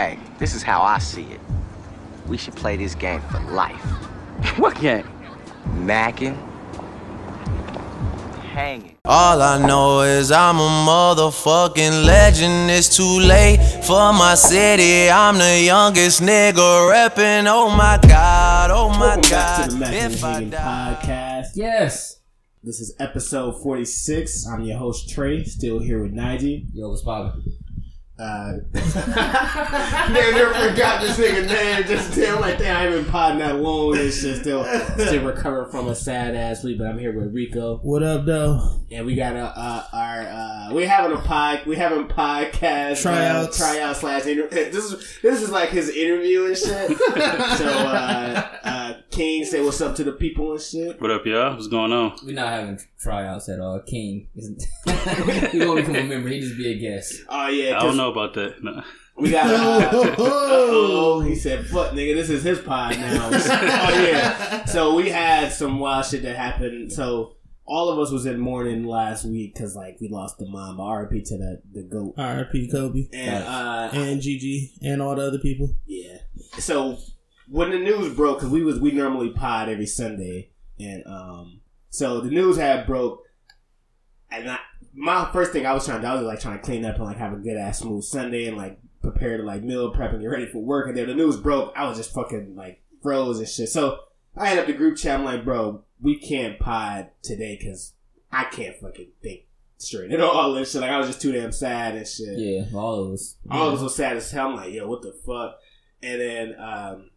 Hey, this is how I see it. We should play this game for life. What game? Macking. Hanging. All I know is I'm a motherfucking legend. It's too late for my city. I'm the youngest nigga reppin'. Oh my god, oh my Welcome back god. to the Method If I Hanging die. Podcast. Yes. This is episode 46. I'm your host, Trey, still here with Nige. Yo, what's poppin'? Uh, damn, never forgot this nigga name. Just damn, like damn, I ain't been podding that long. It's just still, still recovering from a sad ass week. But I'm here with Rico, What up, though? and we got a uh, our uh, we having a pod, we having podcast Tryouts. uh, tryout slash interview. This is this is like his interview and shit. so uh, uh, King say what's up to the people and shit. What up, y'all? What's going on? We're not having tryouts at all. King isn't. he won't become a member. He just be a guest. Oh yeah, I don't know about that. No. We got. Oh, he said, "Fuck, nigga, this is his pod now." oh yeah. So we had some wild shit that happened. So all of us was in mourning last week because like we lost the mom. But RP to the the goat. R.I.P. Kobe And uh, and Gigi and all the other people. yeah. So when the news broke, because we was we normally pod every Sunday, and um, so the news had broke, and I, my first thing I was trying to, do, I was like trying to clean up and like have a good ass smooth Sunday and like prepare to like meal prep and get ready for work, and then the news broke, I was just fucking like froze and shit. So I hit up the group chat. I'm like, bro, we can't pod today because I can't fucking think straight at all this shit. Like I was just too damn sad and shit Yeah, all of us. all of us was sad as hell. I'm like, yo, what the fuck? And then, um,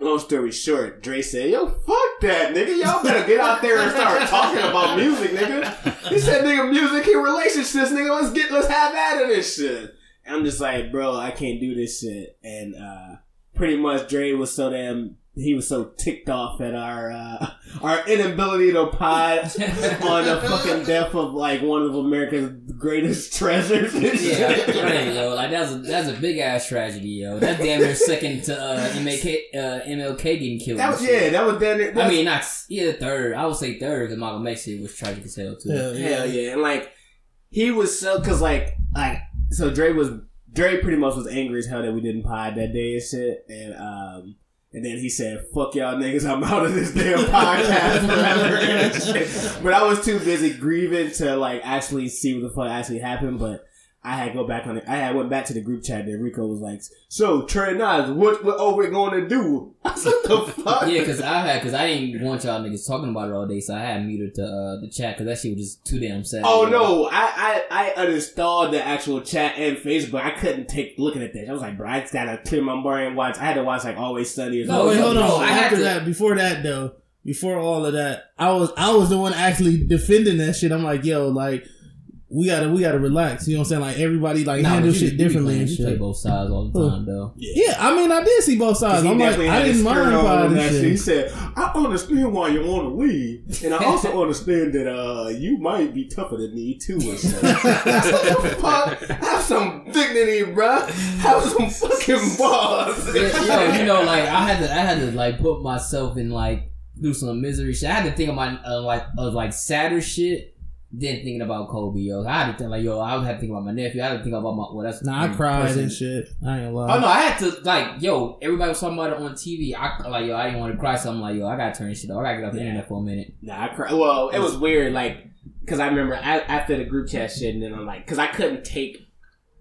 long story short, Dre said, yo, fuck that, nigga. Y'all better get out there and start talking about music, nigga. He said, nigga, music and relationships, nigga. Let's get, let's have at it this shit. And I'm just like, bro, I can't do this shit. And, uh, pretty much Dre was so damn, he was so ticked off at our, uh, our inability to pod on the fucking death of like one of America's greatest treasures and Yeah, shit. right, yo. Like that's a that's a big ass tragedy, yo. That's damn near second to uh, MLK uh, MLK getting killed. That was yeah. That was then. I mean, not yeah, third. I would say third because Malcolm X shit was tragic as hell too. Hell hell yeah, and like he was so because like like so Dre was Dre pretty much was angry as hell that we didn't pod that day and shit, and um and then he said, "Fuck y'all niggas, I'm out of this damn podcast forever." But I was too busy grieving to like actually see what the fuck actually happened, but. I had to go back on it. I had went back to the group chat. And Rico was like, "So Trey Nas, what what are we going to do?" I said, "The fuck?" Yeah, cause I had, cause I didn't want y'all niggas talking about it all day, so I had muted the uh, the chat, cause that shit was just too damn sad. Oh no, I, I I uninstalled the actual chat and Facebook. I couldn't take looking at that. I was like, bro, I just gotta clear my brain and watch. I had to watch like Always Sunny. Or No, Oh, wait, hold on. I After to- that, before that though, before all of that, I was I was the one actually defending that shit. I'm like, yo, like we gotta we gotta relax. You know what I'm saying? Like everybody like Nah, handle shit differently playing- and You play both sides all the Who? time, though. Yeah, I mean, I did see both sides. I'm like, I didn't mind about pod and and that shit. He said, "I understand why you want to leave, and I also understand that uh you might be tougher than me too." Or something. I said, "The fuck? Have some dignity, bruh. Have some fucking balls." Yeah, yo, you know, like I had to, I had to like put myself in like do some misery shit. I had to think of my uh, like of like sadder shit than thinking about Kobe. Yo, I had to think like yo, I would have to think about my nephew. I had to think about my well, that's Nah, I cried person- and shit. I ain't lie. Oh no, I had to like yo. Everybody was talking about it on TV. I like yo. I didn't want to cry, so I'm like yo. I gotta turn this shit off. I gotta get off the Yeah. internet for a minute. Nah, I cried. Well, it was weird, like, because I remember after the group chat shit, and then I'm like, because I couldn't take,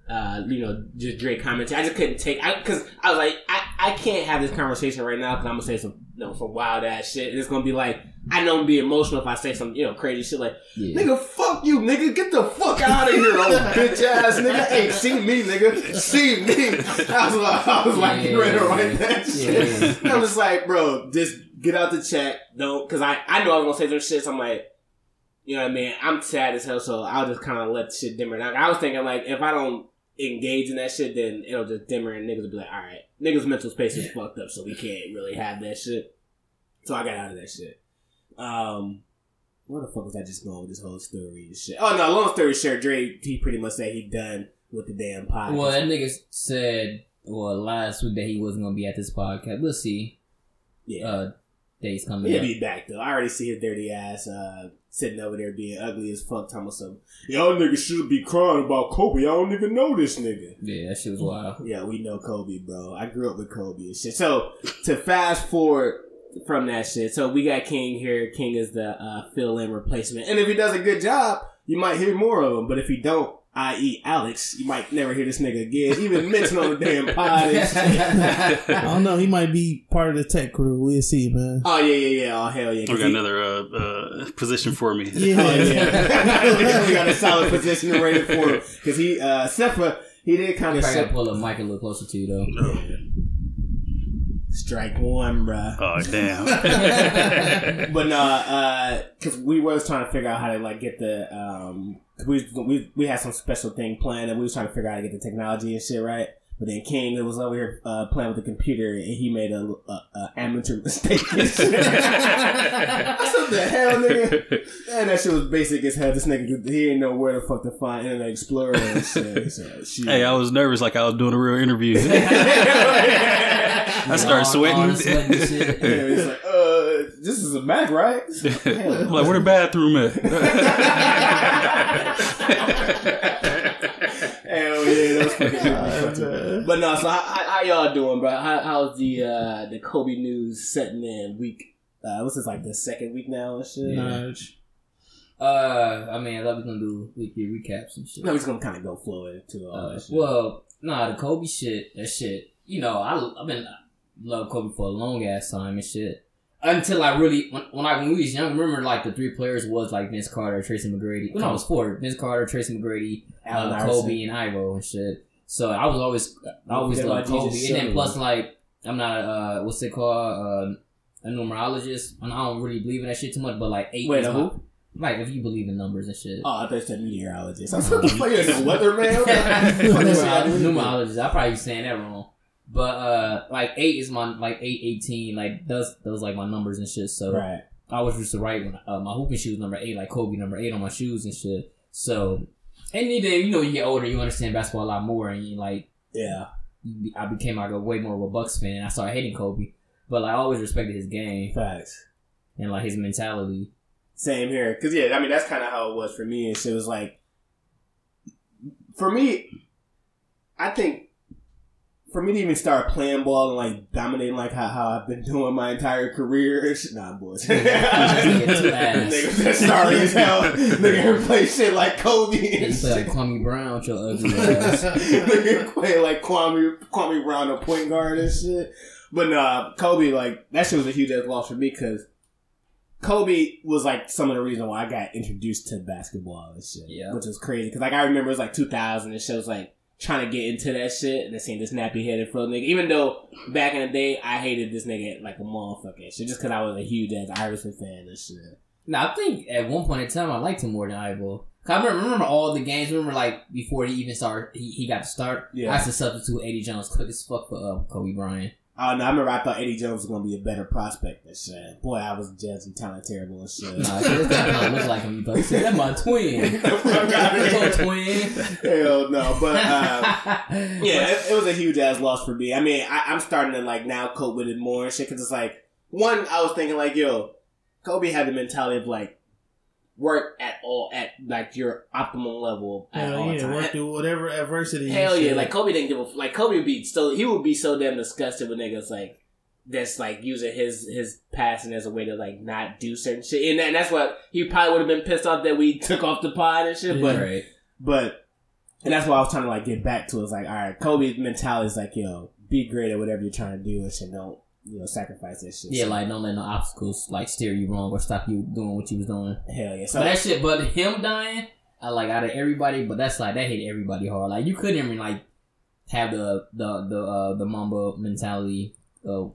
uh, you know, just Drake commenting. I just couldn't take, I because I was like, I, I can't have this conversation right now because I'm gonna say some, you know, some wild ass shit, and it's gonna be like, I know I'm gonna be emotional if I say some, you know, crazy shit like, Yeah. nigga, fuck you, nigga, get the fuck out of here, old oh, bitch ass nigga. Hey, see me, nigga, see me. I was like, I was like, Yeah, getting ready to write yeah. that Yeah, shit. I'm just like, bro, just get out the chat. Don't, because I, I know I was gonna say some shit. So I'm like, you know what I mean? I'm sad as hell, so I'll just kind of let the shit dimmer down. I was thinking like, if I don't engage in that shit, then it'll just dimmer, and niggas will be like, all right, niggas' mental space is fucked up, so we can't really have that shit. So I got out of that shit. Um. Where the fuck was I just going with this whole story and shit? Oh no, long story short, Dre he pretty much said he done with the damn podcast. Well, that nigga said well last week that he wasn't gonna be at this podcast. We'll see. yeah. Uh, days coming He'll up. be back though. I already see his dirty ass. Uh, sitting over there being ugly as fuck, talking about something. Y'all niggas should be crying about Kobe. I don't even know this nigga. Yeah, that shit was wild. Yeah, we know Kobe, bro. I grew up with Kobe and shit. So to fast forward from that shit, so we got King here. King is the uh, fill-in replacement, and if he does a good job, you might hear more of him. But if he don't, i.e., Alex, you might never hear this nigga again, even mentioned on the damn pod. I don't know. He might be part of the tech crew. We'll see, man. Oh yeah, yeah, yeah. Oh hell yeah. We got he- another uh, uh, position for me. Yeah, Oh yeah, we got a solid position ready for him because he, uh, Sepha, he did kind of I gotta pull up mic a little closer to you though. Oh, strike one, bruh. oh, damn. But no, uh, cause we was trying to figure out how to like get the um, we we we had some special thing planned and we was trying to figure out how to get the technology and shit right. But then King was over here uh, playing with the computer and he made a, a, a amateur mistake. and shit. I said, the hell, nigga? And that shit was basic as hell. This nigga, he didn't know where the fuck to find Internet Explorer and shit. So, shit. hey, I was nervous like I was doing a real interview. I started All- all sweating. sweating and shit. Yeah, he's like, this is a Mac, right? I'm like, where the bathroom at? Hell yeah, that's fucking good. But no, so how, how, how y'all doing, bro? How, how's the uh, the Kobe news setting in week? Uh, what's this like the second week now and shit? Nudge. Uh, I mean, I thought we was gonna do weekly recaps and shit. No, we're gonna kind of go flow into all Uh, that shit. well, nah, the Kobe shit, that shit. You know, I I've been love Kobe for a long ass time and shit. Until I really, when, when I when we was young, remember like the three players was like Vince Carter, Tracy McGrady. Well, no, it was four: Vince Carter, Tracy McGrady, Allen uh, Kobe, and Ivo and shit. So I was always, I always loved Kobe. And then plus, like, I'm not a uh, what's it called, uh, a numerologist, and I don't really believe in that shit too much. But like eight, Wait, a who? like if you believe in numbers and shit. Oh, I thought you said meteorologist. I was like, what the fuck? You're the weatherman? numerologist. I probably saying that wrong. But uh like eight is my like eight eighteen, like those those like my numbers and shit. So Right. I was used to write when uh, my hooping shoes number eight, like Kobe number eight on my shoes and shit. So and then you know you get older, you understand basketball a lot more, and you like Yeah. I became like a way more of a Bucks fan, and I started hating Kobe. But like I always respected his game Facts. and like his mentality. Same here. Cause yeah, I mean that's kind of how it was for me. And shit was like, for me, I think for me to even start playing ball and like dominating like how, how I've been doing my entire career. Nah, boys. Nigga, sorry as hell. Nigga play shit like Kobe. And play like. Kwame Brown with your ugly ass. Nigga play like Kwame Kwame Brown, a point guard and shit. But nah, Kobe like that shit was a huge ass loss for me because Kobe was like some of the reason why I got introduced to basketball and shit. Yeah. which was crazy because like I remember it was like 2000 and shit was like trying to get into that shit and then seeing this nappy headed fro nigga. Even though back in the day I hated this nigga like a motherfucker and shit just because I was a huge ass Iverson fan and shit. Now I think at one point in time I liked him more than Ivo. 'Cause I remember, remember all the games. Remember like before he even started, he, he got to start. Yeah. I used to substitute Eddie Jones quick as fuck for uh, Kobe Bryant. Oh no, I remember I thought Eddie Jones was gonna be a better prospect and shit. Boy, I was judging talent terrible and shit. Nah, this guy kind of looks like him. You thought, "That's my twin. Fuck outta here. That's twin. Hell no, but uh, yeah, it, it was a huge ass loss for me. I mean, I, I'm starting to like now cope with it more and shit because it's like one, I was thinking like, yo, Kobe had the mentality of like work at all at like your optimal level at Hell all yeah, times. work through whatever adversity. Hell yeah, like Kobe didn't give a like Kobe would be so he would be so damn disgusted with niggas like that's like using his his passing as a way to like not do certain shit, and, that, and that's what he probably would have been pissed off that we took off the pod and shit. But right. but and that's what I was trying to like get back to. Is like, all right, Kobe's mentality is like, yo, be great at whatever you're trying to do and shit. Don't you know sacrifice that shit. Yeah, like don't let no obstacles like steer you wrong or stop you doing what you was doing. hell yeah. So But that shit, but him dying, I like out of everybody, but that's like that hit everybody hard. Like you couldn't even like have the the the uh, the Mamba mentality uh,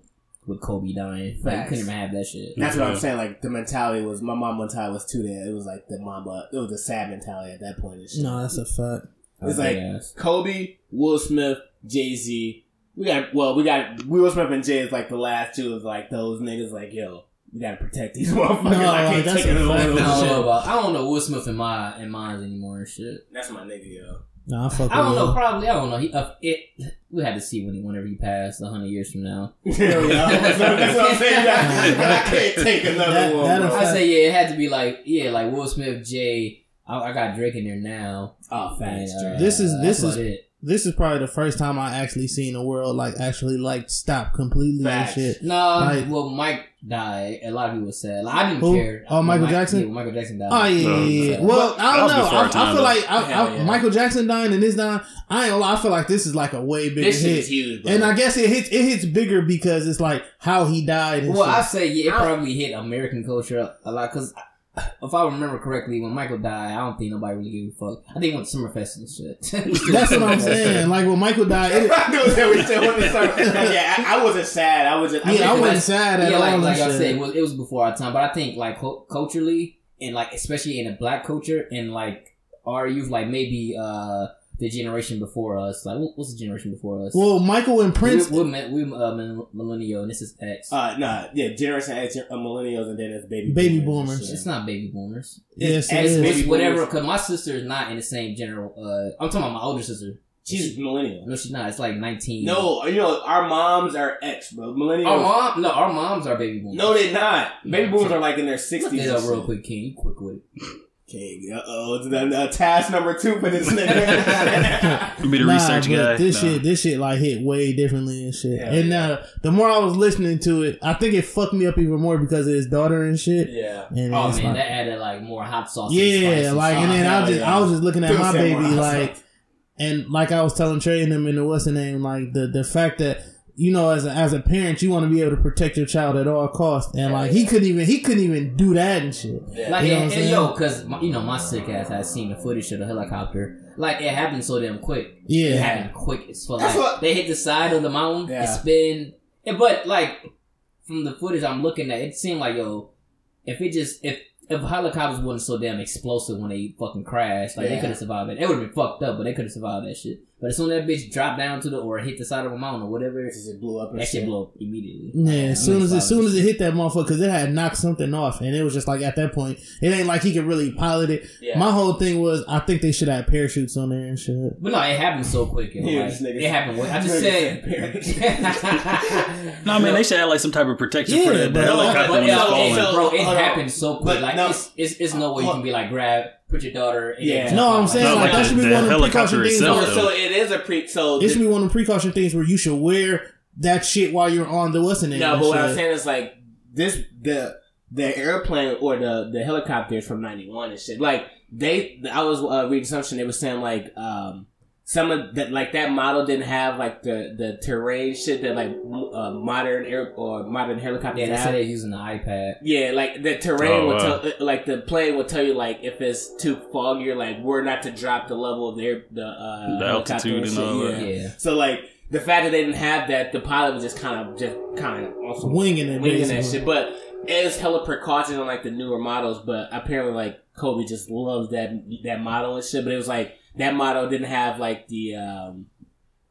with Kobe dying. Like, you couldn't even have that shit. that's what I'm saying. Like the mentality was Mamba mentality was too there. It was like the Mamba. It was a sad mentality at that point. Shit. no, that's a fact. It's Oh, like yes. Kobe, Will Smith, Jay Z. We got well, we got Will Smith and Jay is like the last two of like those niggas. Like yo, we gotta protect these motherfuckers. No, I can't take it a over fact. those I don't know about I don't know Will Smith in my in mines anymore and shit. That's my nigga, yo. Nah, I fuck I don't know. Will. Probably. I don't know. He, uh, it. We had to see when he, whenever he passed, a hundred years from now. Yeah, yeah. That's, what, I'm saying. I, I can't take another That- one. I say yeah, it had to be like yeah, like Will Smith, Jay. I, I got Drake in there now. Oh, And, facts, uh, This is- this is- it. This is probably the first time I actually seen the world like actually like stop completely Facts. and shit. No, Like- well, Mike died. A lot of people said like, I didn't Who? care. Oh, Michael Mike- Jackson? Yeah, when Michael Jackson died. Oh yeah, No, yeah, yeah. so- Well, I don't know. I, our I feel though. like I, Hell I, yeah. Michael Jackson dying and this dying. I ain't. I feel like this is like a way bigger This hit. is huge, bro. And I guess it hits it hits bigger because it's like how he died. And Well, I say yeah, it probably hit American culture a lot because if I remember correctly, when Michael died, I don't think nobody really gave a fuck. I think he went to Summerfest and shit. that's what I'm saying. Like when Michael died, it, I knew that we still want to start. Yeah, I, I wasn't sad. I was just. yeah, I mean, wasn't sad at yeah, all. like, and like I said, it was, it was before our time. But I think like culturally and like especially in a black culture and like our youth, like maybe uh the generation before us. Like what, what's the generation before us? well, Michael and Prince. we're, we're, we uh, millennial, and this is X. Uh, nah, yeah, Generation X, uh, millennials, and then it's baby Baby boomers. and boomers. it's not baby boomers. yes, it X is. baby It's whatever, because my sister is not in the same general. Uh, I'm talking about my older sister. She's millennial. No, she's not. It's like 19. No, you know our moms are X, bro. Millennials. Our mom, no, our moms are baby boomers. No, they're not. Baby No, boomers are like in their Look sixties. it up real quick, King. You quick with it. Okay, uh oh, it's uh, task number two for this nigga. Be the Nah, research but guy. This No. shit, this shit, like hit way differently and shit. Hell and yeah. uh, the more I was listening to it, I think it fucked me up even more because of his daughter and shit. yeah. And Oh man, like, that added like more hot sauce. and yeah, spicy like, and then. I was just, yeah. I was just looking at Still my baby, like, sauce. and like I was telling Trey and them in the what's the name, like the the fact that you know as a, as a parent you want to be able to protect your child at all costs, and like he couldn't even he couldn't even do that and shit. Like, You know and, and yo, because you know my sick ass had seen the footage of the helicopter. Like it happened so damn quick. Yeah. it happened quick as fuck. Like, what- they hit the side of the mountain. Yeah. It's been, yeah, but like from the footage I'm looking at, it seemed like yo, if it just if if helicopters wasn't so damn explosive when they fucking crashed, like they Yeah. could have survived it. It would have been fucked up, but they could have survived that shit. But as soon as that bitch dropped down to the or hit the side of a mountain or whatever, This is blew up and that shit shit. blew up immediately. Yeah, as soon as as soon as it hit that motherfucker, because it had knocked something off, and it was just like at that point, it ain't like he could really pilot it. Yeah. My whole thing was, I think they should have parachutes on there and shit. But no, it happened so quick. yo, Yeah, like, this nigga- it happened. I just said. No, man, they should have like some type of protection for Yeah, the, the helicopter but when it's it, falling. it, bro, it Hold on. happened so quick. Like no- it's, it's it's no way you can be like grab, put your daughter. And Yeah. then jump No, I'm saying No, like like that the- should be one of the helicopter precaution things. itself, where- though. so it is a pre. So It should be one of the precaution things where you should wear that shit while you're on the what's the name? no, and but what. I'm saying is like this the the airplane or the the helicopter from '91 and shit. Like they, I was uh, reading something. They were saying like um some of that like that model didn't have like the the terrain shit that like uh, modern air or modern helicopters Yeah, they have. said they're using the iPad. Yeah, like the terrain Oh, would wow. tell, uh, like the plane would tell you, like if it's too foggy, or like we're not to drop the level of the air, the, uh, The helicopter altitude and shit, all yeah. that. Yeah. So like the fact that they didn't have that, the pilot was just kind of just kind of also winging it, winging basically. that shit. But it's hella precaution on like the newer models. But apparently, like Kobe just loves that that model and shit. But it was like that model didn't have like the um,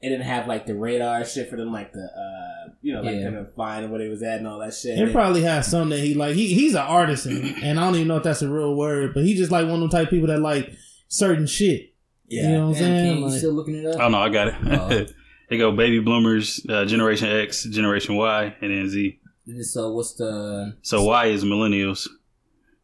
it didn't have like the radar shit for them, like the uh, you know, like Yeah. them to find where they was at and all that shit. It And- probably has something that he like. He he's an artisan, and I don't even know if that's a real word, but he just like one of them type of people that like certain shit. yeah. You know what I'm saying? King, you Like- still looking it up? Oh no, I got it. Oh. they go baby bloomers, uh, Generation X, Generation Y, and then Z. So what's the? So Y is millennials,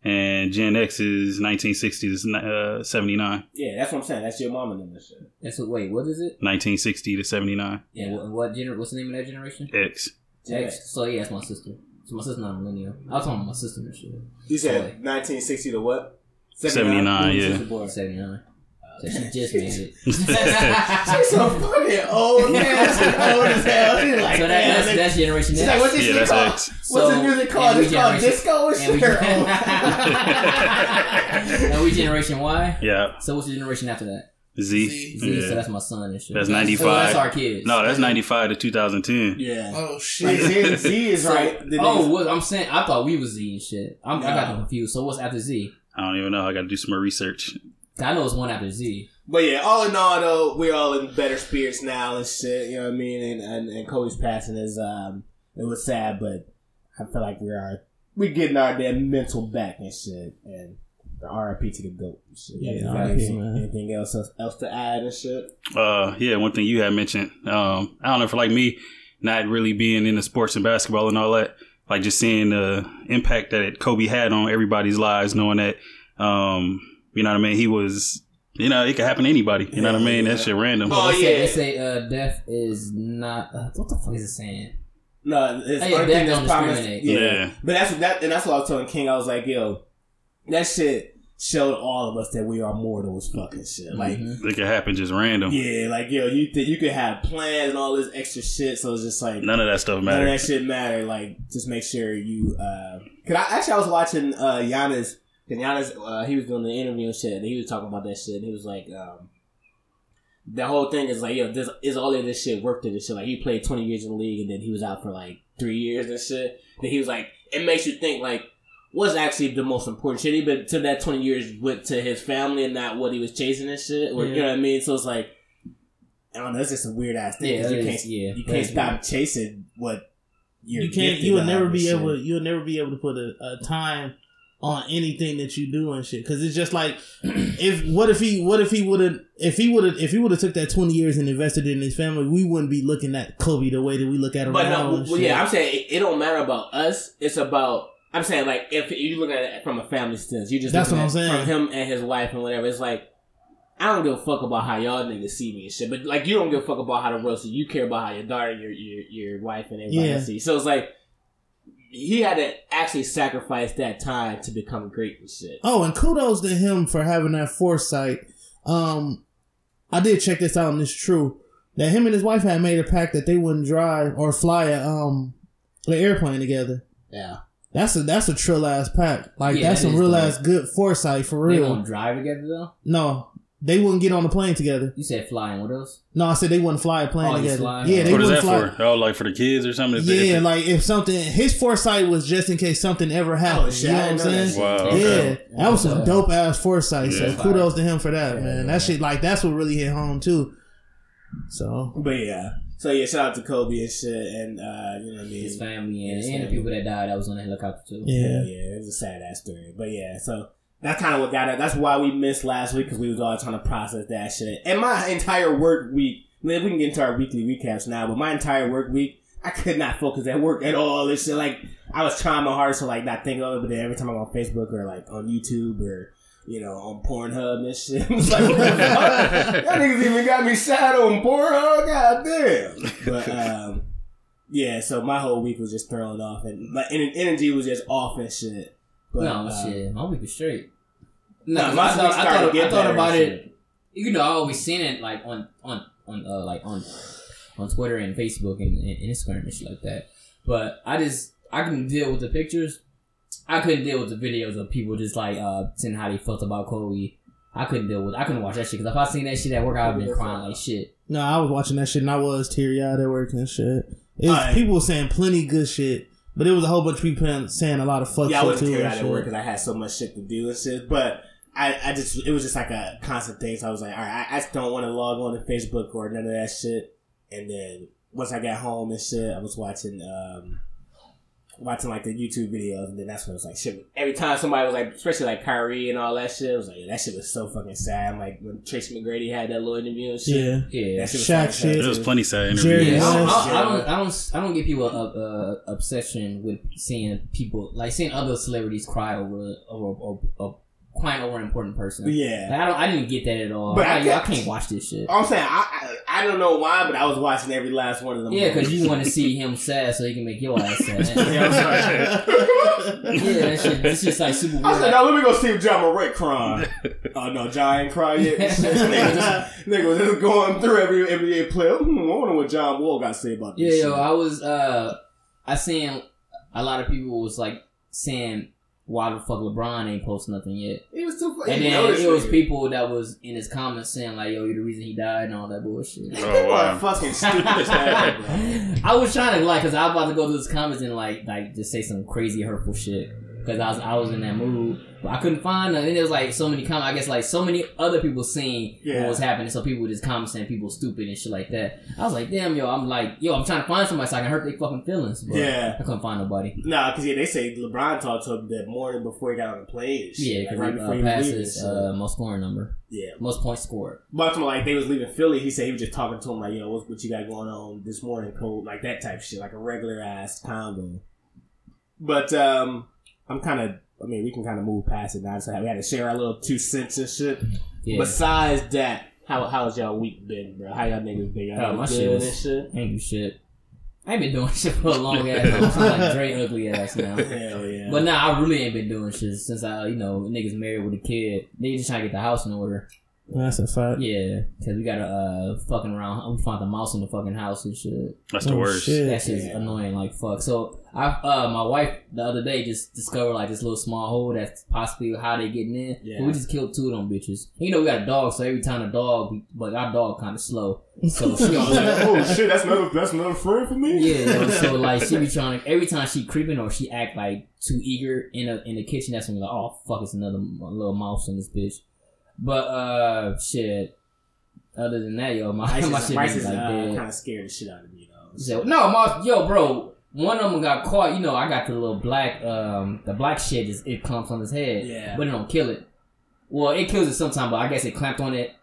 and Gen X is 1960 to uh, 79. Yeah, that's what I'm saying. That's your mama number. Shit. That's what. Wait, what is it? 1960 to 79. Yeah. What, what gener- What's the name of that generation? X. X. So yeah, it's my sister. So my sister's not a millennial. I was talking about my sister and shit. You said so, like, 1960 to what? 79, 79 yeah. 79. She just made it. She's so fucking old now. She's old as hell. She's like, so that, that's, that's Generation X. She's like, what's this yeah, music called? X. What's so, the music called? It's called disco. It's and, sure. and we Generation Y. Yeah. So what's the generation after that? Z. Z. Z. Yeah. So that's my son and shit. That's 95. So that's our kids. No, that's 95 to 2010. Yeah. Oh, shit. Z, Z is right. The oh, what I'm saying, I thought we was Z and shit. I'm, no. I got confused. So what's after Z? I don't even know. I got to do some more research. I know it's one after Z. But yeah, all in all, though, we're all in better spirits now and shit. You know what I mean? And and, and Kobe's passing is um, it was sad, but I feel like we are we getting our damn mental back and shit. And the RIP to the goat. and Shit. Yeah, You got RIP, anything, man. anything else else to add and shit? Uh, yeah, one thing you had mentioned. Um, I don't know for like me, not really being into sports and basketball and all that, like just seeing the impact that Kobe had on everybody's lives, knowing that, um, you know what I mean. He was, you know, it could happen to anybody. You know what I mean? That shit random. Oh, they say, yeah. they say uh, death is not. Uh, what the fuck is it saying? No, it's Oh, yeah, only thing that's don't promised. Yeah. Yeah. but that's that, and that's what I was telling King. I was like, yo, that shit showed all of us that we are mortal as fucking shit. Like, Mhm. It could happen just random. yeah, like yo, you th- you could have plans and all this extra shit. So it's just like None of that stuff matters. None of that shit matter. Like, just make sure you. uh Cause I actually I was watching uh Giannis. Cause Giannis, uh, he was doing the interview and shit. And he was talking about that shit. And he was like, um, the whole thing is like, yo, this is all of this shit worth it and shit. Like, he played twenty years in the league, and then he was out for like three years and shit. Then he was like, it makes you think like. What's actually the most important shit? He been to that twenty years with to his family and not what he was chasing and shit. Or, You know what I mean? So it's like, I don't know. It's just a weird ass thing. Yeah, 'cause it you is, can't, yeah. you can't stop weird. chasing what you're you can't. You will never be and able. shit. You'll never be able to put a, a time on anything that you do and shit. Because it's just like, if what if he what if he would have if he would have if he would have took that twenty years and invested in his family, we wouldn't be looking at Kobe the way that we look at him But now. no, well, shit. yeah, I'm saying it, it don't matter about us. It's about I'm saying like if you look at it from a family stance, you just That's what I'm saying. from him and his wife and whatever. It's like I don't give a fuck about how y'all niggas see me and shit, but like you don't give a fuck about how the world see you. care about how your daughter, your your your wife, and everybody Yeah. see. So it's like he had to actually sacrifice that time to become great and shit. Oh, and kudos to him for having that foresight. Um, I did check this out, and it's true that him and his wife had made a pact that they wouldn't drive or fly a um an airplane together. Yeah. That's a that's a trill ass pact. Like Yeah, that's that some real ass good foresight for real. They won't drive together though. No, they wouldn't get on the plane together. You said flying. What else? No, I said they wouldn't fly a plane Oh, he's together. flying. Yeah, they What is wouldn't that fly. for? Oh, like for the kids or something? If they- Yeah, if like if something, his foresight was just in case something ever happened. Oh, shit, you know I what I'm didn't know that saying? Wow, Yeah, that was some dope ass foresight. Yeah. So kudos to him for that, Yeah, man. yeah. That shit, like that's what really hit home too. So But yeah. So yeah, shout out to Kobe and shit, and uh, you know what I mean. His family and, His and the people that died that was on the helicopter too. yeah, Yeah, yeah, it was a sad ass story. But yeah, so that's kind of what got it. That's why we missed last week because we was all trying to process that shit. And my entire work week, we can get into our weekly recaps now, but my entire work week, I could not focus at work at all. This shit, like, I was trying my hardest to like not think of it, but then every time I'm on Facebook or like on YouTube or you know on Pornhub and shit, it's like, what the fuck? That niggas even got me sad on Pornhub. God damn. But um. Yeah, so my whole week was just thrown off, and my energy was just off and shit. But, no, uh, shit. My week was straight. No, No, my I thought, I thought, I thought about and it. You know, I always seen it like on on on uh, like on on Twitter and Facebook and, and Instagram and shit like that. But I just I couldn't deal with the pictures. I couldn't deal with the videos of people just like uh saying how they felt about Kobe. I couldn't deal with. I couldn't watch that shit because if I seen that shit at work, I'd have been crying like shit. no, I was watching that shit and I was teary eyed at work and shit. It was, people saying plenty good shit, but it was a whole bunch of people saying a lot of fuck Yeah, I shit was too. carried and out at work because I had so much shit to do and shit. But I, I just, it was just like a constant thing. So I was like, all right, I, I just don't want to log on to Facebook or none of that shit. And then once I got home and shit, I was watching, um, watching like the YouTube videos, and then that's when it was like shit. Every time somebody was like, especially like Kyrie and all that shit, it was like that shit was so fucking sad. Like when Tracy McGrady had that little interview and shit. Yeah, Yeah. That shit was Shaq fucking sad, shit. There was plenty sad interviews. Yeah, I, don't, Yes. I, I don't, I don't, I don't get people uh, uh, obsession with seeing people like seeing other celebrities cry over over, over, over crying over an important person. Yeah. Like, I don't, I didn't get that at all. But I, I I, can't watch this shit. I'm saying I, I I don't know why, but I was watching every last one of them. Yeah, because you want to see him sad so he can make your ass sad. Yeah, yeah, that shit, it's just like super I said, now let me go see if Ja Morant crying. oh no, John ain't cried yet. nigga, just, nigga just going through every NBA player. Hmm, I wonder what John Wall got to say about this. Yeah, this. yo. I was, uh, I seen a lot of people was like saying, why the fuck LeBron ain't post nothing yet? he was too. He And then it was nigga. people that was in his comments saying like, "Yo, you the reason he died" and all that bullshit. Oh, People wow. are fucking stupid as hell, bro. I was trying to like, cause I was about to go to his comments and like, like just say some crazy hurtful shit. Cause because I was I was in that mood. But I couldn't find none. And there was like so many comments. I guess like so many other people seen Yeah. what was happening. So people were just commenting saying people stupid and shit like that. I was like, damn, yo, I'm like, yo, I'm trying to find somebody so I can hurt their fucking feelings. But Yeah. I couldn't find nobody. Nah, because yeah, they say LeBron talked to him that morning before he got on the plane. Yeah, Like, because right he before uh, passed his uh, most scoring number, yeah, most points scored. But I'm like they was leaving Philly. He said he was just talking to him like, "Yo, what's what you got going on this morning, Cole?" Like that type shit, like a regular ass convo. But um, I'm kind of. I mean, we can kind of move past it now. So we had to share our little two cents and shit. Yeah, Besides that, how how's y'all week been, bro? How y'all niggas been? Y'all Oh, my shit was- and shit. ain't do shit. I ain't been doing shit for a long ass time. I'm sound like Dre ugly ass now. Hell yeah. But nah, I really ain't been doing shit since I, you know, niggas married with a kid. They just trying to get the house in order. That's a fact. Yeah, cause we got a uh, fucking around. We found the mouse in the fucking house and shit. That's the Oh, worst. shit. That shit's Yeah. annoying like fuck. So I, uh, my wife the other day just discovered like this little small hole that's possibly how they getting in. Yeah. But we just killed two of them bitches. You know we got a dog, so every time a dog, but our dog kind of slow. So she always oh shit, that's another that's another friend for me. Yeah, yo, so like she be trying every time she creeping or she act like too eager in a in the kitchen. That's when you're like, oh fuck, it's another little mouse in this bitch. But uh, shit. Other than that, yo, my Bryce my shit is like uh, kind of scared the shit out of me though. Said, no, mouse, yo, bro. One of them got caught. You know, I got the little black, um, the black shit. Is it clumps on his head? Yeah. but it don't kill it. Well, it kills it sometime, but I guess it clamped on it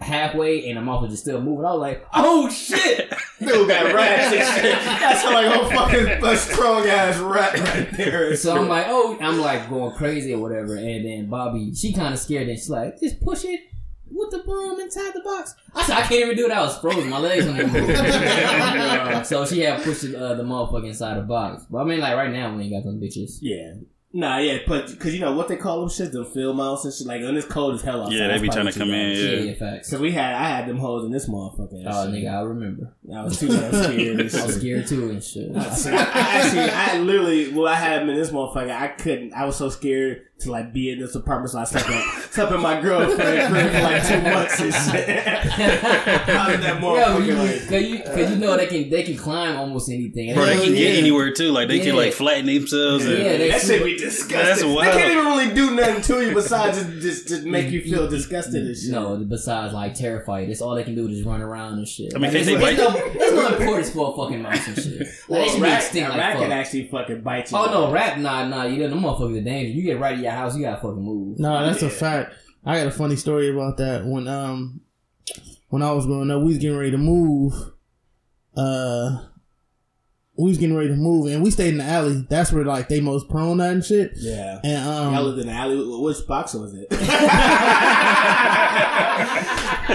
halfway, and the mouse was just still moving. I was like, oh shit. Dude got rats and shit. That's like a fucking a strong ass rat right there. So I'm like, oh, I'm like going crazy or whatever. And then Bobby, she kind of scared and she's like, just push it with the broom inside the box. I said, I can't even do it. I was frozen. My legs don't even move. so she had pushed the, uh, the motherfucker inside the box. But I mean, like right now, we ain't got them bitches. yeah. Nah, yeah, but because you know what they call them shit, the field mouse and shit. Like and it's cold as hell outside. Yeah, they that's be probably trying to come in, bad. Yeah, Yeah. yeah, facts. Cause we had, I had them hoes in this motherfucker. Oh, shit. nigga, I remember. I was too damn scared. I was scared too and shit. I, I actually, I literally, well, I had them in this motherfucker. I couldn't. I was so scared to like be in this apartment, so I slept in, slept in my girlfriend crib for like two months and shit. I was that Yeah, motherfucker you, like. cause you, cause you know they can, they can climb almost anything. Bro, they Hell can get yeah. anywhere too. Like they can like flatten themselves. and- Yeah, that super- shit be disgusting. That's wild. They can't even really do nothing to you besides just, just, just make you feel disgusted and shit. No, besides like terrify you. That's all they can do is just run around and shit. I mean, like, can't there's, they no, bite there's, no, there's no importance for a fucking mouse and shit. Like, Well, they a rat, extinct a like rat fuck. can actually fucking bite you. Oh no, rat, nah, nah. You know, them motherfuckers are dangerous. You get right in your house, you gotta fucking move. No, that's Yeah. a fact. I got a funny story about that. When um when I was growing up, we was getting ready to move. Uh we was getting ready to move and we stayed in the alley. That's where like they most prone at and shit. Yeah. And Y'all um lived in the alley. Which box was it?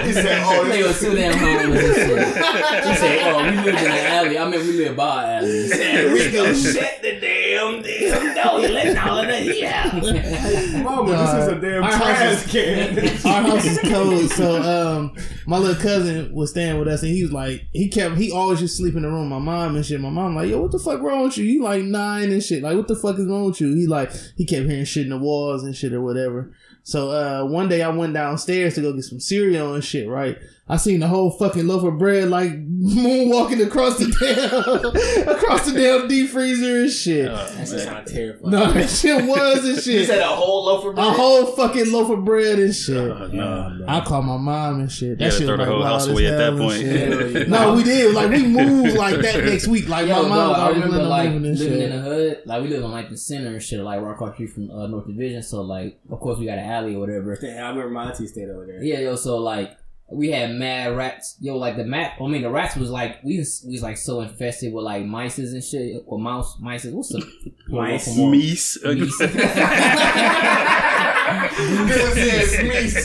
he said, "Oh, They this was too damn homeless and shit. He said, "Oh, we lived in the alley. I mean, we lived by an alley." we go shut the damn damn door. Let all of that yeah. Mama, this is a damn Our house trash can. our house is closed. So um my little cousin was staying with us and he was like he kept he always just sleep in the room. with My mom and shit. My mom like, yo, what the fuck wrong with you? You like nine and shit. Like what the fuck is wrong with you? He like he kept hearing shit in the walls and shit or whatever. So uh one day I went downstairs to go get some cereal and shit, right? I seen the whole fucking loaf of bread like moonwalking across the damn across the damn deep freezer and shit. That shit sound terrifying. no, that shit was and You shit. said a whole loaf of bread. a whole fucking loaf of bread and shit. Uh, no. I called my mom and shit. That You shit throw was the like whole house wild away as at that and point. shit. Yeah. No, we did. Like we moved like that next week. Like Yo, my mom dog, I remember planned like moving and living in the hood. Like we live on like the center and shit, like right across the street from uh, North Division. So like, of course, we got an alley or whatever. Damn, I remember my auntie stayed over there. Yeah, yo. So like, we had mad rats. Yo, like the mat. I mean, the rats was like we was, we was like so infested with like mices and shit or mouse mice. What's the Mice. Meese.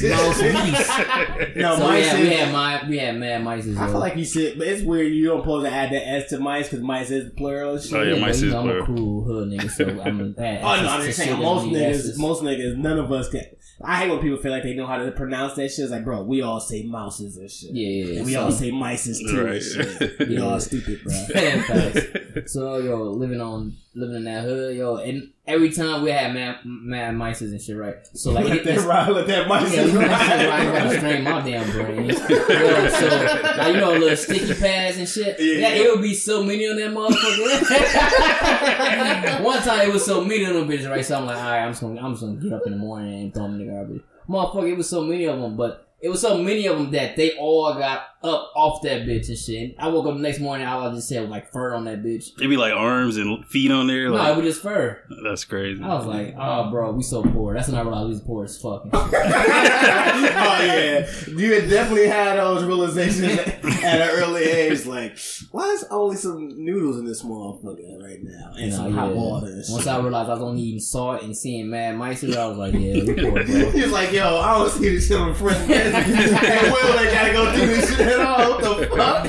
Mouse mice. No, so mice. yeah, we had my we had mad mice. I feel like you should, but it's weird. You don't supposed to add the s to mice because mice is the plural. Oh, shit. Oh, yeah, mice you is know, I'm a cool hood nigga, so I'm a, Oh no, I'm just saying most niggas, most niggas, none of us can. I hate when people feel like they know how to pronounce that shit. It's like, bro, we all say mouses and shit. Yeah, yeah, yeah. And we so, all say mices too. Right. And shit. We Yeah. all stupid, bro. So yo, living on living in that hood, yo. And every time we had mad, mad mice and shit, right? So like, let that ride, let that mice yeah, you know, ride. gotta strain my damn brain. Yo, so like you know, little sticky pads and shit. Yeah. Yeah, it would be so many on that motherfucker. One time it was so many of them bitches, right? So I'm like, all right, I'm just gonna, I'm just gonna get up in the morning and throw them in the garbage. Motherfucker, it was so many of them, but it was so many of them that they all got up off that bitch and shit. And I woke up the next morning, all I was just said was like fur on that bitch. It'd be like arms and feet on there. No, it was just fur. that's crazy. I was like, oh, bro, we so poor. That's when I realized we was poor as fuck. oh yeah, you had definitely had those realizations at an early age. Like, why is only some noodles in this motherfucker right now and Nah, some hot yeah. water? Once. I realized I was only eating salt and seeing mad mice, I was like, yeah, we poor, bro. He was like, "Yo, I don't see this shit on front. Prince. and Will ain't gotta go through this shit at all. What the fuck?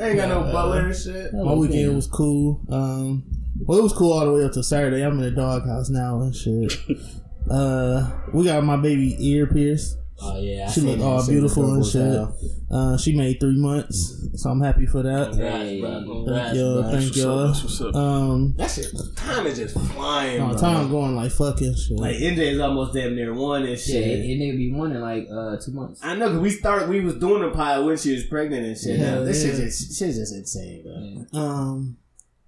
Ain't got no butler and shit." My weekend was cool. Um, well, it was cool all the way up to Saturday. I'm in the doghouse now and shit. uh, we got my baby ear pierced. Oh yeah, I She seen looked all shit. beautiful and shit. Uh, she made three months, so I'm happy for that. Hey. Thank y'all. bro. Thank y'all. That's what's up. Um, That shit, time is just flying. no, bro. time going like fucking shit. Like NJ is almost damn near one and Yeah, shit. it, it nigga be one in like uh two months. I know because we started, we was doing the pilot when she was pregnant and shit. Yeah, Now, this shit just, shit's just insane, bro. Yeah. Um.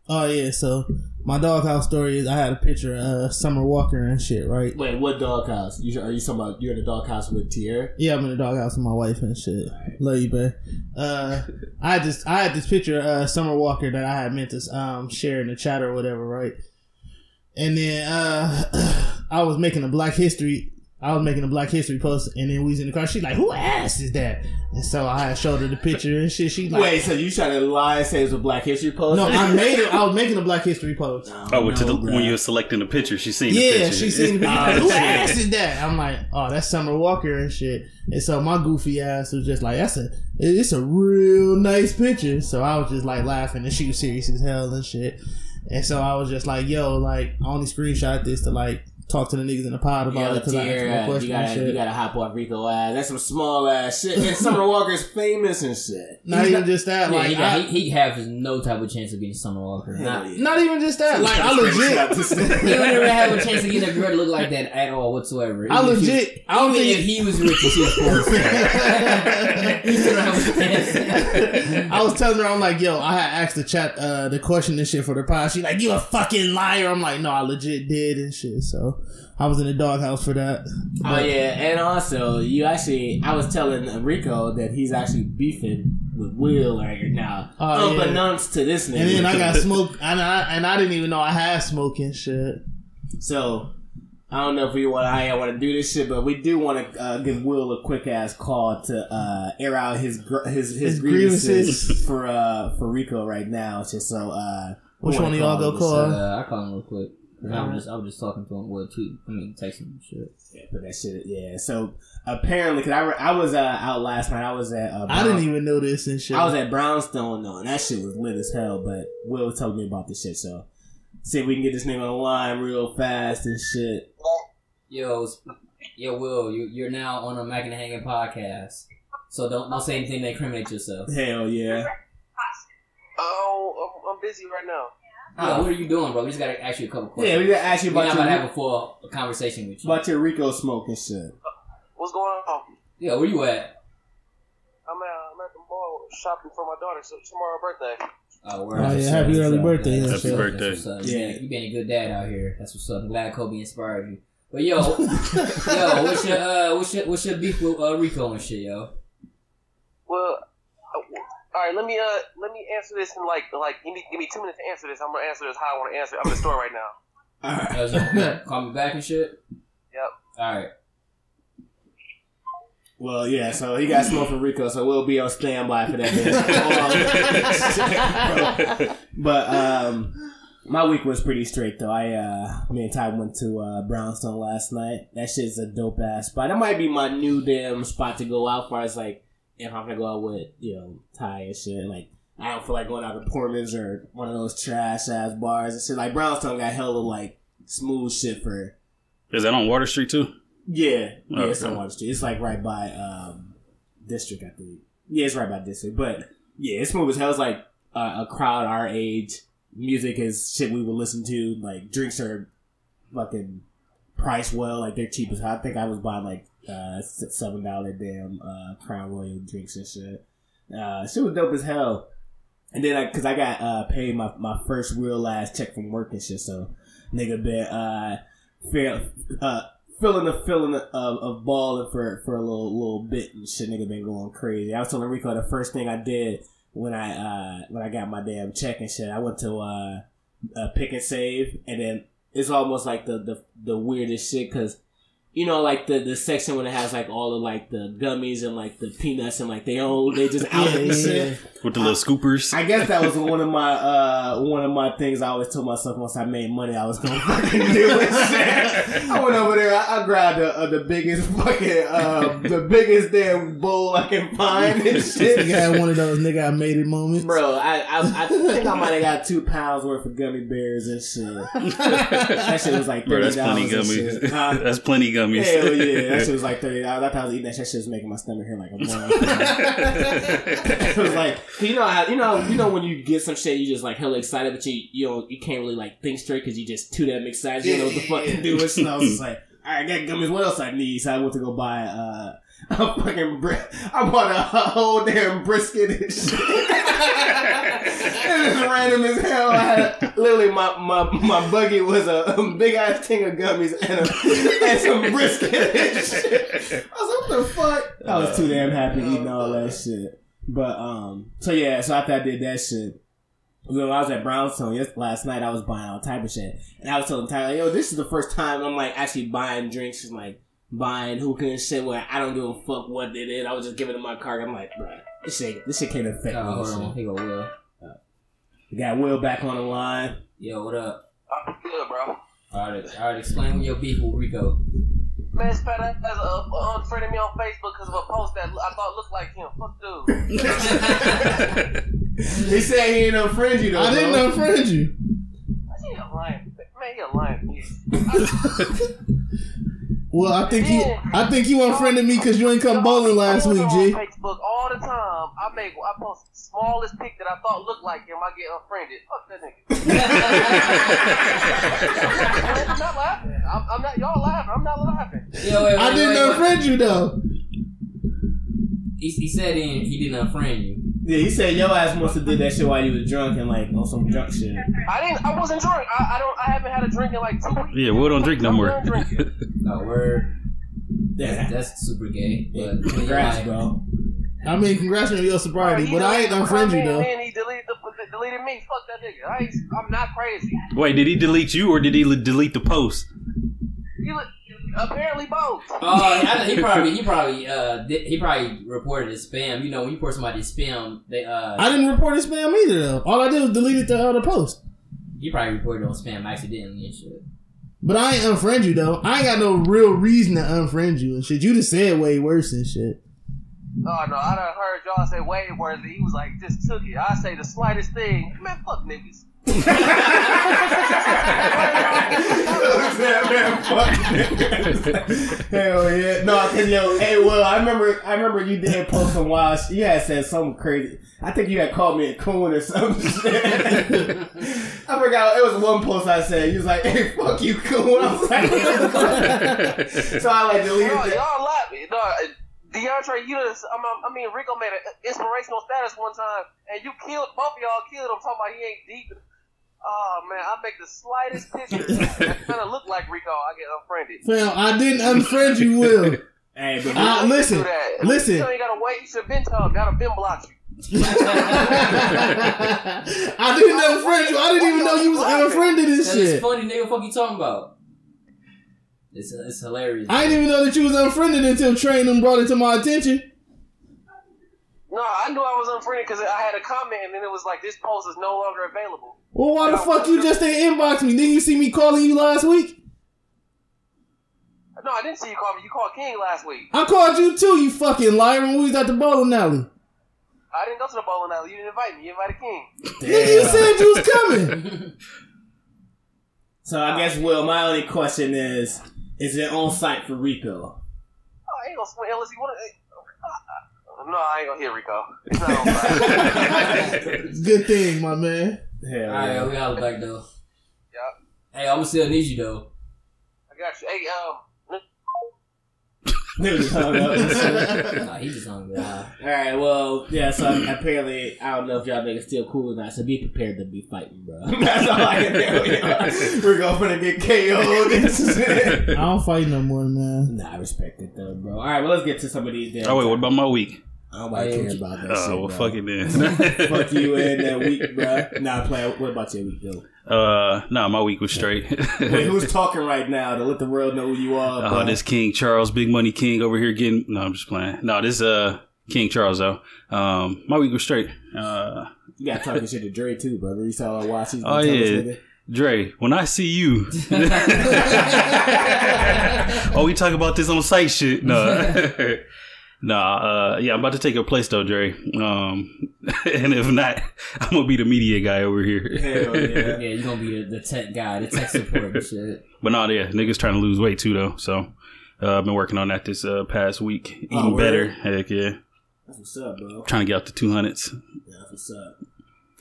Oh yeah. So my doghouse story is I had a picture of Summer Walker and shit. Right. Wait, what doghouse? You are you talking about? You're in the doghouse with Tierra? Yeah, I'm in the doghouse with my wife and shit. Love you, babe. Uh, I just I had this picture of uh, Summer Walker that I had meant to um share in the chat or whatever, right? And then uh, I was making a Black History. I was making a Black History post, and then we was in the car. She's like, "Who ass is that?" And so I showed her the picture and shit. She like, Wait, so you trying to lie and say it was a Black History post? "No, I made it. I was making a Black History post." Oh, oh to the, bro. when you were selecting the picture, she seen the Yeah, picture. she seen the picture. Oh, Like, Who ass is that? I'm like, oh, that's Summer Walker and shit. And so my goofy ass was just like, that's a, it's a real nice picture. So I was just like laughing, and she was serious as hell and shit. And so I was just like, yo, like, I only screenshot this to like talk to the niggas in the pod about Yo, it because I asked you question and gotta, you gotta hop off Rico ass. That's some small ass shit. And Summer Walker's famous and shit. not even just that, Yeah, like, he, got, I- he, he have no type of chance of getting Summer Walker. Not, yeah. not even just that. Like, I legit, he don't even have a chance to get a girl to look like that at all whatsoever. I Even he- legit, I don't even think if he was rich she was poor, as he still have a chance. I was telling her, I'm like, yo, I had asked the chat uh, the question and shit for the pod. She like, you a fucking liar. I'm like, no, I legit did and shit. So I was in the doghouse for that. Oh yeah, and also you actually, I was telling Rico that he's actually beefing with Will right now, Oh, yeah. unbeknownst to this nigga. And then I got smoke, and I and I didn't even know I had smoke and shit. So I don't know if we want I want to do this shit, but we do want to uh, give Will a quick ass call to uh, air out his gr- his his, His grievances, grievances. for uh for Rico right now. Just so uh, Which one of y'all go this, call? Uh, I call him real quick. 'Cause I was just I was just talking to him. Well, tweet. I mean, texting him shit. Yeah, but that shit. Yeah. So apparently, cause I re- I was uh, out last night. I was at uh, I didn't even know this and shit. I was at Brownstone though, and that shit was lit as hell. But Will was telling me about this shit, so see if we can get this nigga on the line real fast and shit. Yo, yo, Will, you, you're now on a Mac and Hanging podcast. So don't don't say anything to incriminate yourself. Hell yeah. Oh, I'm, I'm busy right now. Yo, what are you doing, bro? We just gotta ask you a couple questions. Yeah, we gotta ask you about We're about not about to have a full conversation with you. about your Rico smoke and shit. What's going on? Yeah, where you at? I'm at, I'm at the mall shopping for my daughter. So tomorrow her birthday. Oh, word. Oh, yeah, happy early up, birthday man. and That's shit. what's up. Happy That's what's up. Yeah. You been, a good dad out here. That's what's up. I'm glad Kobe inspired you. But yo, yo, what's your uh, what's your what's your beef with uh, Rico and shit, yo? Well, uh, all right. Let me uh, let me answer this in like like give me give me two minutes to answer this. I'm gonna answer this how I want to answer. it. I'm in the store right now. All right. Yo, so, call me back and shit. Yep. All right. Well, yeah, so he got smoke from Rico, so we'll be on standby for that. but um, my week was pretty straight though. I uh, me and Ty went to uh, Brownstone last night. That shit's a dope ass spot. That might be my new damn spot to go out for. As like if I'm gonna go out with you know Ty and shit. Like I don't feel like going out to Portman's or one of those trash ass bars and shit. Like Brownstone got hella like smooth shit for Is that on Water Street too? yeah, yeah, it's on Water Street. It's like right by um, District, I think. Yeah, it's right by District. But yeah, it's smooth as hell. It's like uh, a crowd our age music is shit we would listen to. Like drinks are fucking priced well, like they're cheap as hell. I think I was buying like uh seven dollar damn uh Crown Royal drinks and shit. Uh, shit was dope as hell. And then I, cause I got uh paid my my first real ass check from work and shit, so nigga been uh feel uh feeling the feeling of, of balling for for a little little bit and shit. Nigga been going crazy. I was telling Rico the first thing I did when I uh when I got my damn check and shit. I went to uh, uh Pick 'n Save, and then it's almost like the the, the weirdest shit because you know, like the the section when it has like all of like the gummies and like the peanuts and like they all they just out Yeah, and yeah, shit. with the little scoopers. I guess that was one of my uh one of my things I always told myself once I made money I was gonna fucking do it. shit. I went over there. I, I grabbed the, uh, the biggest fucking uh the biggest damn bowl I can find and Nigga shit. had one of those nigga I made it moments. Bro, I, I I think I might have got two pounds worth of gummy bears and shit. That shit was like Bro, thirty that's plenty dollars. gummies. Huh? that's plenty gummies. Hell yeah, that shit was like thirty dollars. I thought I was eating that shit. That shit was making my stomach hurt like a month. it was like you know how you know you know when you get some shit you just like hella excited but you you know you can't really like think straight because you just too damn excited. You don't know what the fuck to do. And so I was just like, all right, I got gummies. What else I need? So I went to go buy uh. A fucking bri- I bought a, whole damn brisket and shit. it was random as hell. I had literally my, my, my buggy was a, a big ass thing of gummies and, a, and some brisket and shit. I was like, what the fuck? I was too damn happy eating all that shit. But um, so yeah, so after I did that shit, when I was at Brownstone yes, last night, I was buying all type of shit, and I was telling Tyler, like, "Yo, this is the first time I'm like actually buying drinks and like buying hookah and shit where I don't give a fuck what they did. I was just giving them my card. I'm like, bro, this shit, this shit can't affect Oh, me. hold and on. shit." Here go Will. We got Will back on the line. Yo, what up? I'm good, bro. Alright, alright, explain your beef with Rico. Man, this fat ass uh, unfriended me on Facebook because of a post that I thought looked like him. Fuck dude. He said he ain't unfriend you though. I didn't bro. unfriend you. He a lying. Man, he a lying bitch. Well, I think he, I think you unfriended me because you ain't come bowling last week, On G. Facebook all the time. I make I post the smallest pic that I thought looked like him. I get unfriended. Fuck that nigga. I'm not laughing. I'm, I'm not. Y'all laughing. I'm not laughing. Yo, wait, wait, I didn't wait, wait. unfriend you though. He, he said he, he didn't unfriend you. Yeah, he said your ass must have did that shit while you was drunk and like on some drunk shit. I didn't. I wasn't drunk. I, I don't. I haven't had a drink in like two weeks. Yeah, we don't drink no more. done drinking. No, word. Yeah. That's super gay. But Congrats, like, bro. I mean, congrats on your sobriety, He but I ain't deleted the unfriend you though. And he deleted the, deleted me. Fuck that nigga. I, I'm not crazy. Wait, did he delete you or did he delete the post? He li- apparently both. Oh, I, he probably he probably uh did, he probably reported it spam. You know, when you report somebody spam, they uh I didn't report it spam either though. All I did was deleted the other post. he probably reported on spam accidentally and shit. But I ain't unfriend you though. I ain't got no real reason to unfriend you and shit. You just said way worse and shit. Oh no, I done heard y'all say way worse. He was like, just took it. I say the slightest thing. Man, fuck niggas. Hell yeah. No, cause yo, hey, well, I remember, I remember you did post some wild. You had said something crazy. I think you had called me a coon or something. I forgot. It was one post I said. You was like, "Hey, fuck you, coon." I was like, so I like deleted Y'all, y'all laugh. No, uh, DeAndre, you just, I mean, I mean, Rico made an inspirational status one time, and you killed both of y'all. Killed him talking about he ain't deep. Oh man, I make the slightest picture that kind of look like Rico. I get unfriended. Fam, I didn't unfriend you, Will. Hey, but Uh, listen, Do that. listen. You ain't gotta wait. You should have been told. Gotta been blocked you. I didn't unfriend you. I didn't even know you was unfriended and That's shit. funny, nigga. Fuck you talking about? It's it's hilarious. I didn't even know that you was unfriended until Train them brought it to my attention. No, I knew I was unfriended because I had a comment, and then it was like, "This post is no longer available." Well, why the fuck you just ain't inbox me? Didn't you see me calling you last week? No, I didn't see you call me. You called King last week. I called you too, you fucking liar, when we was at the bowling alley. I didn't go to the bowling alley. You didn't invite me. You invited King. Nigga, you said you was coming. So I guess, Will, my only question is: Is it on site for Rico? Oh, I ain't gonna swing unless you want to. No, I ain't gonna hit Rico. It's not on fire. Good thing, my man. Hell All right, yeah. we got it back though. Yup. Hey, I'm gonna still need you though. I got you. Hey, um, Nigga just hung up. Nah, he just hungry. Nah. All right, well, yeah. So apparently, I don't know if y'all niggas still cool or not. So be prepared to be fighting, bro. That's all I can tell you. We're going to get KO'd. I don't fight no more, man. Nah, I respect it though, bro. All right, well, let's get to some of these. Damn Oh wait, what about my week? I don't really care about that Oh shit, well, bro. fuck it then. Fuck you and that week, bro. Nah, play. What about your week, though? Uh, nah, my week was straight. Wait, who's talking right now to let the world know who you are? Bro? Oh, this King Charles, Big Money King over here getting. No, I'm just playing. No, this uh King Charles though. Um, my week was straight. Uh, You got talking shit to Dre too, brother. You saw her watch. Oh, yeah. Dre, when I see you, oh, we talk about this on site shit. No, nah. Uh, yeah, I'm about to take your place though, Dre. Um, and if not, I'm gonna be the media guy over here. Hell yeah. Yeah, you gonna be the, the tech guy, the tech support and shit. But nah, yeah, niggas trying to lose weight too though. So uh, I've been working on that this uh, past week, eating Oh, better. Heck yeah, That's what's up, bro. trying to get out to 200s. That's what's up.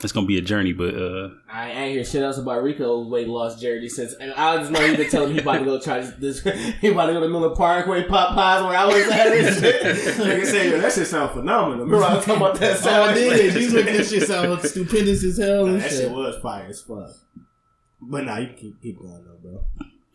It's gonna be a journey, but uh, I ain't hear shit else about Rico's weight loss journey since, and I just know he been telling me he about to go try this. He about to go to Miller Parkway Pop Pies where I was at. And shit. Nigga said, "Yo, that shit sound phenomenal." Remember I was talking about that? Oh, sound I did. You look that shit sound stupendous as hell Nah, and that shit shit. was fire as fuck. But nah, you can keep, keep going though, bro.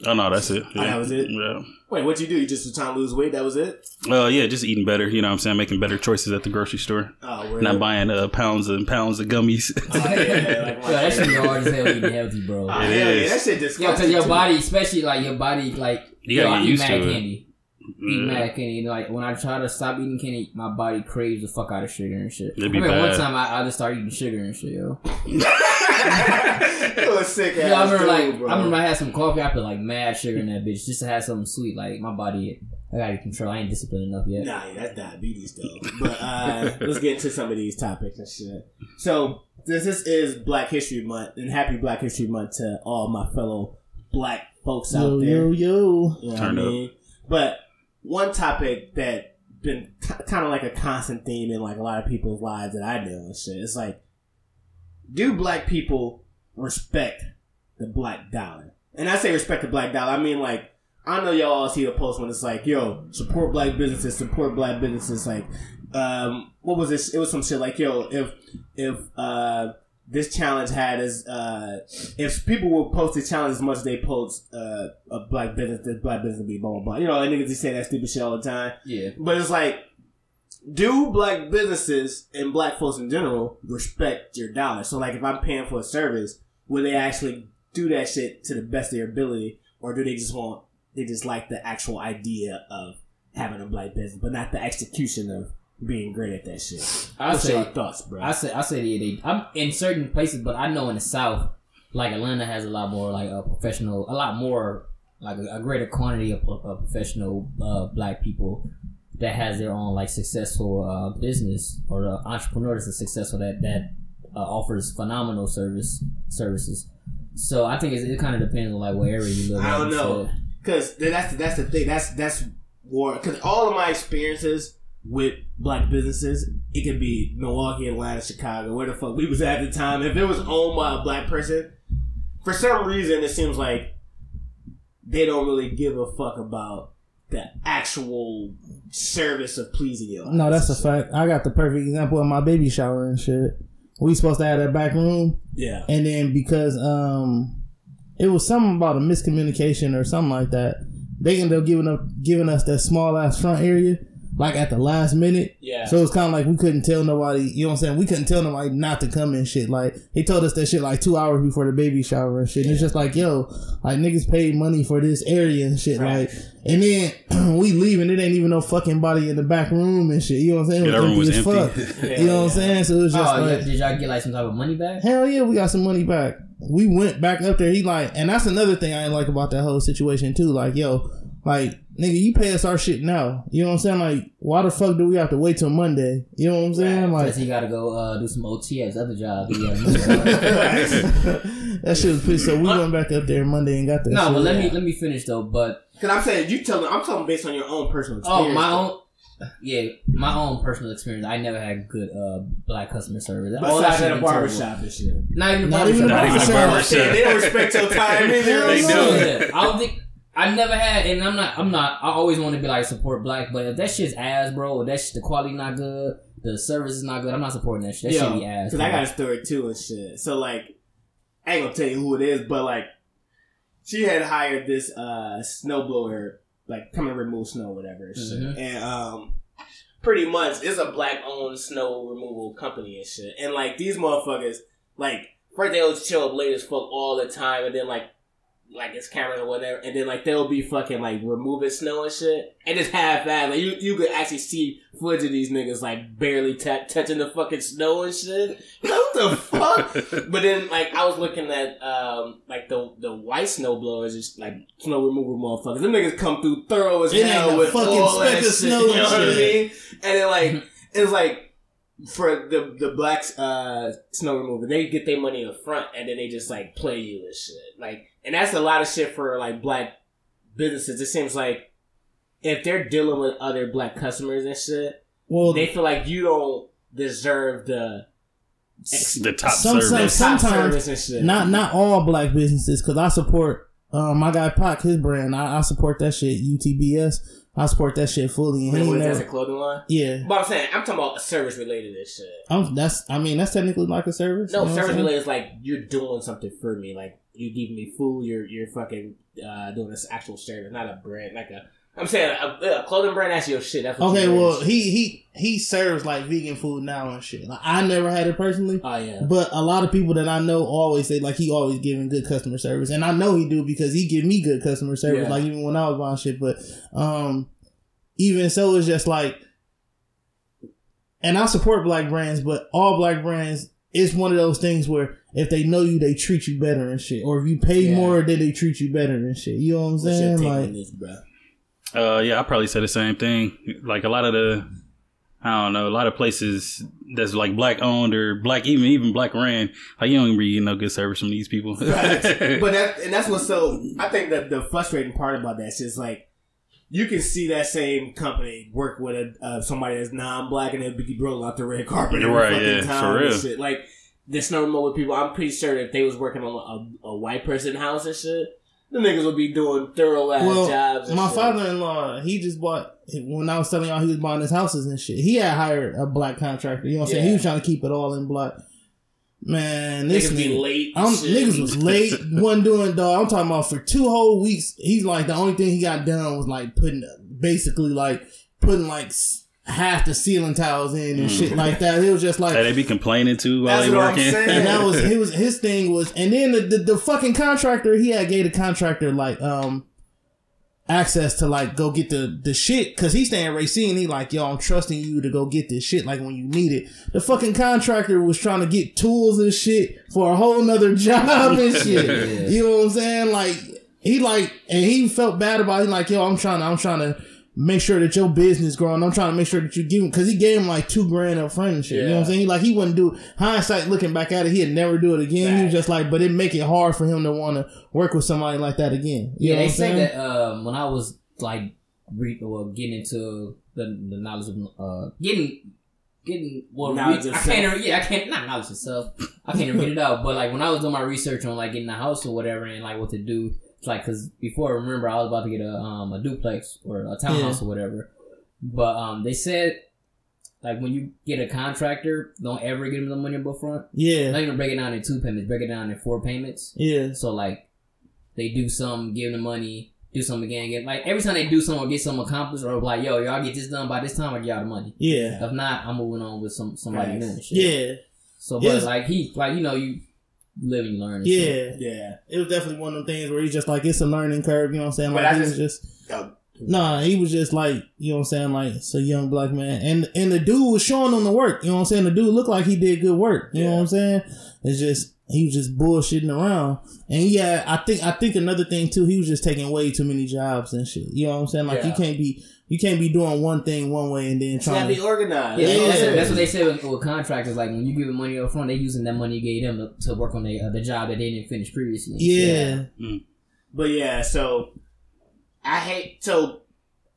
Oh no, that's it. Oh, that was it? Yeah. Wait, what you do? You just was trying to lose weight? That was it? Uh, yeah, just eating better. You know what I'm saying? Making better choices at the grocery store. Oh, word. Not buying uh, pounds and pounds of gummies. Oh, yeah, like Yo, that shit hard as hell eating healthy, bro. Oh, It yeah, is. that shit Yo, disgusting. cause your too. body, especially like your body, like You yo, gotta I get eat used mad to it. candy. Eat Yeah. mad candy. Like when I try to stop eating candy, my body craves the fuck out of sugar and shit. It'd be I mean, one time I, I just started eating sugar and shit, yo. it was sick ass. Yeah, I remember dude, like bro. I remember I had some coffee. I put like mad sugar in that bitch just to have something sweet. Like my body, I gotta control. I ain't disciplined enough yet. Nah, yeah, that's diabetes though. But uh, let's get into some of these topics and shit. So this, this is Black History Month, and happy Black History Month to all my fellow Black folks out Yo, there. yo, yo. You know what I Turn up. mean? But one topic that been kind of like a constant theme in like a lot of people's lives that I know and shit. It's like, do black people respect the black dollar? And I say respect the black dollar. I mean like, I know y'all all see the post when it's like, yo, support black businesses, support black businesses. Like, um, what was this? It was some shit like, yo, if if uh this challenge had as uh if people will post the challenge as much as they post uh a black business, this black business will be blah blah blah. You know, niggas just say that stupid shit all the time. Yeah. But it's like, do black businesses and black folks in general respect your dollar? So like, if I'm paying for a service, will they actually do that shit to the best of their ability, or do they just want they just like the actual idea of having a black business, but not the execution of being great at that shit? I What's say your thoughts, bro? I say I say they, they I'm in certain places, but I know in the South, like Atlanta has a lot more like a professional, a lot more like a, a greater quantity of, of professional uh, black people that has their own like successful uh, business or the entrepreneur that's successful that that uh, offers phenomenal service services. So I think it's, it kind of depends on like what area you live. I don't know. Because that's that's the thing. That's that's war. Because all of my experiences with black businesses, it could be Milwaukee, Atlanta, Chicago, where the fuck we was at the time. If it was owned by a black person, for some reason, it seems like they don't really give a fuck about the actual service of pleasing you. No, that's a fact. I got the perfect example in my baby shower and shit. We supposed to have that back room, Yeah. and then because um, it was something about a miscommunication or something like that, they ended up giving up giving us that small ass front area, like at the last minute. Yeah. So it's kind of like we couldn't tell nobody. You know what I'm saying? We couldn't tell nobody not to come and shit. Like he told us that shit like two hours before the baby shower and shit. And it's just like, yo, like niggas paid money for this area and shit. Right. Like, and then we leave and it ain't even no fucking body in the back room and shit. You know what I'm saying? Yeah, that room was as empty. fuck. You know what I'm saying? So it was oh, just Oh, yeah. like, did y'all get like some type of money back? hell yeah, we got some money back. We went back up there. He like, and that's another thing I ain't like about that whole situation too. Like, yo, like nigga, you pay us our shit now. You know what I'm saying? Like, why the fuck do we have to wait till Monday? You know what I'm saying? Like, Because he got to go uh, do some OT at his other job. He got to that shit was pissed. So we went back up there Monday and got that. No, shit. but let me let me finish though. But Because I'm saying you tell them. I'm talking based on your own personal experience. oh, experience. my though. own. yeah, my own personal experience. I never had good uh, black customer service. But All such that shit at a been terrible. barbershop and shit. Not even a Not even a barbershop. Not even a barbershop. barbershop. Shit, they don't respect your time either. They do. Yeah, I don't think I never had, and I'm not. I'm not. I always want to be like support black, but if that shit's ass, bro, or that shit, the quality not good, the service is not good, I'm not supporting that shit. That shit be ass. Cause I got a story too and shit. So like, I ain't gonna tell you who it is, but like, she had hired this uh snowblower, like come and remove snow, whatever. Mhm. and um. Pretty much, it's a black owned snow removal company and shit. And like these motherfuckers, like first they'll show up late as fuck all the time, and then like like it's camera or whatever, and then like they'll be fucking like removing snow and shit, and it's half ass. Like you, you could actually see footage of these niggas like barely ta- touching the fucking snow and shit. What the fuck? But then like I was looking at um like the the white snow blowers, just like snow removal motherfuckers. Them niggas come through thorough as It hell with fucking all that shit. snow You and know what I shit. mean? And then like it's like for the the black uh, snow remover, they get their money up front and then they just like play you and shit. Like, and that's a lot of shit for like black businesses. It seems like if they're dealing with other black customers and shit, Well, they feel like you don't deserve the the top Some- service. some- top Sometimes service and shit. not not all black businesses because I support um, my guy Pac, his brand. I, I support that shit. UTBS. I support that shit fully. Wait, what is that, a clothing line? yeah, But I'm saying, I'm talking about service related shit. I'm, that's. I mean, that's technically like a service. No, you know service related is like you're doing something for me. Like you giving me food. You're you're fucking uh, doing this actual service, not a brand. Like a, I'm saying a, a clothing brand. That's your shit. That's what Okay, well, he he he serves like vegan food now and shit. Like I never had it personally, Oh yeah. but a lot of people that I know always say like he always giving good customer service, and I know he do because he give me good customer service. Yeah. Like even when I was buying shit, but um, even so, it's just like, and I support black brands, but all black brands. It's one of those things where if they know you, they treat you better and shit. Or if you pay Yeah. more, then they treat you better and shit. You know what I'm What's your saying? take Like, on this, bro? Uh, yeah, I probably say the same thing. Like a lot of the, I don't know, a lot of places that's like black owned or black, even even black ran. Like you don't really get no good service from these people. Right. but that and that's what's so. I think that the frustrating part about that is just like. You can see that same company work with a uh, somebody that's non-black and they'll be rolling out the red carpet every Right, fucking yeah, time for real. shit. Like the snow removal people, I'm pretty sure that if they was working on a, a white person house and shit, the niggas would be doing thorough ass well, jobs. My father-in-law, he just bought when I was telling y'all he was buying his houses and shit. He had hired a black contractor. You know what I'm saying? He was trying to keep it all in black. Man, this niggas be nigga, late. I'm, niggas was late. wasn't doing dog. I'm talking about for two whole weeks. He's like the only thing he got done was like putting basically like putting like half the ceiling tiles in and shit like that. It was just like Hey, they be complaining too while they working. and that was he was his thing was and then the, the, the fucking contractor he had gave the contractor like um access to like go get the the shit because he's staying Racine he like yo I'm trusting you to go get this shit like when you need it. The fucking contractor was trying to get tools and shit for a whole nother job and shit. You know what I'm saying? Like he like and he felt bad about it He like yo I'm trying to I'm trying to make sure that your business growing. I'm trying to make sure that you give him because he gave him like two grand up front and shit. You know what I'm saying? Like he wouldn't do hindsight looking back at it, he'd never do it again. He was just like, but it make it hard for him to want to work with somebody like that again. You yeah, know they what I'm say saying? that um, when I was like re- well, getting into the, the knowledge of uh, getting getting well, Knowledge re- of I can't self. even, yeah, I can't not knowledge of self. I can't even get it out. But like when I was doing my research on like getting a house or whatever and like what to do, it's like because before I remember I was about to get a um a duplex or a townhouse or whatever, but um they said. Like when you get a contractor, don't ever give them the money up front. Yeah, Not even break it down in two payments. Break it down in four payments. yeah, So like they do some, give them the money, do something again, get like every time they do something or get something accomplished or like, yo, y'all get this done by this time, I get y'all the money. yeah, If not, I'm moving on with some somebody Right. new and shit. yeah, So Yes. but like he like you know, you live and learn and shit. yeah. Yeah. It was definitely one of them things where he's just like it's a learning curve. You know what I'm saying? Like I he was just- just. Oh. Nah, he was just like, you know what I'm saying, like it's a young black man. And and the dude was showing him the work. You know what I'm saying? The dude looked like he did good work. You know what I'm saying? It's just he was just bullshitting around. And yeah, I think I think another thing too, he was just taking way too many jobs and shit. You know what I'm saying? Like you Yeah. can't be you can't be doing one thing one way and then It's gotta be organized. Yeah, Yeah. That's, that's what they say with, with contractors. Like when you give them money up front, they using that money you gave them to, to work on the uh, the job that they didn't finish previously. Yeah. But yeah, so I hate so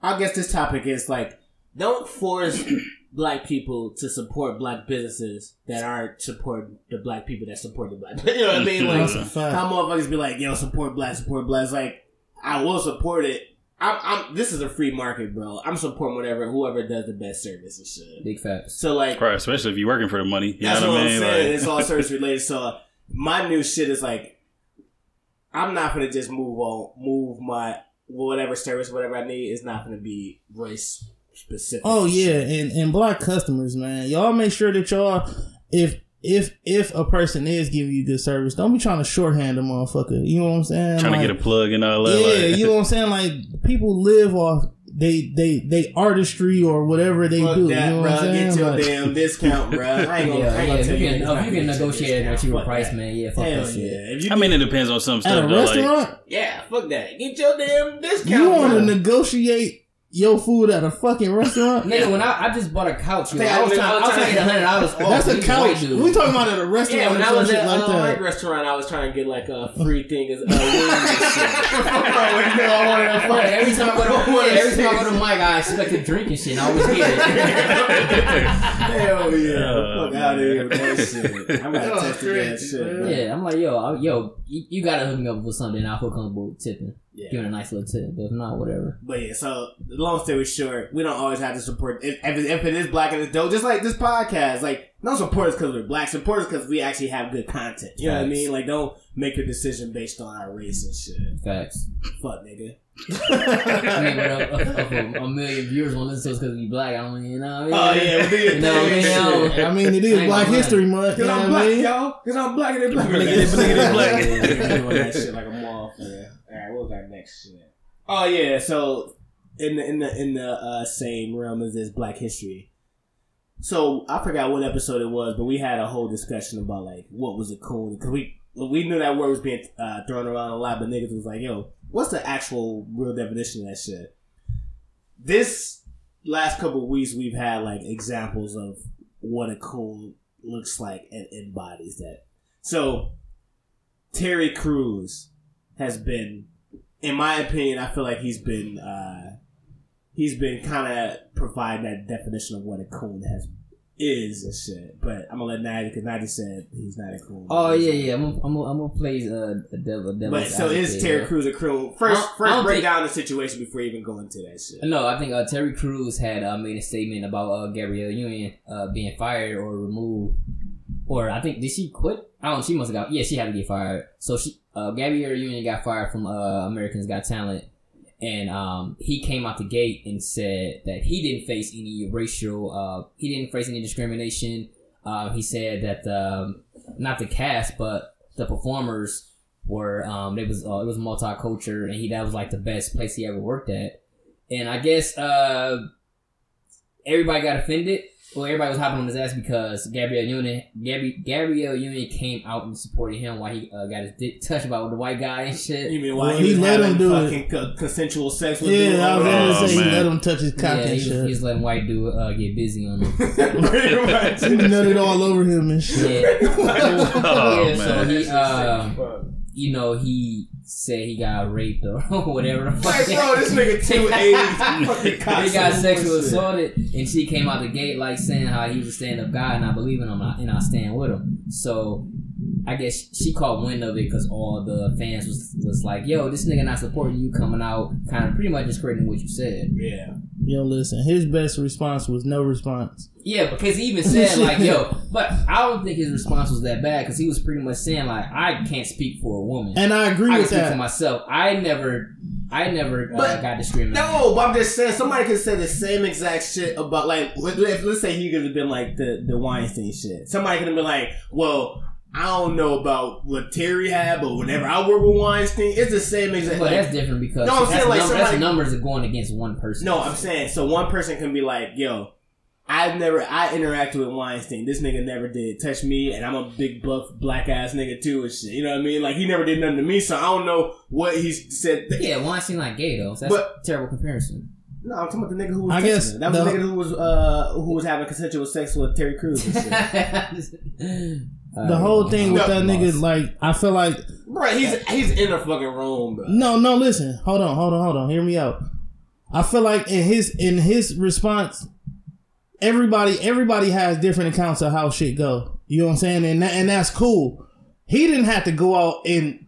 I guess this topic is like don't force black people to support black businesses that aren't supporting the black people that support the black. You know what I mean? Like That's a fact. how motherfuckers be like, yo, support black, support black. It's like I will support it. I'm, I'm. This is a free market, bro. I'm supporting whatever, whoever does the best service and shit. Big facts. So like, Right, especially if you're working for the money. You that's know what, what I I'm mean? saying. Like, it's all service related. So my new shit is like, I'm not gonna just move on, move my whatever service, whatever I need. is not gonna be race specific. Oh yeah, and and black customers, man, y'all make sure that y'all if if if a person is giving you good service, don't be trying to shorthand a motherfucker. You know what I'm saying? trying Like, to get a plug and all that. yeah, like, you know what I'm saying? Like people live off they they they artistry or whatever they Fuck do. that, you know bro. what I'm saying? Get your Like, damn discount, bro. I ain't Yeah, gonna, I ain't yeah. gonna If tell you you. can, niggas not you to can get negotiate at a cheaper price, that. man, yeah, fuck Hell that shit. yeah. If you I mean, it depends on some stuff. at a though, like, restaurant, yeah, fuck that. Get your damn discount. you want to negotiate your food at a fucking restaurant? Nigga, when I, I just bought a couch, yo, think I I was was- trying, I I was was trying to get trying- hundred dollars off. That's a couch. dude. We talking about at a restaurant Yeah, when or I was at like uh, that. my restaurant, I was trying to get like a free thing as uh, wings and shit. Right, every time I go to yeah, every time I go to Mike, I expect a drink and shit. and I always get it. Hell yeah, Oh, fuck out of here with that shit. I'm gonna test that shit. man. yeah, I'm like, yo, I, yo, you, you gotta hook me up with something. I feel comfortable tipping, Yeah. giving a nice little tip. But if not, whatever. But yeah, so the long story short, we don't always have to support if, if, if it is black and it's dope. Just like this podcast, like don't support us because we're black. Support us because we actually have good content. You know what I mean? Like don't make a decision based on our race and shit. Facts. Fuck nigga. I mean, but if, if a, a million viewers want to listen to us because we black, I don't, you know. What Oh I mean? Oh, yeah, we do You know what I mean? and I shit. I mean, it I Black. History Month. Cause I'm black, mean? y'all. Cause I'm black and they black. Blickety, blickety, black. Doing that shit like a motherfucker. All right, what was our next shit? Oh yeah, so in the in the in the uh, same realm as this Black History. So I forgot what episode it was, but we had a whole discussion about like what was a coon because we we knew that word was being uh, thrown around a lot, but niggas was like, "Yo, what's the actual real definition of that shit?" This last couple weeks, we've had like examples of what a coon looks like and embodies that. So Terry Crews has been, in my opinion, I feel like he's been uh, he's been kind of providing that definition of what a coon has is and shit. But I'm gonna let Natty because Natty said he's not a coon. Oh yeah, yeah. I'm, gonna- I'm, gonna- I'm gonna play uh, a devil. devil But so is Terry Crews a coon? First, I don't- I first break think- down the situation before you even go into that shit. No, I think uh, Terry Crews had uh, made a statement about uh, Gabrielle Union uh, being fired or removed, or I think did she quit? I don't. know, She must have got. Yeah, she had to get fired. So she, uh, Gabrielle Union got fired from uh, Americans Got Talent, and um, he came out the gate and said that he didn't face any racial. Uh, he didn't face any discrimination. Uh, he said that um, not the cast, but the performers were. Um, it was uh, it was multicultural, and he that was like the best place he ever worked at. And I guess uh, everybody got offended. Well, everybody was hopping on his ass because Gabrielle Union, Gabri- Gabrielle Union came out and supported him while he uh, got his dick touched by the white guy and shit. You mean why Well, he, he was let him having do it. fucking co- consensual sex with dudes? Yeah, I was Oh, gonna say he let him touch his cock Yeah, and he was, he shit. was letting white dude uh, get busy on him. Pretty much. He nutted all over him and shit. Yeah, Oh, yeah so man. he, um, you know, he said he got raped or whatever the fuck. Like, bro, this nigga 280 he got sexually assaulted, and she came out the gate like saying how he was a stand up guy, and I believe in him, and I stand with him. So I guess she caught wind of it because all the fans was was like, "Yo, this nigga not supporting you coming out, kind of pretty much just creating what you said." Yeah. Yo, listen, his best response was no response. Yeah, because he even said like, "Yo," but I don't think his response was that bad because he was pretty much saying like, "I can't speak for a woman. And I agree I with speak for myself. I never, I never uh, But- got discriminated." No, but I'm just saying somebody could say the same exact shit about like let- let- let's say he could have been like the the Weinstein shit. Somebody could have been like, well. I don't know about what Terry had, but whenever I work with Weinstein, it's the same exact. But like- that's different because No, I'm that's, saying, like, num- that's somebody- numbers are going against one person. No, I'm saying so one person can be like, "Yo, I've never I interacted with Weinstein. This nigga never did touch me, and I'm a big buff black ass nigga too and shit. You know what I mean? Like he never did nothing to me, so I don't know what he said. Yeah, Weinstein like gay though. So that's But- a terrible comparison. No, I'm talking about the nigga who was. I guess that was the- the nigga who was uh who was having consensual sex with Terry Crews. The whole thing with that nigga, like, I feel like bro, he's he's in the fucking room, bro. no, no. Listen, hold on, hold on, hold on. Hear me out. I feel like in his in his response, everybody everybody has different accounts of how shit go. You know what I'm saying? And that, and that's cool. He didn't have to go out and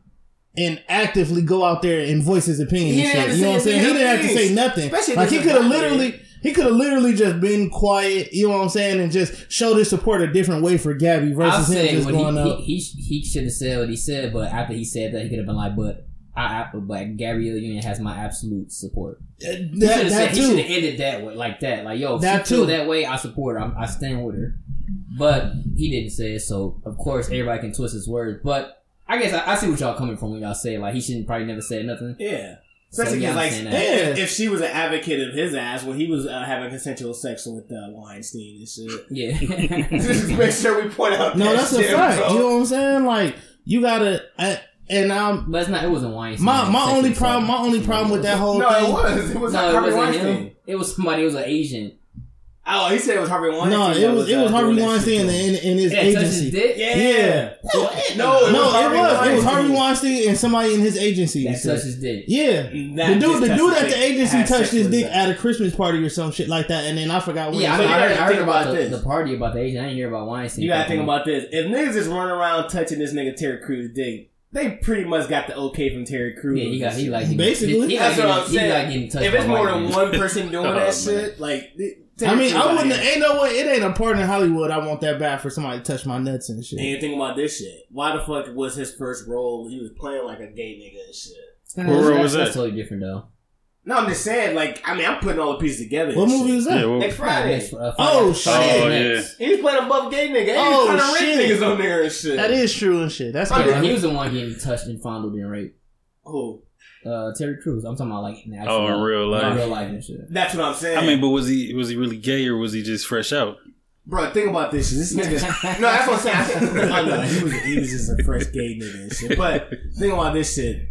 and actively go out there and voice his opinion. He and shit. You know what I'm saying? He didn't have to say nothing. Especially Like he could have literally he could have literally just been quiet. You know what I'm saying? And just showed his support a different way for Gabby I'll versus him just going he, up. he, he he should have said what he said, but after he said that, he could have been like, "But I, I but Gabrielle Union has my absolute support." He that, should have that he should have ended that way, like that, like yo, if That she too. that way, I support her. I'm, I stand with her. But he didn't say it, so of course everybody can twist his words. But I guess I, I see what y'all coming from when y'all say like he shouldn't probably never say nothing. Yeah. So, Especially yeah, because, like, saying if, if she was an advocate of his ass when he was uh, having consensual sex with uh, Weinstein and shit. Yeah, Just make sure we point out. No, that that's a fact. bro. You know what I'm saying? Like you gotta, I, and um, but it's not. It wasn't Weinstein. my my only problem, my only problem with that whole No, thing. it was. It was No, it Harvey wasn't Weinstein. him. It was somebody. It was an Asian. Oh, he said it was Harvey Weinstein. No, it was it was uh, Harvey doing that Weinstein shit and, to him. and, and his Yeah, touch agency. his dick. Yeah. Yeah. No, No, it no, was it was. Harvey It was Weinstein. Harvey Weinstein and somebody in his agency. That said- touched his dick. Yeah, That the dude, the dude touched at his the agency touched sex his dick at a Christmas party or some shit like that, and then I forgot what. Yeah, I, it know, was. I, heard, I heard about, about the, this. the party about the Asian. I didn't hear about Weinstein. You gotta think about this. If niggas is running around touching this nigga Terry Crews' dick, they pretty much got the okay from Terry Crews. Yeah, he got he like Basically. he, he That's like what I'm he saying. like getting touched. If it's more than one person doing Oh, that shit, like I mean, I wouldn't. Ain't Ain't no way. It ain't a part in Hollywood. I want that bad for somebody to touch my nuts and shit. And think about this shit. Why the fuck was his first role? He was playing like a gay nigga and shit. That's- What role that's, was that's that? totally different though. No, I'm just saying. Like, I mean, I'm putting all the pieces together. What movie shit. was that? Yeah, well, Next Friday. Next, uh, Oh, shit. Friday Oh, next. He was playing a buff gay nigga. He Oh, was trying to rape shit. niggas on there and shit. That is true and shit. That's I Yeah, he was the one getting touched and fondled and raped. Who? Uh, Terry Crews. I'm talking about like in actual, Oh, in real life. real life and shit. That's what I'm saying. I mean, but was he was he really gay or was he just fresh out? Bro, think about this. This nigga. no, that's what I'm saying. I think, I know he was he was just a fresh gay nigga and shit. But think about this shit.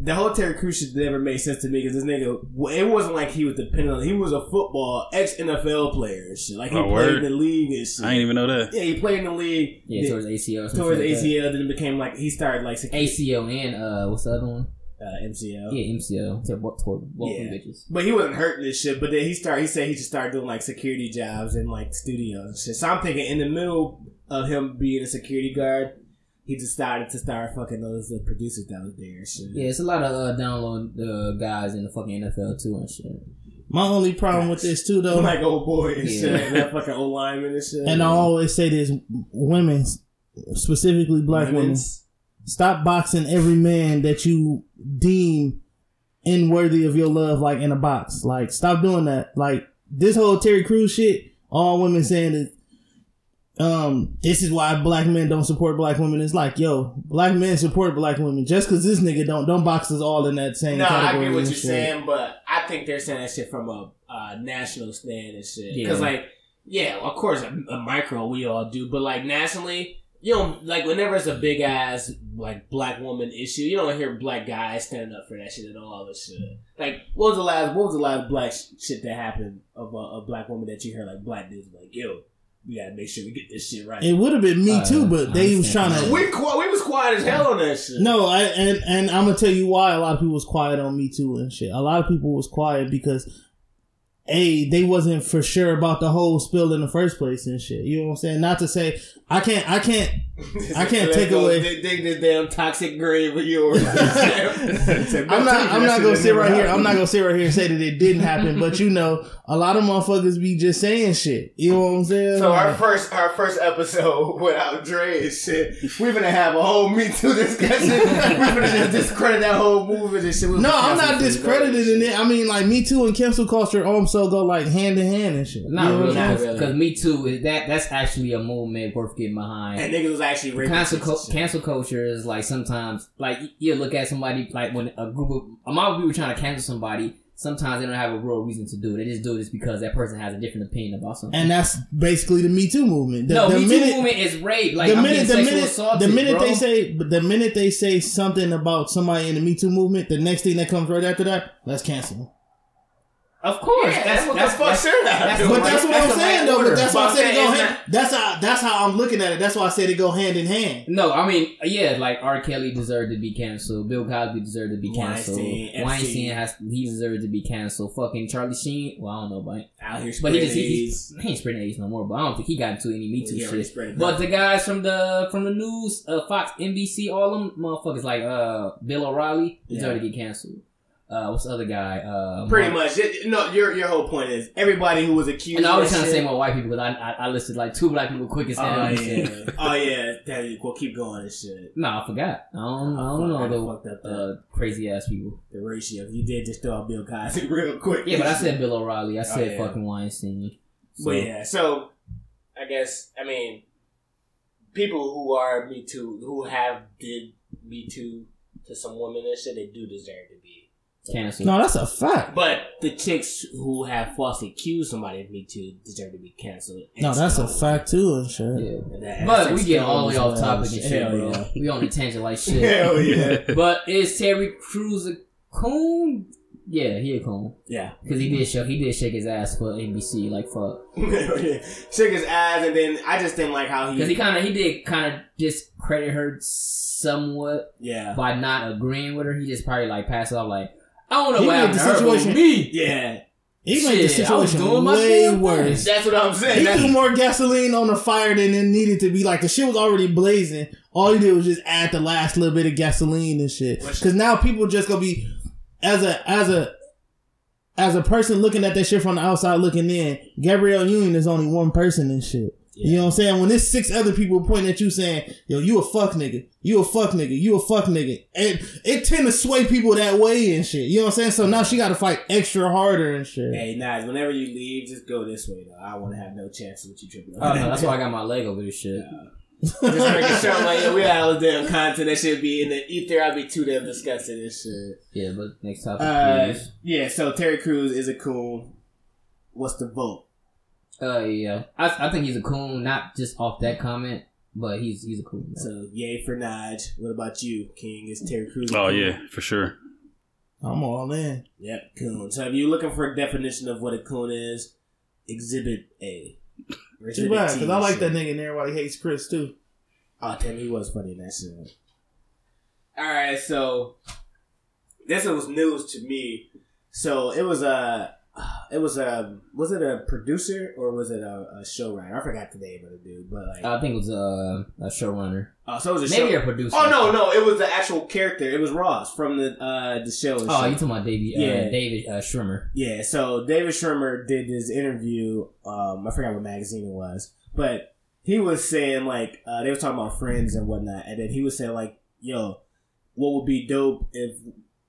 The whole Terry Crews shit never made sense to me because this nigga, it wasn't like he was dependent on. He was a football ex NFL player and shit. Like he Oh, played word? in the league and shit. I didn't even know that. yeah, he played in the league. Yeah, then- towards ACL. Towards shit like that. ACL. Then it became like he started like ACL and uh, what's the other one? Uh, MCL. Yeah, MCL. To what toward both Yeah. bitches. But he wasn't hurting this shit. But then he started. He said he just started doing like security jobs in like studios and shit. So I'm thinking in the middle of him being a security guard, he decided to start fucking those uh, producers that was there and shit. Yeah, it's a lot of uh, download uh, guys in the fucking NFL too and shit. My only problem with this too, though, like old boy and Yeah. shit. And that fucking old lineman and shit. and I always say this: women, specifically black women, stop boxing every man that you deem unworthy of your love, like in a box. Like, stop doing that. Like this whole Terry Crews shit. All women saying that. Um, this is why black men don't support black women. It's like, yo, black men support black women. Just because this nigga don't, don't box us all in that same No, I get what you're shit. saying, but I think they're saying that shit from a uh, national stand and shit. Yeah. Because, like, yeah, of course, a, a micro we all do, but like nationally, you don't like whenever it's a big ass like black woman issue, you don't hear black guys standing up for that shit at all. And shit. Like, what was the last? What was the last black sh- shit that happened of a, a black woman that you heard like black dudes like, yo, we gotta make sure we get this shit right. It would have been me Uh, too, but they was trying to. we qui- we was quiet as hell on that shit. No, I, and and I'm gonna tell you why a lot of people was quiet on me too and shit. A lot of people was quiet because a they wasn't for sure about the whole spill in the first place and shit. You know what I'm saying? Not to say I can't I can't I can't take away- Dig, dig this damn toxic grave of yours. I'm not I'm not gonna sit right here. I'm not gonna sit right here and say that it didn't happen, but you know, a lot of motherfuckers be just saying shit. You know what I'm saying? So our first our first episode without Dre and shit, we're gonna have a whole Me Too discussion. we're gonna just discredit that whole movement and shit. We'll no, I'm not for this discrediting it. I mean, like Me Too and cancel culture also go like hand in hand and shit. Not You know really, not really. because Me Too is that that's actually a movement worth getting behind. And niggas was actually raping cancel, chicks cu- cancel culture is like sometimes like you look at somebody like when a group of a lot of people trying to cancel somebody. Sometimes they don't have a real reason to do it. They just do it just because that person has a different opinion about something. And that's basically the Me Too movement. The, no, the Me minute, Too movement is rape. Like the I'm minute, the minute, assaulted, the minute bro. they say, the minute they say something about somebody in the Me Too movement, the next thing that comes right after that, let's cancel. Them. Of course, Yeah, that's what that's, the fuck that's, should I that's But that's what that's I'm saying right though. But that's why I But said it go hand. it's That's how that's how I'm looking at it. That's why I said it go hand in hand. No, I mean, yeah, like R. Kelly deserved to be canceled. Bill Cosby deserved to be canceled. Weinstein, Weinstein has he deserved to be canceled. Fucking Charlie Sheen. Well, I don't know, but Out here but he just he, AIDS. he, he ain't spreading AIDS no more. But I don't think he got into any Me Too He shit. But that. the guys from the from the news, uh, Fox, NBC, all them motherfuckers like uh Bill O'Reilly deserve to get canceled. Uh, what's the other guy? Uh, Pretty Mark- much. It- no, your your whole point is everybody who was accused. And I was that trying to say more white people, but I, I I listed like two black people quick as hell. Oh yeah. oh yeah. Damn you. Well, keep going and shit. No, I forgot. I don't, I Oh, don't I know fucked up the uh, crazy ass people. The ratio. You did just throw out Bill Cosby real quick. Yeah, but I said Bill O'Reilly. I said Oh, yeah. fucking Weinstein. So, But yeah, so I guess I mean people who are Me Too, who have did Me Too to some women and shit, they do deserve to be. Cancel. No, that's a fact. But the chicks who have falsely accused somebody of Me Too deserve to be canceled. No, that's a fact too and shit. Yeah. That- But we get all the way off topic and shit, bro. yeah. We on a tangent like shit. Hell yeah. But is Terry Crews a coon? Yeah, he a coon. Yeah. Cause he did show he did shake his ass for NBC like fuck. Shook his ass, and then I just didn't like how he. Cause he kind of he did kind of discredit her somewhat yeah. by not agreeing with her. He just probably like passed it off like I don't know He what made the to her, but situation- me. Yeah. He made the Shit, I was situation doing my way worse. That's what I'm saying. He That's- threw more gasoline on the fire than it needed to be. Like the shit was already blazing. All he did was just add the last little bit of gasoline and shit. Because now people just gonna be as a as a as a person looking at that shit from the outside looking in. Gabrielle Union is only one person and shit. You know what I'm saying? When there's six other people pointing at you saying, "Yo, you a fuck nigga, you a fuck nigga, you a fuck nigga," and it tend to sway people that way and shit. You know what I'm saying? So now she got to fight extra harder and shit. Hey, Nas, whenever you leave, just go this way, though. I want to have no chance with you tripping. Oh no, that's why I got my leg over this shit. Just making sure, I'm like, yeah, we had all the damn content that should be in the ether. I'd be too damn disgusted and shit. Yeah, but next topic, Uh, please. yeah, so Terry Crews is a coon. What's the vote? Uh, yeah, I, I think he's a coon, not just off that comment, but he's he's a coon. So, yay for Naj. What about you, King? Is Terry Crews? Oh coon? yeah, for sure. I'm all in. Yep, coon. So, if you're looking for a definition of what a coon is, Exhibit A. Too bad, because I like that nigga and everybody hates Chris too. Oh, damn, he was funny in that shit. Alright, so this was news to me. So it was a, it was a, was it a producer or was it a, a showrunner? I forgot the name of the dude, but like, I think it was uh, a showrunner, oh, so it was a maybe show. a producer. Oh no, no, it was the actual character. It was Ross from the uh the show. Oh, you talking about David? Uh, Yeah. David uh, Schwimmer. Yeah, so David Schwimmer did this interview. Um, I forgot what magazine it was, but he was saying like uh, they were talking about friends and whatnot, and then he was saying like, "Yo, what would be dope if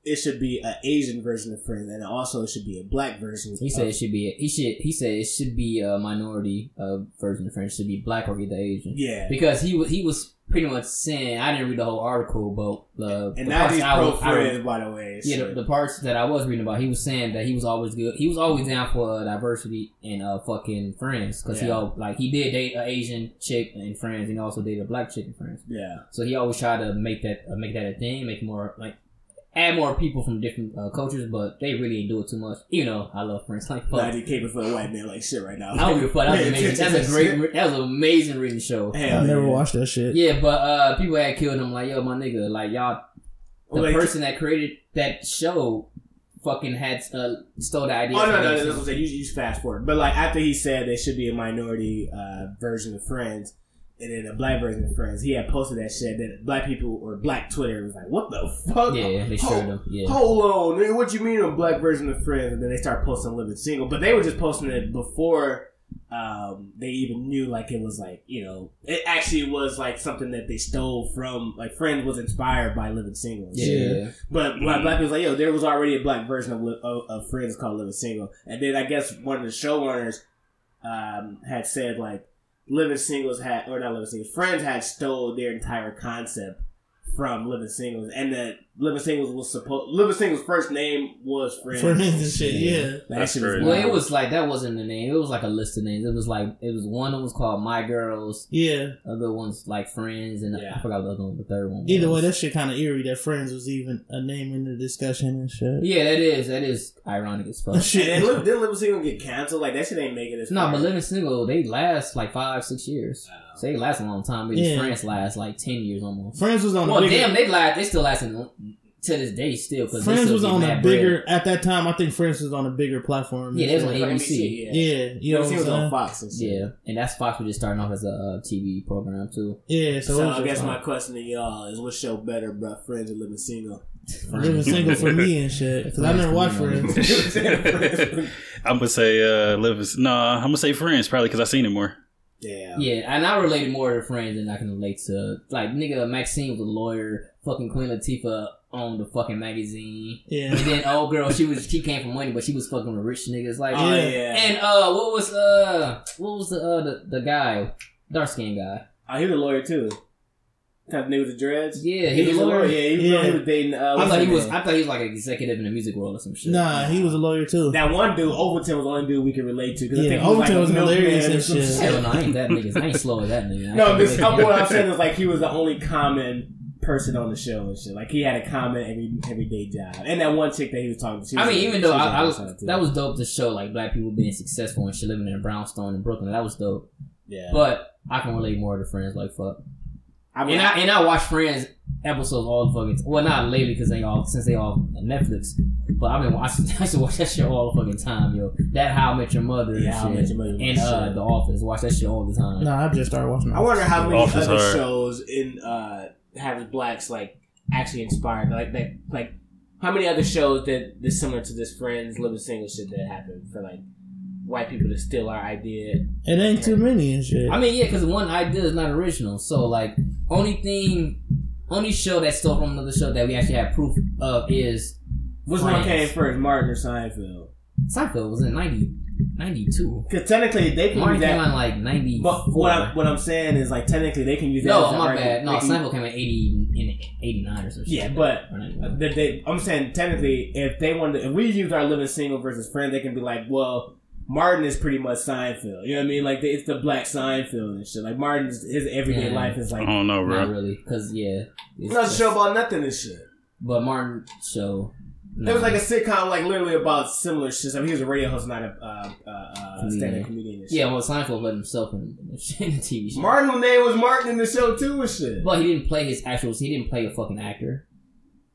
it should be an Asian version of Friends, and also it should be a black version." He of- said it should be. He should. He said it should be a minority uh, version of Friends. Should be black or either Asian. "Yeah." Because he was he was pretty much saying I didn't read the whole article, but uh, And the now he's pro was- Friends, by the way. Yeah, the, the parts that I was reading about, he was saying that he was always good. He was always down for uh, diversity and uh fucking friends because he all like he did date an Asian chick in Friends, and he also dated a black chick in Friends. yeah. So he always tried to make that uh, make that a thing, make more like add more people from different uh, cultures, but they really ain't do it too much. You know, I love Friends like fuck. Nah, he caping for the white man like shit right now. I don't give a fuck. That was amazing. attention That's a great. re- That was an amazing reading show. Hell I never yeah. watched that shit. Yeah, but uh, people had killed him. Like, yo, my nigga, like y'all, the Like- person that created that show, fucking had uh, stole the idea. Oh no, no, no, that's what I'm saying. You, you just fast forward. But like after he said there should be a minority uh, version of Friends and then a black version of Friends, he had posted that shit. Then black people or black Twitter was like, "What the fuck?" Yeah, they showed them. Yeah, Hold on, nigga, what you mean a black version of Friends? And then they start posting Living Single, but they were just posting it before um, they even knew like it was like you know it actually was like something that they stole from like Friends was inspired by Living Single. yeah, Yeah. But black, black people's like, yo, there was already a black version of, of, of Friends called Living Single, and then I guess one of the showrunners um, had said like Living Singles had or not Living Singles, Friends had stole their entire concept from Living Singles, and that Living Singles was supposed Living Singles' first name was Friends. Friends and shit, yeah. That That's shit was. Well, it was like that wasn't the name. It was like a list of names. It was like it was one that was called My Girls. Yeah. Other ones like Friends, and Yeah. I forgot what the other one. The third one. Either was. way, that shit kind of eerie that Friends was even a name in the discussion and shit. Yeah, that is that is ironic as fuck. Shit. And then didn't Living Single get canceled? Like that shit ain't making this. No, far. but living single, they last like five, six years. So they last a long time. But Yeah. friends last like ten years almost. Friends was on Well, a bigger, damn, they last. They still lasting to this day still. Cause they Friends still was on a mad bigger at that time. I think Friends was on a bigger platform. Yeah, and they was on Like ABC. yeah. Yeah, you know Living what I'm on saying? Fox and Yeah, and that's Fox was just starting off as a uh, TV program too. Yeah, so, So, I guess just my like, question to y'all is, what show better, bro? Friends or Living Single? living single for me and shit because I never watched Friends. I'm gonna say uh, live. is- No, I'm gonna say Friends probably because I seen it more. Damn. Yeah, and I related more to friends than I can relate to like nigga Maxine was a lawyer. Fucking Queen Latifah owned the fucking magazine. Yeah, And then old girl, she was she came from money, but she was fucking with rich niggas. Like, Oh Yeah. yeah. and uh, what was uh, what was the uh the, the guy, dark skinned guy? I hear the lawyer too. Kind of nigga with the dreads. Yeah, he was a lawyer. Yeah, he, Yeah. he was dating. Uh, I thought he his was. I thought he was like an executive in the music world or some shit. nah, he was a lawyer too. That one dude, Overton, was the only dude we could relate to. 'cause I Yeah, think he was like Overton was hilarious or and some shit. Hell no, I ain't that nigga. I ain't slow as that nigga. I No, this relate to what. I'm saying is like he was the only common person on the show and shit. Like he had a common every everyday job. And that one chick that he was talking to. she I mean, a- even though was I, I was, the side, too. that was dope to show like black people being successful and shit living in a brownstone in Brooklyn. That was dope. yeah. But I can relate more to Friends. Like fuck. I mean, And I and I watch Friends episodes all the fucking time. well not lately because they all since they all on Netflix. But I've been watching. I used to watch that shit all the fucking time, yo. That How I Met Your Mother and Yeah, How I shit, Met Your Mother was and uh, shit. The Office. Watch that shit all the time. No, I just started watching. I wonder how many Office other hard. shows in uh have blacks like actually inspired like like like how many other shows that that's similar to this Friends Living Single shit that happened for like white people to steal our idea. It ain't too many and shit. I mean, yeah, because one idea is not original. So like, only thing, only show that stole from another show that we actually have proof of is Which one came first, Martin or Seinfeld? Seinfeld was in 90, 92. Because technically they can Martin use came that. out in like ninety But what I'm, what I'm saying is like technically they can use that. No, as an my argument. bad. No, They can- Seinfeld came in eighty in eighty nine or something. Yeah, but They, they, I'm saying technically, if they wanted, if we use our living single versus friend, they can be like, well, Martin is pretty much Seinfeld. You know what I mean? Like it's the black Seinfeld and shit. Like Martin's his everyday Yeah. life is like I don't know, not really, because yeah, it's not a show about nothing and shit. But Martin show. It was like a sitcom, like literally about similar shit. I mean, he was a radio host, not a uh, uh, uh, Comedian. stand-up comedian. And shit. yeah. Well, Seinfeld let himself in, in, the, in the TV show. Martin's name was Martin in the show too and shit. but he didn't play his actual. He didn't play a fucking actor.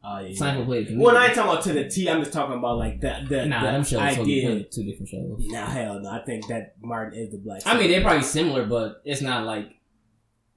Oh yeah. Seinfeld played. Well, I talking about to the T. I'm just talking about like the the, Nah, the them shows are totally idea. two different shows. Nah, hell no. I think that Martin is the black. I mean, they're probably similar, but it's not like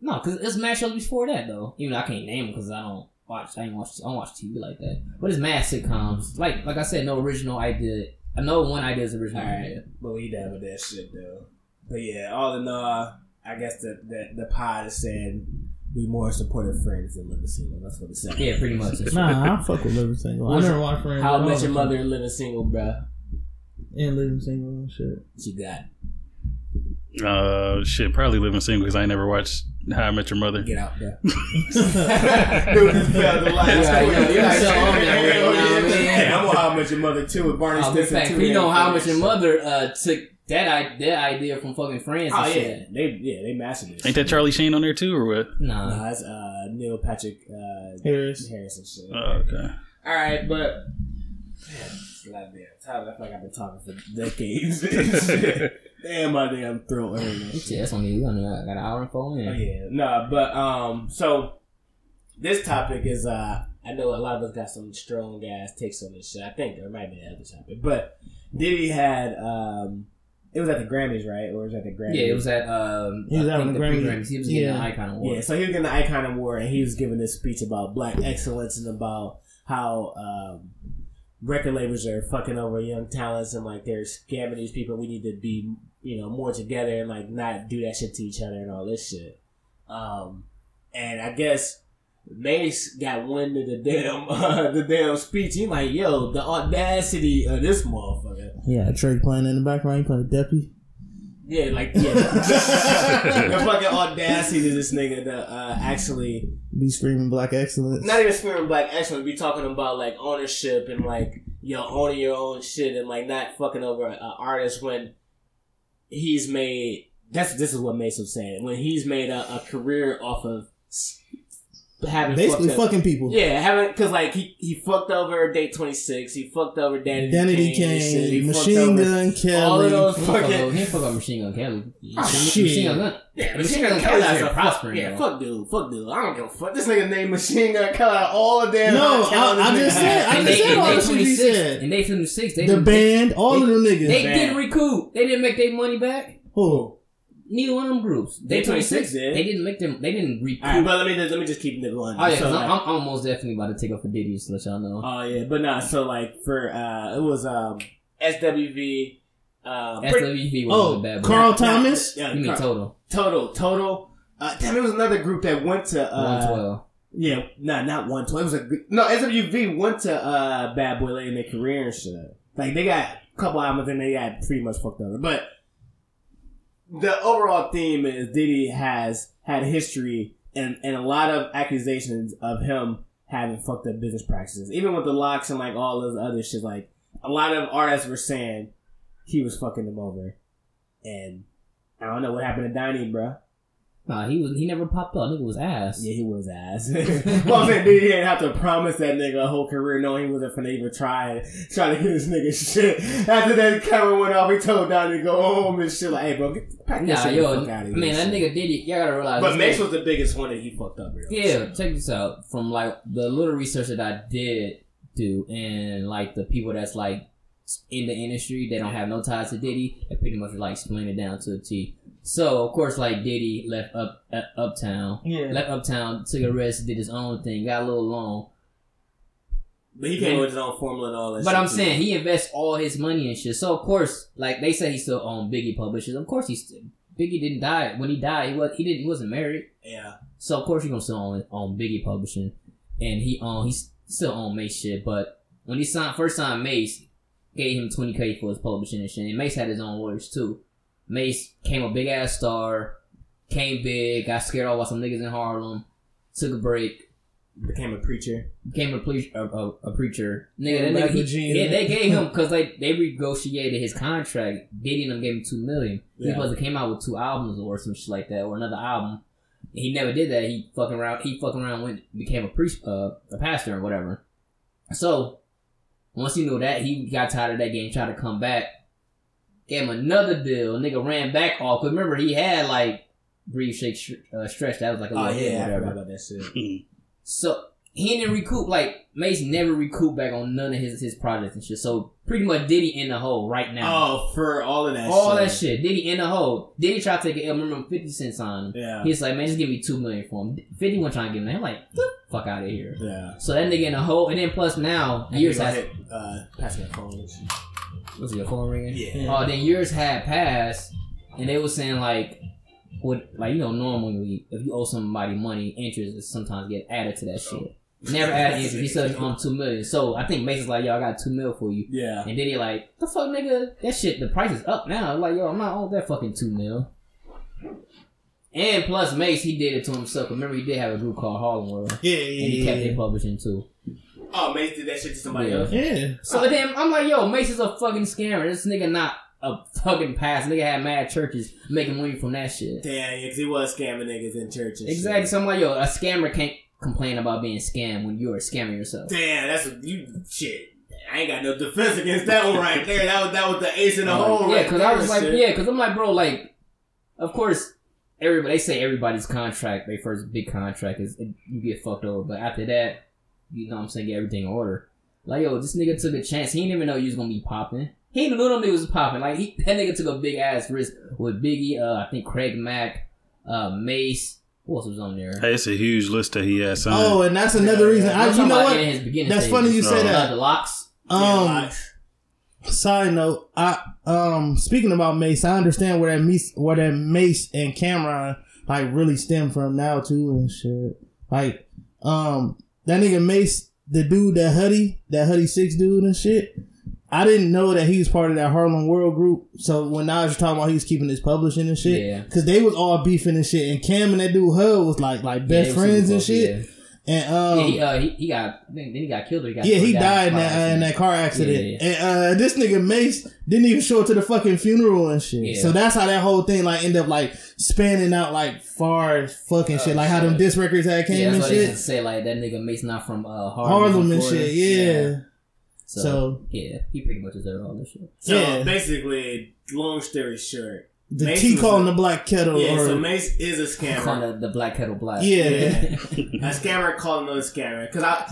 no, because it's mad shows before that though. Even though I can't name them because I don't watch. I ain't watch. I don't watch TV like that. But it's mad sitcoms. Like like I said, no original idea. I know one idea is original Alright. idea. But we done with that shit though. But yeah, all in all, I guess the the, the pod is saying we more supportive friends than living single. That's what it's saying. Yeah, pretty much. nah, I fuck with Living Single. I never watched Friends. How at much your mother and living single, bruh? and Living Single and shit. She got Uh, shit, probably living single because I ain't never watched How I Met Your Mother. get out there. Dude, just fell the last Yeah, one. yeah, you're so on that way, you know I mean? Hey, I'm on how much your mother too with Barney Oh, Stinson fact, too. you know man. how much your mother uh, took that I- that idea from fucking friends Oh and yeah, shit. they yeah they mastered this. Ain't that Charlie Sheen on there too, or what? Nah. Nah, that's uh, Neil Patrick uh, Harris. Harris and shit. Oh, okay. All right, but man, it's a damn time. I feel like I've been talking for decades. damn, my damn throat hurting. Shit, that's only we only got an hour and four Oh minutes. yeah, no, but um, so this topic is uh, I know a lot of us got some strong ass takes on this shit. I think there might be another topic, but Diddy had um, it was at the Grammys, right? Or was it at the Grammys? Yeah, it was at um. He was I out think on the the Grammy. pre-Grammys. He was getting the an icon award. Yeah, so he was getting the Icon Award, and he was giving this speech about black excellence and about how um, record labels are fucking over young talents and like they're scamming these people. We need to be, you know, more together and like not do that shit to each other and all this shit. Um, and I guess Mase got wind of the damn uh, the damn speech. He like, yo, the audacity of this motherfucker. Yeah, Drake playing in the background. He playing Deppy. Yeah, like yeah. the fucking audacity to this nigga to uh, actually Be screaming black excellence. not even screaming black excellence, be talking about like ownership and like yo owning your own shit and like not fucking over an artist when he's made. That's this is what Mase was saying when he's made a, a career off of having Basically, fucked up- fucking people. Yeah, having because like he he fucked over Day Twenty Six, he fucked over Danny Danity Kane, and shit, he Machine over Gun Kelly. all of those He fuck up- fucking he fuck up Machine Gun Kelly. Ah, Machine, shit. Machine Gun. Yeah, Machine Machine Gun Gun Kelly's Kelly's a prospering, yeah, though. fuck dude, fuck dude. I don't give a fuck. This nigga named Machine Gun Kelly out of all the damn. No, I- I just nigga said- I And just they, said all the shit he 26, said. and they 26, The band, all of them niggas. They didn't recoup. They didn't make their money back. Who? Neither one of them groups. They Day 26 26 did. They didn't make them. They didn't recoup. All right, but let me just, let me just keep it going. oh yeah, So, like- I'm, I'm almost definitely about to take off for Diddy. Just to let y'all know. Oh yeah, but nah. So like for uh, it was um SWV. Uh, SWV was Oh, a bad boy. Carl Thomas. Yeah, You mean total? total, total. Uh, damn, it was another group that went to uh, 112. Yeah, nah, not one twelve. It was a no SWV went to uh Bad Boy late in their career and shit. Like they got a couple albums and they got pretty much fucked over. But the overall theme is Diddy has had history and and a lot of accusations of him having fucked up business practices. Even with the LOX and like all those other shit, like a lot of artists were saying he was fucking them over. And I don't know what happened to Donnie, bruh. Nah, he was. He never popped up. Nigga was ass. Yeah, he was ass. well, I'm saying, dude, he didn't have to promise that nigga a whole career knowing he wasn't finna even try try to get this nigga shit. After that camera went off, he told Donnie to go home and shit. Like, hey, bro, get pack Nah, shit yo, fuck out of here. mean that nigga Diddy. Y'all gotta realize. But Mase was the biggest one that he fucked up, real. Yeah, check this out. From like the little research that I did do, and like the people that's like in the industry, they don't have no ties to Diddy. They pretty much like explain it down to a T. So of course, like Diddy left up uh, Uptown, Yeah. left Uptown, took a rest, did his own thing, got a little long. But he came up with his own formula and all that. But shit I'm too. saying he invests all his money and shit. So of course, like they say, he still owned Biggie Publishers. Of course, he still, Biggie didn't die when he died. He was he didn't he wasn't married. yeah, So of course he gonna still own, own Biggie Publishing, and he own he's still own Mase shit. But when he signed first time Mase, gave him twenty k for his publishing and shit. And Mase had his own lawyers too. Mase came a big ass star, came big, got scared off by some niggas in Harlem, took a break, became a preacher. became a, ple- a, a, a preacher. Nigga, that nigga, he, yeah, they gave him because they they renegotiated his contract. Diddy and them gave him two million. He Yeah. supposed to came out with two albums or some shit like that, or another album. He never did that. He fucking around. He fucking around went became a priest, uh, a pastor or whatever. So once he knew that, he got tired of that game. Tried to come back. Gave him another deal. Nigga ran back off. Cause remember he had like breathe, shake, uh, stretch. That was like a Oh little hit or yeah, I forgot about that shit. So he didn't recoup like Mase never recouped back on none of his his projects and shit. So pretty much Diddy in the hole right now. Oh, for all of that. All shit. that shit. Diddy in the hole. Diddy tried to take it. I remember Fifty Cent on him. Yeah, He's like, man, just give me two million for him. Fifty one trying to give him that. I'm like, "Get fuck out of here. yeah. So that nigga in the hole, and then plus now years Go has ahead, uh, pass me that phone. Was it your phone ringing? Yeah. Oh, then years had passed, and they were saying like, what like you know normally if you owe somebody money, interest is sometimes get added to that shit. Never added interest. He said on two million. So I think Mason's like, yo, I got two mil for you. Yeah. And then he like, the fuck, nigga, that shit, the price is up now. Like, yo, I'm not on that fucking two mil. And plus, Mase, he did it to himself. Remember, he did have a group called Harlem World, Yeah, and he kept yeah, it publishing too. Oh, Mase did that shit to somebody Yeah. else. yeah. yeah. So then I'm like, yo, Mase is a fucking scammer. This nigga not a fucking pass. Nigga had mad churches making money from that shit. Damn, yeah, because he was scamming niggas in churches. Exactly. shit. So I'm like, yo, a scammer can't complain about being scammed when you're a scammer yourself. Damn, that's what you shit. I ain't got no defense against that one right there. That was that was the ace in the hole. Yeah, because there I was and like, shit. yeah, because I'm like, bro, like, of course, everybody they say everybody's contract, their first big contract is you get fucked over, but after that, you know, what I'm saying, get everything in order. Like, yo, this nigga took a chance. He didn't even know you was gonna be popping. He didn't know them niggas was popping. Like, he, that nigga took a big ass risk with Biggie. Uh, I think Craig Mack, uh, Mase. Who else was on there? Hey, it's a huge list that he has signed. Oh, and that's another reason. I, I'm you know about what? his beginning That's stages. funny you say Uh, Uh, that. the LOX. Yeah, Um, like, side note, I um speaking about Mase, I understand where that Mase, where that Mase and Cam'ron like really stem from now too and shit. Like, um, that nigga Mase, the dude that Huddy, that Huddy Six dude and shit. I didn't know that he was part of that Harlem World group. So when I was talking about he was keeping his publishing and shit, Yeah. because they was all beefing and shit, and Cam and that dude Hud was like like best was friends and shit. And um, Yeah, he, uh, he, he got then he got killed or he got yeah, he died in that, uh, in that car accident. Yeah, And uh, this nigga Mase didn't even show up to the fucking funeral and shit. Yeah. So that's how that whole thing like ended up like spanning out like far as fucking shit. Like how them disc records had came Yeah, and what shit. used say like that nigga Mase not from uh, Harlem, Harlem and Florida. shit, yeah. So, So- yeah, he pretty much deserved all this shit. So Yeah. basically, long story short, The Mase tea was calling a- the black kettle yeah. or So Mase is a scammer. Calling the, the black kettle black. Yeah. a scammer calling another scammer. Cause I,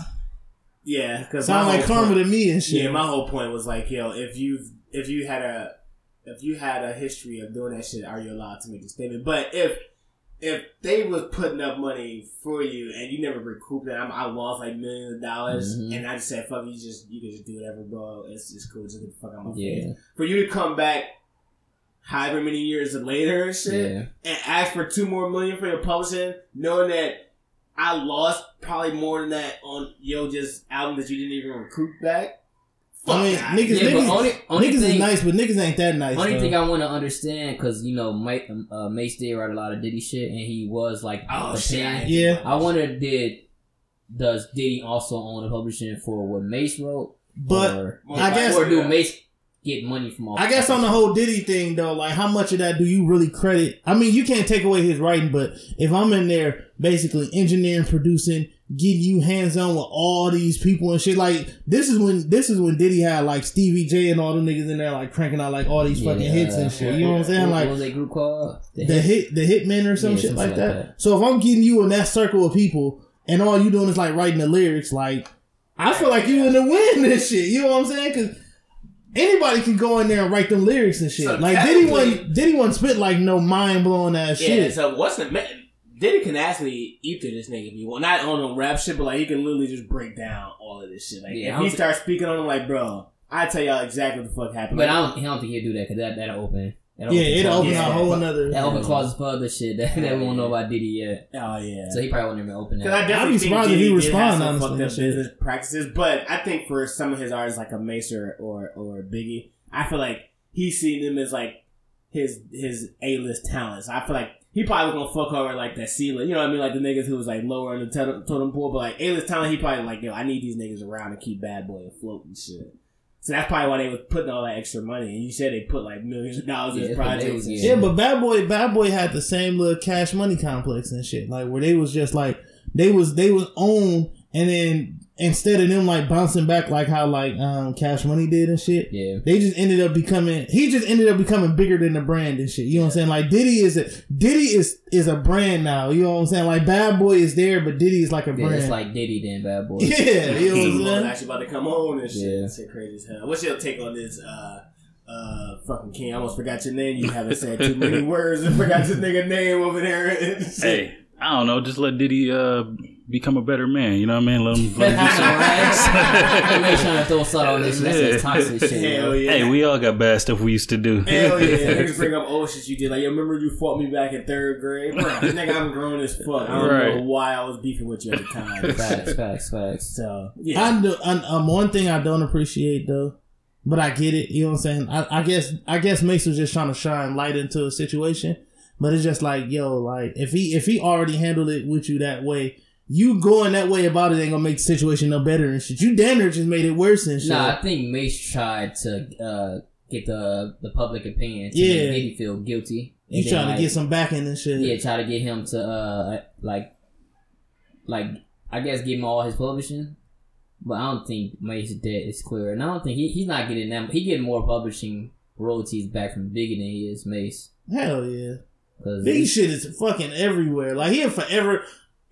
yeah, cause sound my like karma point- to me and shit. Yeah, my whole point was like, yo, if you if you had a if you had a history of doing that shit, are you allowed to make a statement? But if if they was putting up money for you and you never recouped it, I'm, I lost like millions of dollars, Mhm. and I just said, "Fuck you, just you can just do whatever, bro. It's just cool. Just get the fuck out of my Yeah. face." For you to come back, however many years later and shit, Yeah. and ask for two more million for your publishing, knowing that I lost probably more than that on yo just album that you didn't even recoup back. I mean, Fuck niggas, Yeah, niggas, only- only niggas thing- is nice, but niggas ain't that nice. Only though. thing I want to understand, because you know, Mike, uh, Mase did write a lot of Diddy shit, and he was like Oh the shit! pen. Yeah. I wonder, did does Diddy also own the publishing for what Mase wrote? but or, I guess- or do Mase get money from all? I guess on the whole Diddy thing though, like how much of that do you really credit? I mean, you can't take away his writing, but if I'm in there basically engineering, producing, getting you hands on with all these people and shit, like this is when this is when Diddy had like Stevie J and all them niggas in there like cranking out like all these fucking Yeah. hits and shit. You know what I'm saying? Like what was group called? Uh, the, the Hit- hit the hitmen or some Yeah, shit like that. that. So if I'm getting you in that circle of people and all you doing is like writing the lyrics, like I feel like you in the win this shit. You know what I'm saying? Because anybody can go in there and write them lyrics and shit. So like Diddy technically- one Diddy one spit like no mind blowing ass Yeah, shit. so what's the man? Diddy can actually eat ether this nigga if you want. Not on no rap shit, but like he can literally just break down all of this shit. Like Yeah, if he starts speaking on him, like bro, I tell y'all exactly what the fuck happened. but Like, I don't, I don't think he'll do that because that that'll open. That'll yeah, it clauses opened yeah. a whole for- another. That open clauses for other shit that, that we won't know about Diddy yet. oh yeah. So he probably won't even open Because I that. definitely I'd be surprised if he did respond, have some honestly, fucked up business practices, but I think for some of his artists like a Mase or or, or Biggie, I feel like he's seen them as like his his A list talents. I feel like he probably was gonna fuck over like that ceiling. You know what I mean? Like the niggas who was like lower in the totem totem pole, but like A list talent, he probably like yo, I need these niggas around to keep Bad Boy afloat and shit. So that's probably why they was putting all that extra money. And you said they put like millions of dollars in Yeah, his but they projects. and yeah. Yeah, but Bad Boy, Bad Boy had the same little Cash Money complex and shit, like where they was just like they was they was owned, and then instead of them like bouncing back like how like um Cash Money did and shit, Yeah. they just ended up becoming. He just ended up becoming bigger than the brand and shit. You know what I'm saying? Like Diddy is a Diddy is is a brand now. You know what I'm saying? Like Bad Boy is there, but Diddy is like a Yeah, brand. it's like Diddy then Bad Boy. yeah, you know what I'm saying? actually about to come on and shit. Yeah. Shit crazy as hell. What's your take on this? Uh, uh, fucking King. I almost forgot your name. You haven't said too many words and forgot your nigga name over there. Hey, I don't know. Just let Diddy uh, become a better man. You know what I mean? Let him. Let him do something. I'm trying to throw salt on this. That's just toxic shit. Hell yeah. Hey, we all got bad stuff we used to do. Hell yeah. Niggas bring up old shit you did. Like, yo, remember you fought me back in third grade? Bro, nigga, I'm grown as fuck. I don't Right. know why I was beefing with you at the time. Facts, facts, facts. So, yeah. I do. I, um, one thing I don't appreciate though, but I get it. You know what I'm saying? I, I guess I guess Mase was just trying to shine light into a situation, but it's just like yo, like if he if he already handled it with you that way, you going that way about it ain't gonna make the situation no better and shit. You damn near just made it worse and shit. Nah, I think Mase tried to uh, get the the public opinion to Yeah. make Diddy feel guilty. you And then, trying like, to get some backing and shit. yeah, try to get him to uh like like I guess give him all his publishing. But I don't think Mase debt is clear, and I don't think he, he's not getting them. He getting more publishing royalties back from Biggie than he is Mase. Hell yeah. Big shit is fucking everywhere. Like he forever.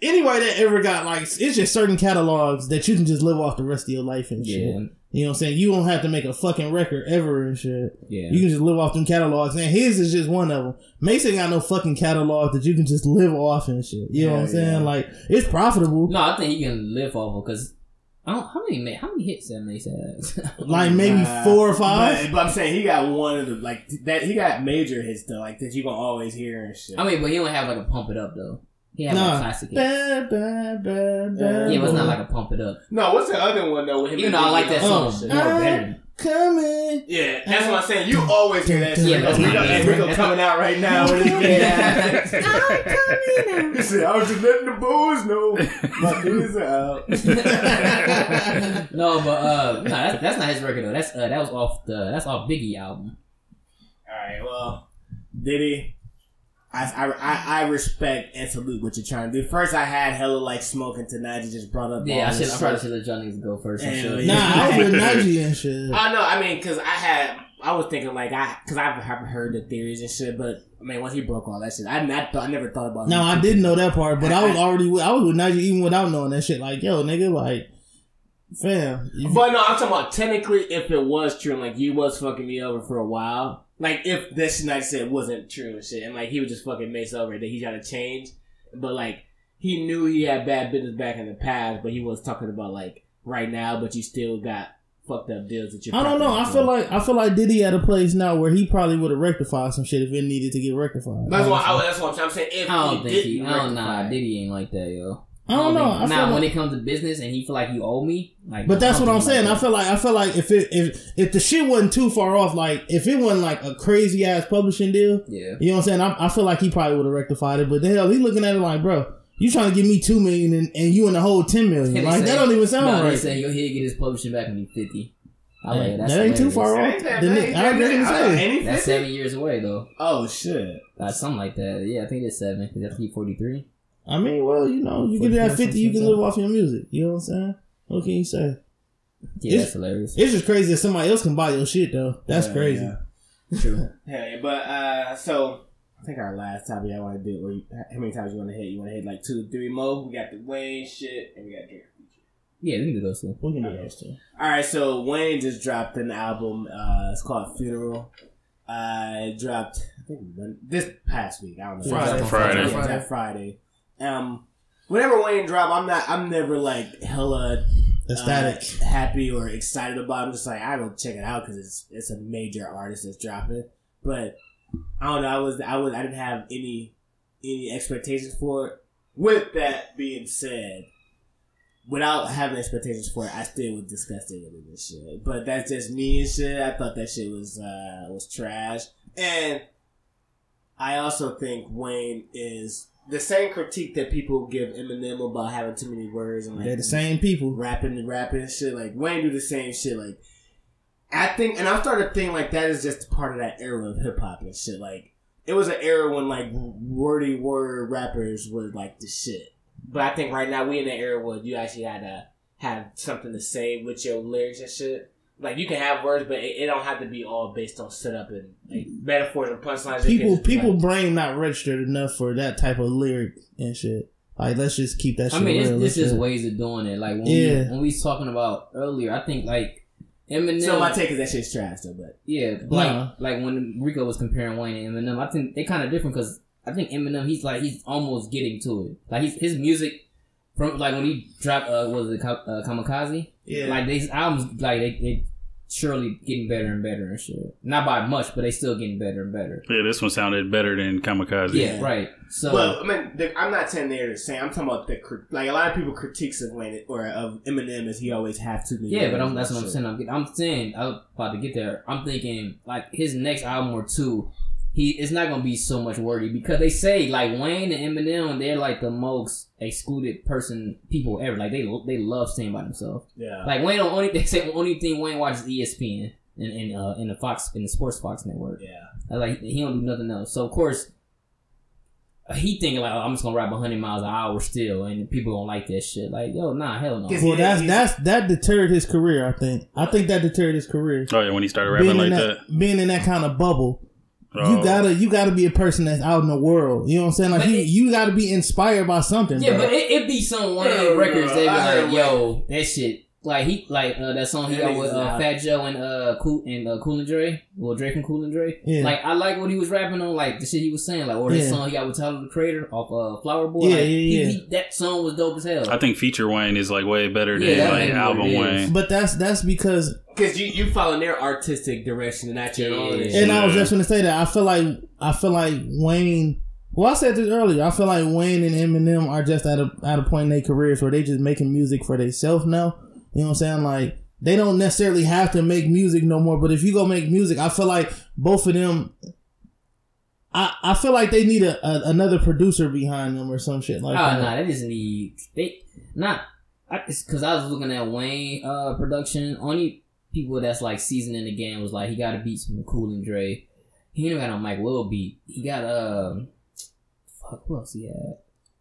Anybody that ever got like it's just certain catalogs that you can just live off the rest of your life and shit. yeah, You know what I'm saying? You don't have to make a fucking record ever and shit. yeah. You can just live off them catalogs. And his is just one of them. Mason got no fucking catalog that you can just live off and shit. You know what I'm Yeah, saying? yeah. Like it's profitable. no, I think he can live off of because I don't how many how many hits that Mase has. Like maybe Uh, four or five. But, but I'm saying he got one of the, like, that, he got major hits though, like, that you gonna always hear and shit. I mean, but he don't have like a pump it up though. He have like classic hits. Bad, bad, bad, bad. Yeah, but it's not like a pump it up. no, what's the other one though with him? Even and though I like that song Oh. more better. Than, coming. Yeah, that's what I'm saying. You always hear that shit. Yeah, that's Rico, not and. Rico coming out right now with his Yeah. He said, I was just letting the boys know. My dudes are out. no, but uh, no, that's, that's not his record though. That's uh, that was off the that's off Biggie album. Alright, well, Diddy, I, I, I, I respect and salute what you're trying to do. First, I had hella like smoking tonight. You just brought up Yeah, all I should. this I probably shit. should let y'all niggas go first. and Hell shit. yeah. Nah, I was with Najee and shit. I know. I mean, because I had, I was thinking like I, because I've haven't heard the theories and shit. But I mean, once he broke all that shit, I, I, thought, I never thought about. No, him I didn't know that part, but I was already with, I was with Najee even without knowing that shit. Like, yo, nigga, like, fam, you- But no, I'm talking about technically if it was true, like you was fucking me over for a while. Like if this shit I said wasn't true and shit, and like he was just fucking Mase over that he got to change. But like he knew he had bad business back in the past, but he was talking about like right now, but you still got fucked up deals that you're. I don't know. I feel like I feel like Diddy at a place now where he probably would have rectified some shit if it needed to get rectified. That's what I, that's what I'm saying. If I don't he think didn't I don't know. rectify it. Diddy ain't like that, yo. I don't know. think- I Nah, feel when it comes to business and he feel like you owe me, like. But that's what I'm think saying. like I feel like I feel like if it if if the shit wasn't too far off, like if it wasn't like a crazy ass publishing deal. Yeah. you know what I'm saying? I, I feel like he probably would have rectified it. But the hell, he looking at it like, bro, you trying to give me two million and, and you in the whole ten million? Like say- that don't even sound no, They right. say he'll, he'll get his publishing back when he's fifty. I like That's that ain't too far off. Ain't that The bad? ni- I was gonna I thought say. That's 50? seven years away though. Oh shit! Uh, something like that. Yeah, I think it's seven. Cause that's he forty three. I mean, well, you know, you get Forty at four, fifty, you can live off your music. You know what I'm saying? What can you say? Yeah, It's- that's hilarious. It's just crazy that somebody else can buy your shit though. That's Yeah, crazy. yeah. True. Hey, but uh, so I think our last topic I want to do. Or you, how many times you want to hit? You want to hit like two, three more? We got the Wayne shit, and we got Drake. Yeah, we can do those two. We can do those two. All right, so Wayne just dropped an album. Uh, it's called Funeral. Uh, it dropped I think this past week. I don't know. Friday. Friday. Yeah, it's that Friday. Um, whenever Wayne drop, I'm not. I'm never like hella Ecstatic. uh, happy or excited about. it. I'm just like I go check it out because it's it's a major artist that's dropping. But I don't know. I was I was I didn't have any any expectations for it. With that being said, without having expectations for it, I still was disgusted with this shit. But that's just me and shit. I thought that shit was uh was trash. And I also think Wayne is the same critique that people give Eminem about having too many words and like They're the same people. rapping and rapping and shit. Like Wayne do the same shit. Like I think, and I started starting to think like that is just part of that era of hip hop and shit. Like it was an era when like wordy word rappers were like the shit. But I think right now we in an era where you actually had to have something to say with your lyrics and shit. Like you can have words, but it, it don't have to be all based on setup and like metaphors and punchlines. People, can- people like- brain not registered enough for that type of lyric and shit. Like, let's just keep that shit I mean, it's, real. it's Let's just just- ways of doing it. Like when Yeah. we when we was talking about earlier, I think like Eminem. So my take is that shit's trash though, but Yeah, like Nah. like when Rico was comparing Wayne and Eminem, I think they kind of different because I think Eminem he's like he's almost getting to it. Like he's, his music from like when he dropped uh was it uh, Kamikaze? Yeah. Like these albums like they, they surely getting better and better and shit. Not by much, but they still getting better and better. Yeah, this one sounded better than Kamikaze. Yeah, right. So Well, I mean, the, I'm not saying they're the same. I'm talking about the like a lot of people critiques of Wayne or of Eminem as he always have too many. Yeah, but I'm, that's and what I'm saying. I'm, get- I'm saying I was about to get there. I'm thinking like his next album or two, he it's not gonna be so much wordy because they say like Wayne and Eminem, they're like the most excluded person people ever. Like they they love staying by themselves. Yeah, Like Wayne, only they say the only thing Wayne watches ESPN and and uh in the Fox in the Sports Fox network. yeah. Like he don't do nothing else. So of course. uh, He thinking like oh, I'm just gonna rap 100 miles an hour still, and people don't like that shit. Like yo, nah, hell no. Well, that's that's that deterred his career. I think. I think that deterred his career. Oh yeah, when he started rapping Being like that. that, being in that kind of bubble, Oh. you gotta you gotta be a person that's out in the world. You know what I'm saying? Like But you, it- you gotta be inspired by something. Yeah, bro. but it, it be some one of the records bro, they be like, yo, that shit. Like he like uh, that song he That got with uh. Fat Joe and uh cool and uh, Cool and Dre. Well, Dre from Cool and Dre. Yeah. Like I like what he was rapping on, like the shit he was saying, like or his Yeah. song he got with Tyler the Creator off uh, Flower Boy. Yeah, like, yeah, yeah. he- that song was dope as hell. I think feature Wayne is like way better than Yeah, like album. Wayne. But that's that's because, Because you you following their artistic direction and not your own. and Yeah. I was just gonna say that I feel like I feel like Wayne. Well, I said this earlier. I feel like Wayne and Eminem are just at a at a point in their careers where they just making music for themselves now. You know what I'm saying? Like they don't necessarily have to make music no more. But if you go make music, I feel like both of them. I, I feel like they need a, a another producer behind them or some shit like Oh that. no, they just need they not. I, it's because I was looking at Wayne uh production. Only people that's like seasoned in the game was like he got to beat some Cool and Dre. He ain't got no Mike Will beat. He got uh, fuck who else he had?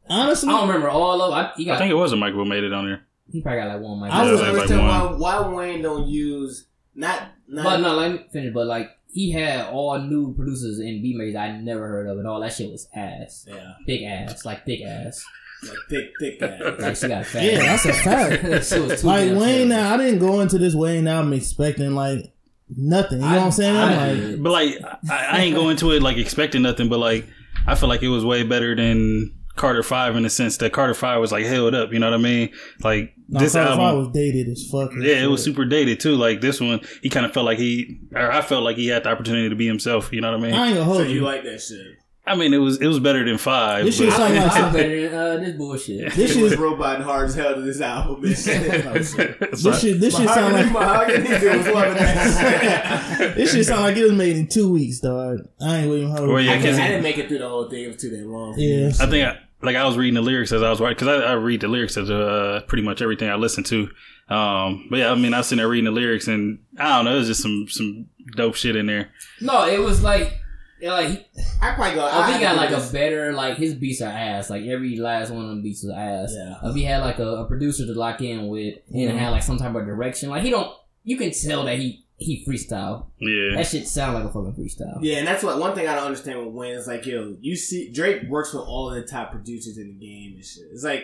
Honestly, I don't remember all of. I, he I think it was a Mike Will made it on there. He probably got like one Mike. I I was- don't Yeah, like understand why, why Wayne don't use not not. But no, let me finish. But like he had all new producers and beat makers I never heard of, and all that shit was ass, Yeah, big ass, like thick ass. like thick, thick ass. Like she got fat. Yeah, that's a fact. that shit was too like Wayne. Now I didn't go into this Wayne now. I'm expecting like nothing. You know what I'm saying? I like. But like, I, I ain't going into it like expecting nothing. But like, I feel like it was way better than Carter Five in the sense that Carter Five was like held up. You know what I mean? Like no, this Carter album. Five was dated as fuck. and Yeah, it was super dated too. Like this one, he kind of felt like he, or I felt like he had the opportunity to be himself. You know what I mean? I ain't gonna So hold you you. like that shit? I mean, it was it was better than five. This but- shit sound like I'm better than uh, this bullshit. this It was robot and hard as hell to this album. This shit. This shit sound like. mahogany, was loving that this shit sound like it was made in two weeks, dog. I ain't waiting hold. Well, yeah, I, I didn't make it through the whole thing. It was too damn long. Yeah. I think I, like I was reading the lyrics as I was writing because I, I read the lyrics as uh, pretty much everything I listen to. Um, but yeah, I mean, I was sitting there reading the lyrics and I don't know, it was just some some dope shit in there. No, it was like, like I probably go. if I he got like this. a better like his beats are ass. Like every last one of them beats was ass. Yeah. If he had like a, a producer to lock in with and Mhm. had like some type of direction, like he don't. You can tell that he he freestyle. Yeah, That shit sound like a fucking freestyle. Yeah, and that's what one thing I don't understand with Wayne is like, yo, you see Drake works with all of the top producers in the game and shit. It's like,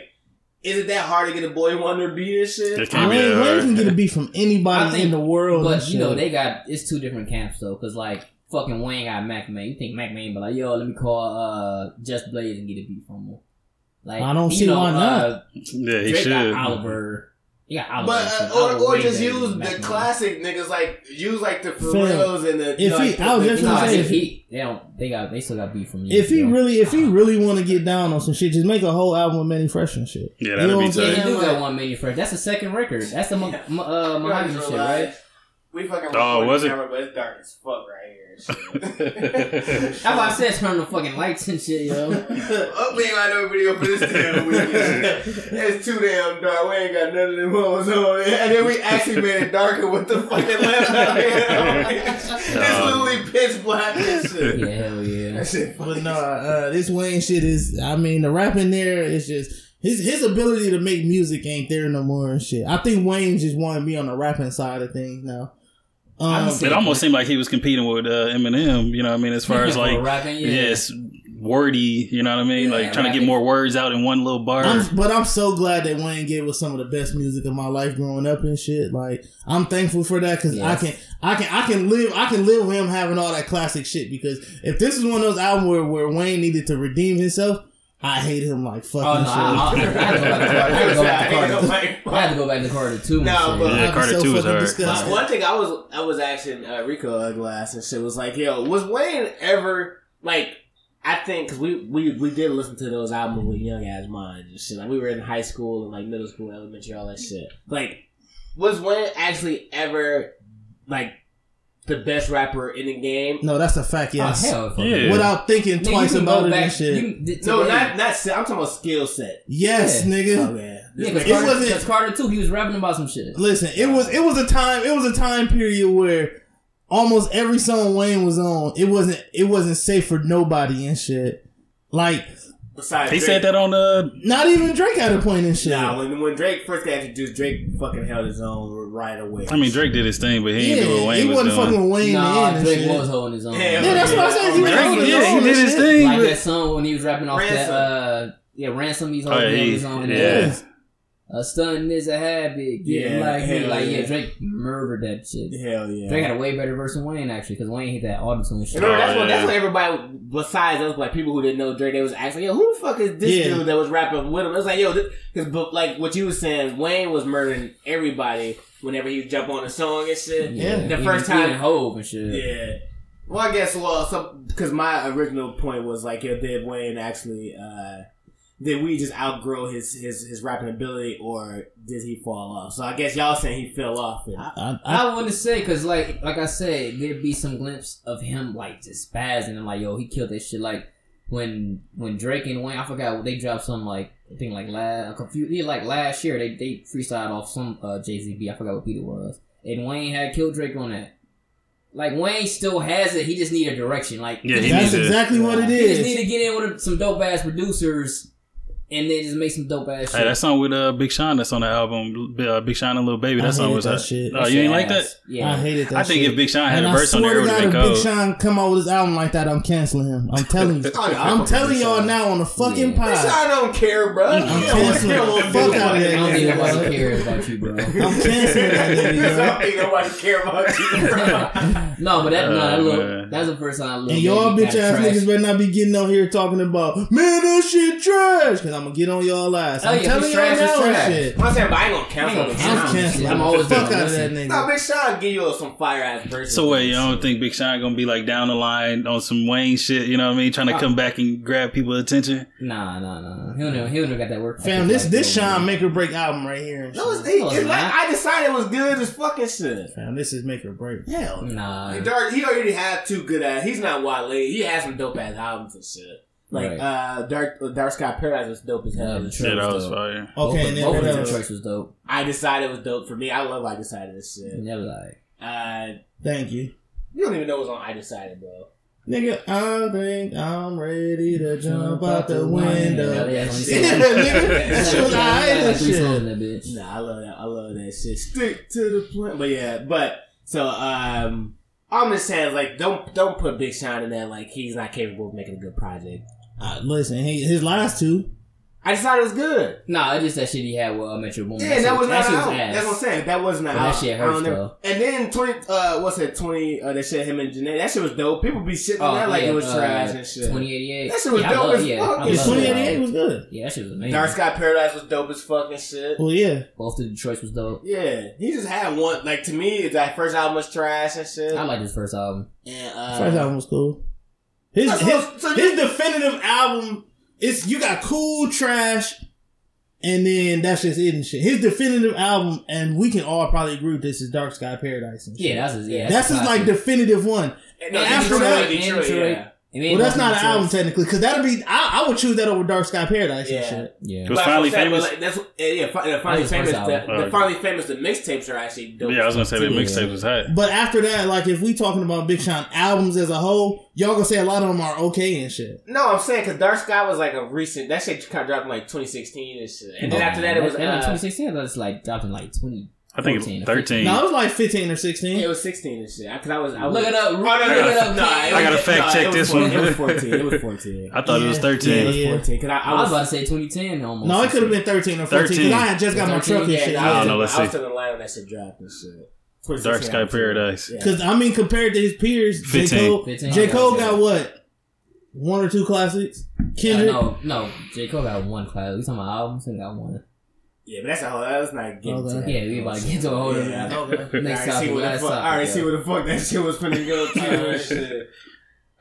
is it that hard to get a Boi-1da beat and shit? It can't be Wayne, Wayne can get a beat from anybody think- in the world. But you know they got it's two different camps though, cause like fucking Wayne got Mack Maine. You think Mack Maine be like, yo, let me call uh Just Blaze and get a beat from him. Like I don't see know, why not. Uh, yeah, he Drake should. got Oliver. He got But uh, or, or just use than Mac the Man. classic niggas like use like the Fam, Pharrells and the if like, he- the, I was the- just No, gonna say- if he they don't they got they still got beef from if he years really, if he really want to get down on some shit, just make a whole album with Mannie Fresh and shit. Yeah, that'd know be what I'm Yeah, tight. he do got one Mannie Fresh. That's the second record. That's the Mo- Mo- uh, You Mahogany shit, right? We fucking Oh, recording was it? camera, but it's dark as fuck right here. and shit. That's why I said turn the fucking lights and shit, yo. Oh, we ain't got no video for this damn weekend. It's too damn dark. We ain't got none of them hoes on. And then we actually made it darker with the fucking lamp out here. It's literally pitch black and shit. yeah, hell yeah. That shit But funny. no, uh, this Wayne shit is. I mean, the rapping there is just his his ability to make music ain't there no more and shit. I think Wayne just want to be on the rapping side of things now. Um, It almost seemed like he was competing with uh, Eminem. You know what I mean? As far as like, rapping, yeah. yes, wordy. You know what I mean? Yeah, like trying to get more words out in one little bar. I'm, but I'm so glad that Wayne gave us some of the best music of my life growing up and shit. Like I'm thankful for that because Yes. I can I can I can live I can live with him having all that classic shit. Because if this is one of those albums where, where Wayne needed to redeem himself, I hate him like fucking Oh no, I, I, I had to go back to Carter. I had to go back to Carter. I had to go back to Carter too. No, but- yeah, Carter so Two is fucking hard. One thing I was I was asking uh, Rico Uglass and shit was like, yo, was Wayne ever like? I think because we, we we did listen to those albums with young ass minds and shit. Like we were in high school and like middle school, elementary, all that shit. Like, was Wayne actually ever like the best rapper in the game? No, that's a fact. Oh, yes. Oh, hell, Yeah. Without thinking Nigga, twice about go it back- and shit. you can- No, today- not not. I'm talking about skill set. yes, Yeah. nigga. Oh yeah, Yeah, because It Carter, wasn't- 'cause Carter too, he was rapping about some shit. Listen, it was it was a time it was a time period where almost every song Wayne was on, it wasn't it wasn't safe for nobody and shit. Like Besides, he Drake, said that on uh not even Drake had a point in shit. Nah, when when Drake first got introduced, Drake fucking held his own right away. I mean, Drake did his thing, but he yeah, ain't do what Wayne he was wasn't doing. fucking Wayne in the Nah, end and Drake was holding his own. Yeah, Yeah, that's what I'm saying. He was Drake, holding his yeah, he did his thing. like but- that song when he was rapping off Ransom. that uh yeah ransom he's Oh, holding yeah, his own yeah. yeah. A stun is a habit getting Yeah, like me hell like yeah yeah. Drake murdered that shit Hell yeah. Drake had a way better verse than Wayne actually because Wayne hit that auto tune shit Remember, that's Oh, what that's what everybody besides us like people who didn't know Drake, they was asking, yo, who the fuck is this Yeah. dude that was rapping with him? It was like, yo, because but like what you was saying, Wayne was murdering everybody whenever he would jump on a song and shit. Yeah. The Even- first time- even Hove and shit Yeah. Well, I guess well, some because my original point was like, yo, did Wayne actually uh did we just outgrow his his his rapping ability, or did he fall off? So I guess y'all saying he fell off. And, I, I, I want to say because like like I said, there'd be some glimpse of him like just spazzing and like yo, he killed that shit. Like when when Drake and Wayne, I forgot they dropped some like I think like last a few like last year they they freestyled off some uh, Jay Z beat. I forgot what beat it was, and Wayne had killed Drake on that. Like Wayne still has it. He just need a direction. Like Yeah, he that's needs to- exactly what it is. he just need to get in with some dope ass producers, and then just make some dope ass shit. Hey, that song with uh, Big Sean that's on the album, uh, Big Sean and Lil Baby. I That song was that shit. Oh, you ain't like that? Yeah. I hated that. I think shit. if Big Sean had and a I verse on swear there, it to would God, have if Big. Sean come out with his album like that, I'm canceling him. I'm telling you. Oh, I I'm telling y'all now on the fucking Yeah. pod. I don't care, bro. I'm canceling the fuck out of I don't think that nobody cares about you, bro. I'm canceling that nigga. I don't think nobody care about you, bro. No, but that no, that Oh, that's the first time. And y'all bitch ass niggas better not be getting on here talking about man that shit trash. Cause I'm gonna get on y'all ass. Oh, I'm yeah, telling y'all trash, now trash. shit. I'm saying, but I ain't gonna cancel I ain't Big gonna I'm cancel canceling. I'm I'm always the fuck gonna out of that listen. No, nigga. Big Sean give you some fire ass verses. So wait, you don't think Big Sean gonna be like down the line on some Wayne shit? You know what I mean? Trying to come back and grab people's attention. Nah, nah, nah. He don't know. He don't got that work. Fam, this this Sean make or break album right here. No, it's, shit. it's it's like not. I decided it was good as fucking shit. Fam, this is make or break. Hell, Nah. He, he already had two good ass. He's not Wale. He has some dope ass albums and shit. Like Right. uh, Dark Dark Sky Paradise was dope as hell. Yeah, the Shit, that was dope. fire. Both, Okay, of- and then both of the else? tracks was dope. I decided was dope for me. I love I decided this shit. And that was like, Uh, Thank you. you don't even know what's on I decided, bro. Nigga, I think I'm ready to jump out the window. Yeah, yeah, that's Yeah, what he said. nigga. That shit was alright Like and three songs shit. in that bitch. Nah, I love that. I love that shit. Stick to the plan. But yeah, but so um, I'm just saying is like don't don't put Big Sean in there like he's not capable of making a good project. Uh, listen, he, his last two. I decided it was good. Nah, it's just that shit he had with uh, Metro Boomin. Yeah, that was not shit out. ass. That's what I'm saying. That wasn't But out. that shit I hurts, know. though. And then twenty, uh, what's it? Twenty. Uh, that shit him and Jhené. That shit was dope. People be shitting on Oh, that like it was uh, trash and shit. 2088. That shit was yeah, dope love- as yeah, fuck. I Yeah, His love 2088 was good. Yeah, that shit was amazing. Dark Sky Paradise was dope as fucking shit. Well, yeah. Both the Detroit's was dope. Yeah, he just had one. Like to me, that first album was trash and shit. I like his first album. and, uh, First album was cool. His So- his, so his definitive album is you got cool trash, and then that's just it and shit. His definitive album, and we can all probably agree with this is Dark Sky Paradise. And shit. Yeah, that's his. Yeah, that's a his like definitive one. And, no, after Detroit, that- Detroit, Detroit. yeah. And then Well, that's not an album technically, because that'll be I, I would choose that over Dark Sky Paradise Yeah. and shit. Yeah. It was finally famous. like, that's yeah, yeah, finally famous. The, album. the finally famous. The mixtapes are actually dope. Yeah, I was gonna say the Yeah. was hot. But after that, like if we talking about Big Sean albums as a whole, y'all gonna say a lot of them are okay and shit. No, I'm saying because Dark Sky was like a recent. That shit kind of dropped in like 2016 and shit. And then Oh, after that, it was that, that uh, 2016. I thought it's like dropped in like 20. I think 14 it's or 13. No, it was like fifteen or yeah, sixteen. it was 16 and shit. Because I was, I was Look it up. Oh, no, Look it up. no, kid. it I gotta fact no, check it this 14, one. It was 14. It was 14. I thought it was Yeah, 13. It was 14. Cause I, I I was was, about to say 2010 almost. No, it could have been thirteen or fourteen. Because I had just got my 13, truck and shit. I I was, don't in- know, let's I was see. in the line when that shit dropped and shit. Dark 2016, Sky Paradise. Yeah. Because I mean, compared to his peers, J 15. Cole, 15. J Cole got what? One or two classics. Uh, Kendrick. no, no. J. Cole got one classic. We talking about albums? He got one. Yeah, but that's a whole. That's not getting Okay. to that. Yeah, we about to get to a whole Yeah. other- Okay. Next I already see topic. where the Last fuck. I already topic. see where the fuck that shit was finna go to. and shit.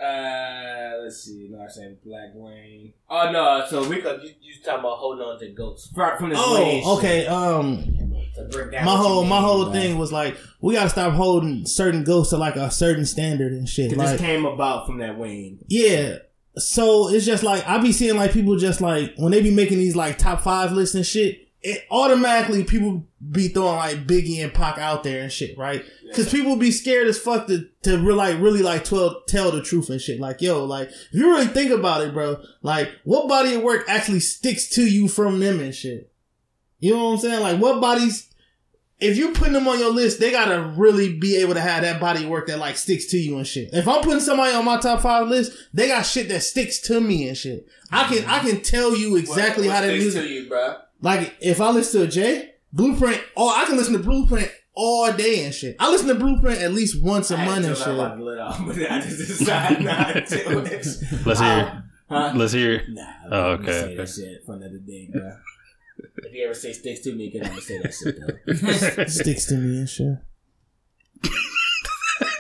Uh, let's see. No, I said Black Wayne. Oh no, so we could you, you talking about holding on to goats from, from this Wayne Oh, shit. okay. Um, To break down my what you whole my whole bro. thing was like we gotta stop holding certain ghosts to like a certain standard and shit. 'Cause Like, this came about from that Wayne. yeah. So it's just like I be seeing like people just like when they be making these like top five lists and shit. It automatically people be throwing like Biggie and Pac out there and shit, right? Because people be scared as fuck to to really like really like tell tell the truth and shit. Like yo, like if you really think about it, bro, like what body of work actually sticks to you from them and shit. You know what I'm saying? Like what bodies if you putting them on your list, they gotta really be able to have that body work that like sticks to you and shit. If I'm putting somebody on my top five list, they got shit that sticks to me and shit. I can I can tell you exactly What- how what that music. to you, bro. Like if I listen to a J Blueprint, oh I can listen to Blueprint all day and shit. I listen to Blueprint at least once a I month had and to tell shit. about the lid off, but I just decided not to. Let's hear it. Huh? Let's hear. Nah, Oh, okay, Say that shit for another day, bro. if you ever say sticks to me, then I'm gonna say that shit though. Sticks to me and shit.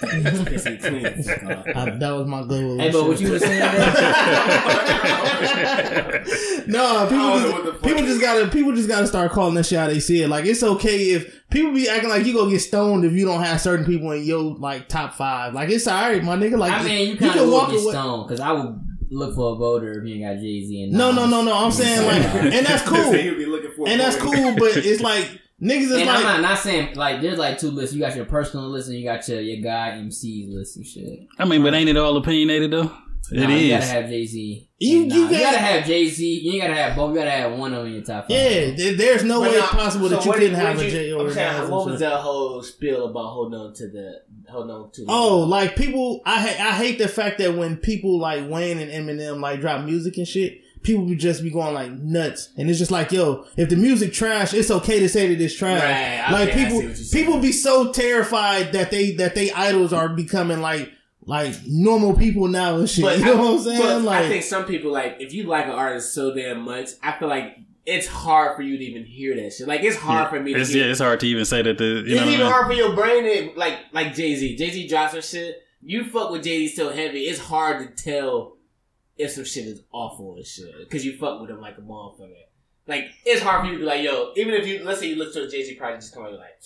Pissing clean the fuck off. I, that was my goal. Hey, but what you were saying? Bro? no, people I don't know just, what the fuck- people just gotta people just gotta start calling that shit how they see it. Like it's okay if people be acting like you gonna get stoned if you don't have certain people in your like top five. Like it's alright, my nigga. Like I mean, you can walk walk get away- stoned because I would look for a voter if you ain't got Jay Z and No, Nas. no, no, no. I'm saying like, and that's cool, He'll be looking for a and that's cool. But it's like niggas is And like I'm not, not saying like there's like two lists. You got your personal list and you got your your guy MC's list and shit. I mean, but ain't it all opinionated though? It Nah, is. You gotta have Jay Z. You- nah, you you, gotta- gotta have Jay Z. You ain't gotta have both. You gotta have one of them in your top five. yeah. there- There's no But way now- possible that you what couldn't did- have what a did J or I'm a saying, What was that whole spiel about holding on to the holding on to? The, Oh, like people, I ha- I hate the fact that when people like Wayne and Eminem like drop music and shit, people be just be going like nuts, and it's just like, yo, if the music trash, it's okay to say that it's trash. Right, like I see people, what you're saying. people be so terrified that they that they idols are becoming like like normal people now and shit. But you know I, what I'm saying? but like, I think some people like if you like an artist so damn much, I feel like it's hard for you to even hear that shit. Like it's hard for me to It's, hear. yeah, it's hard to even say that the you it's know. what I even mean? hard for your brain to like like Jay Z. Jay Z drops some shit. You fuck with Jay Z so heavy, it's hard to tell if some shit is awful and shit because you fuck with him like a motherfucker. Like it's hard for you to be like, yo, even if you let's say you look to a Jay Z project, just come out, you're like,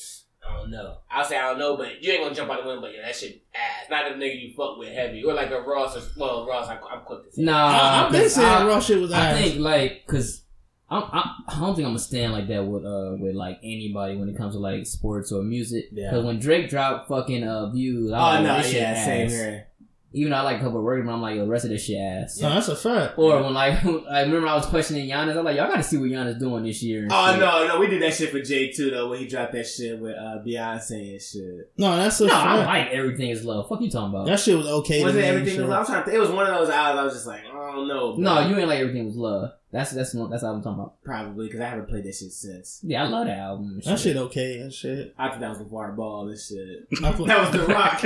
I don't know. I'll say I don't know, but you ain't gonna jump out the window. But yeah, that shit ass. Not a nigga you fuck with heavy or like a Ross or well Ross. I, I'm quick to say. Nah, I, I've been 'cause saying I- raw shit was I ass. think like because I'm, I, I don't think I'm gonna stand like that with uh with like anybody when it comes to like sports or music. Yeah. Because when Drake dropped fucking uh views, I Oh no, like, this shit yeah, same here. Even though I like a couple of words, but I'm like, yo, the rest of this shit ass. No, that's a fact. Or when like I remember I was questioning Giannis, I'm like, y'all gotta see what Giannis doing this year. and Oh shit. no, no, we did that shit for Jay too though when he dropped that shit with uh, Beyonce and shit. No, that's a No, I like everything is love. Fuck you talking about? That shit was okay. Was to it everything? sure. Was, I was trying to. Think, it was one of those albums. I was just like, I don't know. bro. no, you ain't like everything was love. That's that's not, that's what I'm talking about. probably because I haven't played that shit since. Yeah, I love that album. and That shit okay and shit. I thought that was the water ball and shit. I That was the rock.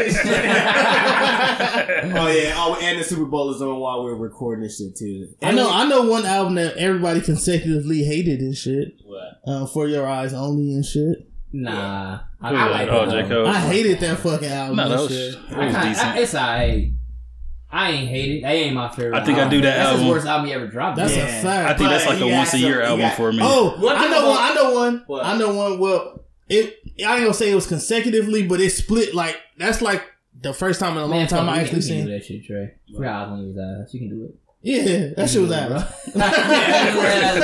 oh yeah. Oh, and the Super Bowl is on while we're recording this shit too. I know, I know one album that everybody consecutively hated and shit. What? Uh, For Your Eyes Only and shit. Nah, I, I like? Oh, that J. Cole. I hated that fucking album No, that was, shit. it was kinda, decent. I, it's alright. I ain't hate it. That ain't my favorite. I think I do that That's album. the worst album he ever dropped. That's Yeah. a I fact. I think that's like a once a year album got- for me. Oh, One I know about- one. I know one. What? I know one. Well, it. I ain't gonna say it was consecutively, but it split like that's like the first time in a long Man, time I actually can, seen. that shit, Trey. Forgot I was on his ass. You can do it. Yeah, that shit was You can do it, ass. bro.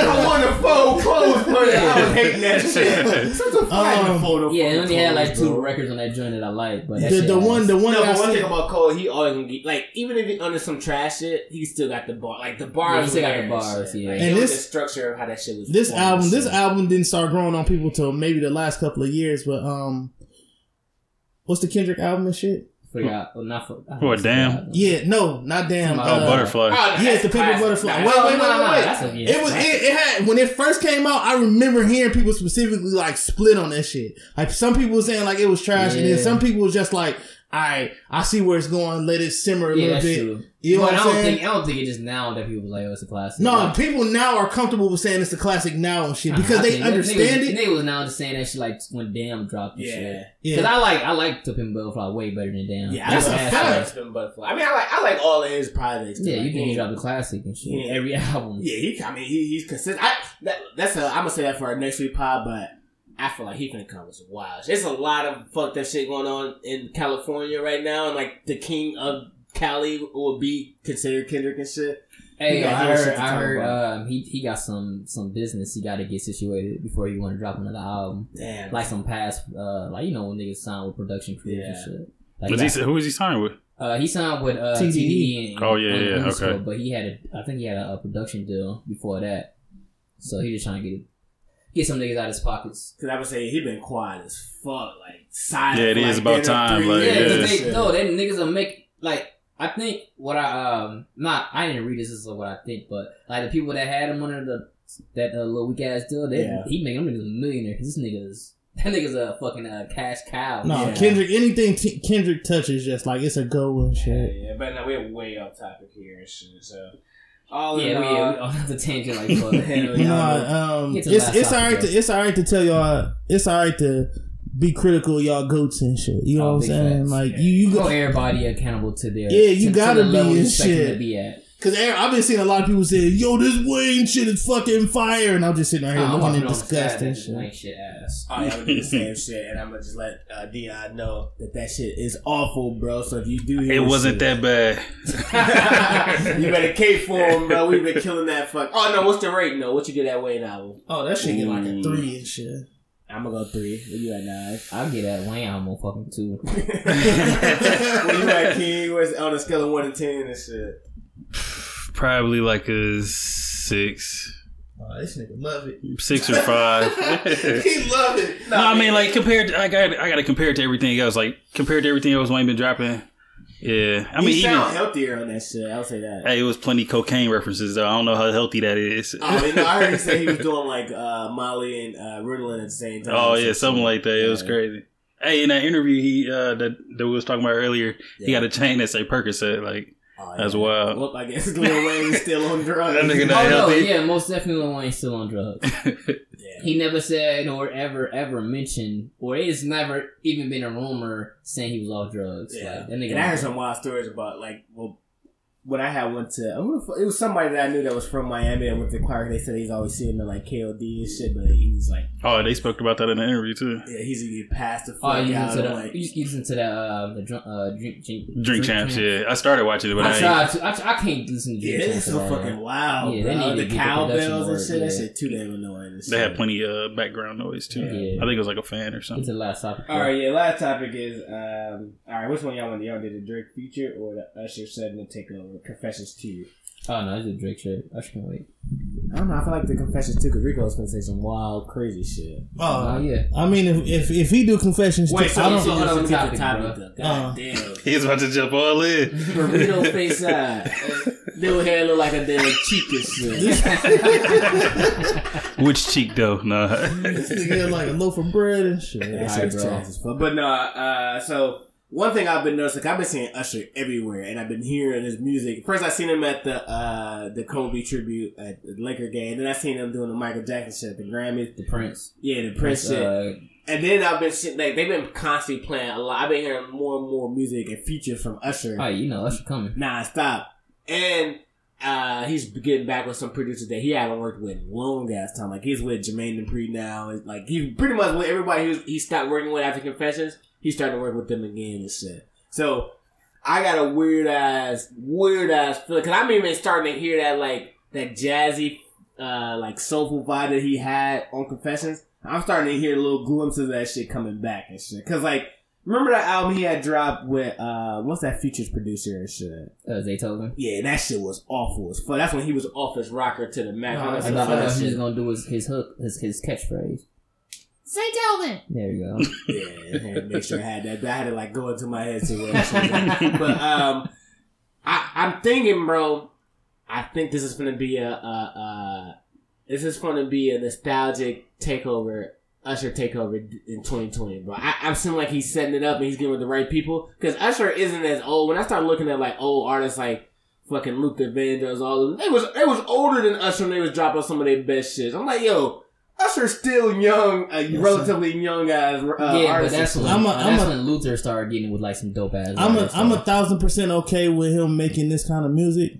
I want to fold clothes for it. I was hating that shit. Such a fire Um, photo. Yeah, it only had like two bro. records on that joint that I like, but The the one the one No, that but one thing about Cole, he always gonna get like even if he under some trash shit, he still got the bar. Like the bars, Yeah, he still got the and bars, shit. yeah. Like, And it this- the structure of how that shit was. this formed album and this album didn't start growing on people till maybe the last couple of years. But um, what's the Kendrick album and shit? Forgot. Well, not for. I What, forgot. damn? Yeah, no, not damn. Oh, uh, Butterfly. Oh, Yeah, that's the Pink classic. Butterfly. Nah, Wait, wait, no, no, no, wait, wait. that's It was it, it had when it first came out. I remember hearing people specifically like split on that shit. Like some people were saying like it was trash, and then some people was just like, "All right, I see where it's going. Let it simmer a Yeah, little that's bit." true. You know but what I I'm don't saying? think I don't think it just now that people was like, oh, it's a classic. No, Like, people now are comfortable with saying it's a classic now and shit because I they think understand niggas, it. Niggas was now just saying that shit like when Damn dropped and Yeah. shit. Yeah. Because I like I like To Pimp Butterfly way better than Damn. Yeah, That's I a like- fact. I like Spin Butterfly. I mean, I like I like all of his projects. too. Yeah, you Like, think he he- dropped a classic and shit. Yeah. Every album. Yeah, he. I mean, he, he's consistent. I, that, that's a. I'm gonna say that for our next week pod, but I feel like he finna come with some wild. There's a lot of fucked up shit going on in California right now, and like the king of Cali will be considered Kendrick and shit. Hey, He got I his heard, I heard, um, he he got some some business he got to get situated before he want to drop another album. Damn, Like some past, uh, like you know when niggas sign with production crews and shit. Like Was he, he, who was he signed with? uh, he signed with uh, TDE. TDE. And, Oh, yeah, and yeah, Unisco, okay. But he had, a, I think he had a, a production deal before that, so he just trying to get get some niggas out of his pockets. because I would say he been quiet as fuck, like silent. Yeah, it for, is like, about time, three like, Yeah, yeah. they no, they niggas will make like I think what I um not I didn't read this, this is what I think, but like the people that had him under the that uh, little weak ass deal, they Yeah. he making them niggas a millionaire because this nigga is that nigga's a fucking uh, cash cow. No, Yeah. Kendrick. Anything t- Kendrick touches, just like it's a go and Yeah, shit. yeah, but no, we're way off topic here and shit. So, all yeah, in we, all, yeah, we on the tangent like fuck. Hell yeah. um, Get to the it's it's alright to it's alright to tell y'all it's alright to be critical of y'all goats and shit. You know Oh, what I'm saying? facts. Like you, you hold go everybody accountable to their Yeah, you to, gotta to the be and shit. to be at. Cause I've been seeing a lot of people say, "Yo, this Wayne shit is fucking fire," and I'm just sitting right here I'm looking walking in on the disgust side and that shit. ain't shit ass. I'm gonna do the same shit, and I'm gonna just let uh, Dion know that that shit is awful, bro. So if you do hear It wasn't shit- that bad. you better cape for him, bro. We've been killing that fuck. Oh no, what's the rating No, What you get that Wayne album? Oh, that shit get like a three and shit. I'm gonna go three. Where you at nine? I'll get that Wayne album fucking two. Where you at, King? Where's on a scale of one to ten and shit? Probably like a six, Oh, this nigga love it. six or five. he love it. No, I mean like compared. To, I got I got to compare it to everything else. Like compared to everything else Wayne been dropping. Yeah, I mean he even sound healthier on that shit. I'll say that. hey, it was plenty cocaine references though. I don't know how healthy that is. Oh, you know, I heard he say he was doing like uh, Molly and uh, Ritalin at the same time. Oh yeah, something like that. It was crazy. Hey, in that interview he uh that that we was talking about earlier, he got a chain that say Percocet. Like Oh, That's yeah. Well, I guess Lil Wayne's still on drugs. That nigga Oh not no, yeah, most definitely Lil Wayne's still on drugs. Yeah. He never said or ever ever mentioned, or it's never even been a rumor saying he was off drugs. Yeah, Like, that nigga. and I heard some wild stories about like well, when I had went to who the fu- it was somebody that I knew that was from Miami and went to Clark. They said he's always seeing the like KOD and shit, but he's like, oh, they spoke about that in the interview too. yeah, he's either passed the fuck Oh, you out. listen to the like, you, you listen to that uh, the drunk, uh, drink, drink Drink champs, yeah. I started watching it, but I, I tried to. I, I can't listen to yeah, drink that's champs. so at all. fucking wild, Yeah, they bro. need The cowbells and work, shit. That yeah. shit too damn annoying. They shit. had plenty of background noise too. Yeah. I think it was like a fan or something. to the last topic. All right, yeah. Last topic is um. All right, which one y'all want? Y'all did the Drake feature or the Usher segment takeover? Confessions two. Oh no, it's a Drake shit. I can't wait. I don't know. I feel like the confessions too, because Rico's gonna say some wild, crazy shit. Oh Oh, yeah. I mean, if if, if he do confessions, Wait, too, so, I don't. so hold on, let me get Topic, topic. bro. God Uh. damn. He's about to jump all in. Burrito face side. Little hair look like a damn cheek and shit. Which cheek though? Nah. this nigga had like a loaf of bread and shit. That Alright, bro. trash as fuck. But no, uh, so one thing I've been noticing, I've been seeing Usher everywhere, and I've been hearing his music. First, I seen him at the uh, the Kobe tribute at the Laker game. And then I seen him doing the Michael Jackson shit at the Grammys. The Prince. Yeah, the Prince shit. Uh, And then I've been seeing, like they've been constantly playing a lot. I've been hearing more and more music and features from Usher oh, you know, Usher coming. nonstop. And uh, he's getting back with some producers that he haven't worked with long ass time. Like he's with Jermaine Dupri now. Like he pretty much with everybody he, was, he stopped working with after Confessions. He's starting to work with them again and shit. So I got a weird ass, weird ass feeling because I'm even starting to hear that like that jazzy, uh, like soulful vibe that he had on Confessions. I'm starting to hear little glimpses of that shit coming back and shit. Cause like, remember that album he had dropped with uh, what's that features producer and shit? Uh, Zaytoven. Yeah, that shit was awful as fuck. That's when he was off his rocker to the max. I That's thought, I he was gonna do his, his hook, his his catchphrase. Zaytoven. There you go. Yeah, I had to make sure I had that. I had to like go into my head to where that shit was. But um, I I'm thinking, bro. I think this is gonna be a, a, a this is gonna be a nostalgic takeover, Usher takeover in 2020, bro. I, I'm seeing like he's setting it up and he's getting with the right people because Usher isn't as old. When I start looking at like old artists like fucking Luther Vandross, all of them, they was they was older than Usher when they was dropping some of their best shit. I'm like, yo. Usher's still young, a relatively young as uh, yeah, but artist. that's when I'm a- that's I'm a- when Luther started getting with like some dope ass. I'm a, artists, I'm a so. thousand percent okay with him making this kind of music,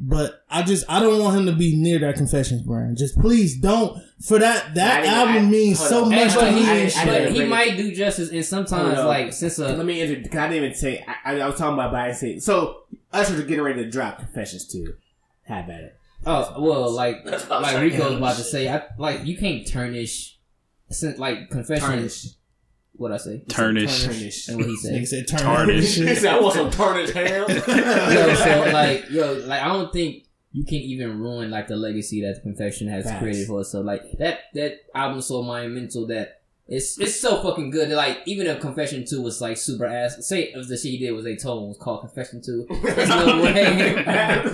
but I just I don't want him to be near that Confessions brand. Just please don't. For that that I album I- means so on. much But to he, me. I- and I shit. but he bring might do justice, and sometimes like since Let a me enter. 'cause I didn't even say. I, I, I was talking about, but I didn't say. So Usher's getting ready to drop Confessions too. Have at it. Oh well, like That's what I'm like saying. Rico was about to say, I like you can't tarnish, since like confession. Tarnish. What I say? Turnish. Tarnish. And what he said? said. said turn Tarnish. He said, I want some tarnished hair. yo, so like yo, like I don't think you can even ruin like the legacy that the confession has Facts. created for us. So like that that album so monumental that it's it's so fucking good. Like even if Confession Two was like super ass, say if the shit he did was a tone was called Confession Two, there's no way,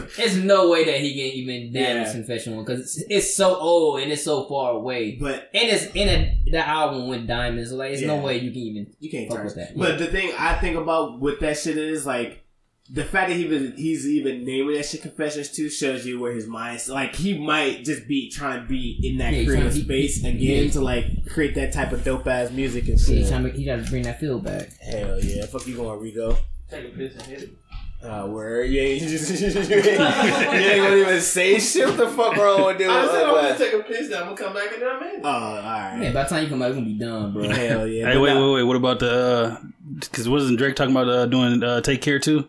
there's no way that he can even damage Yeah. Confession One because it's, it's so old and it's so far away. But And it's in a that album with diamonds. Like, there's Yeah. no way you can even you can't fuck with that. But the thing I think about with that shit is like the fact that he was he's even naming that shit confessions too shows you where his mind's like he might just be trying to be in that Yeah, creative to- space he- again yeah. to like create that type of dope ass music and Yeah, shit. he trying to he got to bring that feel back. Hell yeah, fuck you going Rico. Take a piss and hit it. Uh, where you ain't, you ain't gonna even say shit. What the fuck wrong with dude? I said I'm gonna take a piss. Then I'm gonna come back in there, man. Oh, alright. Yeah, by the time you come back, we're gonna be done, bro. Hell yeah. Hey, wait, wait, wait. What about the? Because wasn't Drake talking about uh, doing uh, "Take Care" too?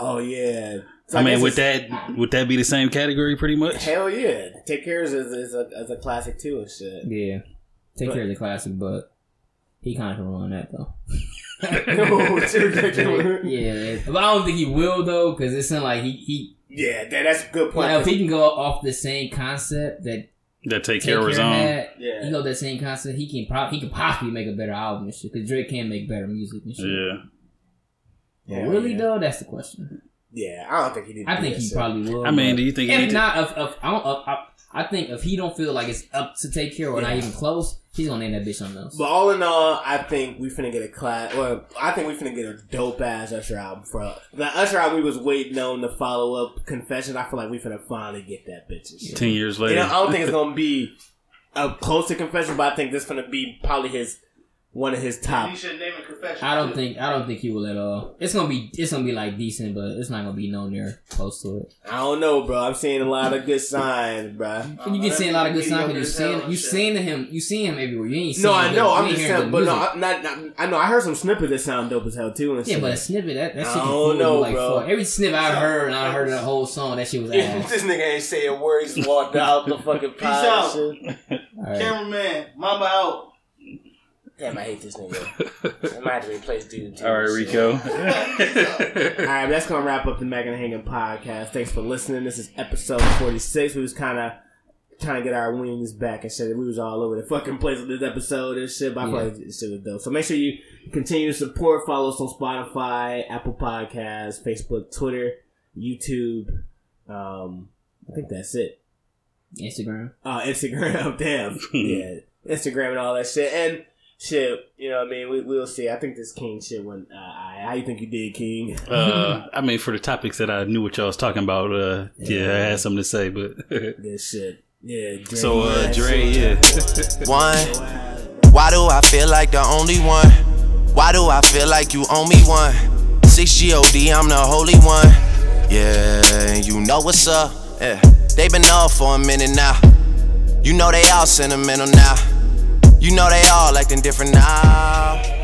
Oh yeah. So I mean, would that would that be the same category, pretty much? Hell yeah. Take care is, is, a, is a classic too and shit. Yeah, take But- care of the classic, but he kind of can run that though. yeah, but I don't think he will though, because it's sounds like he he. yeah, that, that's a good point. Well, if he can go off the same concept that That "Take Take Care" Care was on. had, Yeah. you know that same concept, he can probably he could possibly make a better album and shit. Because Drake can make better music and shit. Yeah. But Hell really yeah. though, that's the question. Yeah, I don't think he did. I think he probably will. I mean, do you think he if need to- not, if, if I don't, if, I, I think if he don't feel like it's up to take care or not even close, he's gonna name that bitch something else. But all in all, I think we finna get a class. Well, I think we finna get a dope ass Usher album for the Usher album. We was waiting on the follow up confession. I feel like we finna finally get that bitch. and. Ten years You later. know, I don't think it's gonna be a close to confession, but I think this gonna be probably his one of his top. He should name it confession. I don't think I don't think he will at all. It's gonna be it's gonna be like decent, but it's not gonna be no near close to it. I don't know, bro. I'm seeing a lot of good signs, bro. And you uh, get seeing a lot of good songs mediocre because you as hell seeing you shit. seeing him you see him everywhere. You ain't No, seeing I know. you I'm just saying, but no, music. I, not, not, I know. I heard some snippets that sound dope as hell too. And Yeah, shit. but a snippet that that I shit can don't know, like bro. fuck. Every snippet I heard and I heard the whole song, that shit was ass. this nigga ain't saying words. Just walked out the fucking Peace out. and shit. Alright. Cameraman, mama out. Damn, I hate this nigga. I might have to replace dude. All right, Rico. All right, that's gonna wrap up the Mac and Hanging podcast. Thanks for listening. This is episode forty six. We was kind of trying to get our wings back and shit. We was all over the fucking place with this episode and shit. But I feel Yeah. like this shit was dope. So make sure you continue to support. Follow us on Spotify, Apple Podcasts, Facebook, Twitter, YouTube. Um, I think that's it. Instagram. Uh, Instagram, damn, yeah, Instagram and all that shit, and shit. You know, what I mean, we we'll see. I think this King shit went. Uh, alright. how you think you did, King? uh, I mean, for the topics that I knew what y'all was talking about, uh, yeah, I had something to say, but this shit. Yeah. Dre, so uh, yeah, Dre, shit. yeah. One. Why do I feel like the only one? Why do I feel like you owe me one? 6 God, I'm the holy one. Yeah, you know what's up. Yeah, they been off for a minute now. You know they all sentimental now. You know they all acting different now.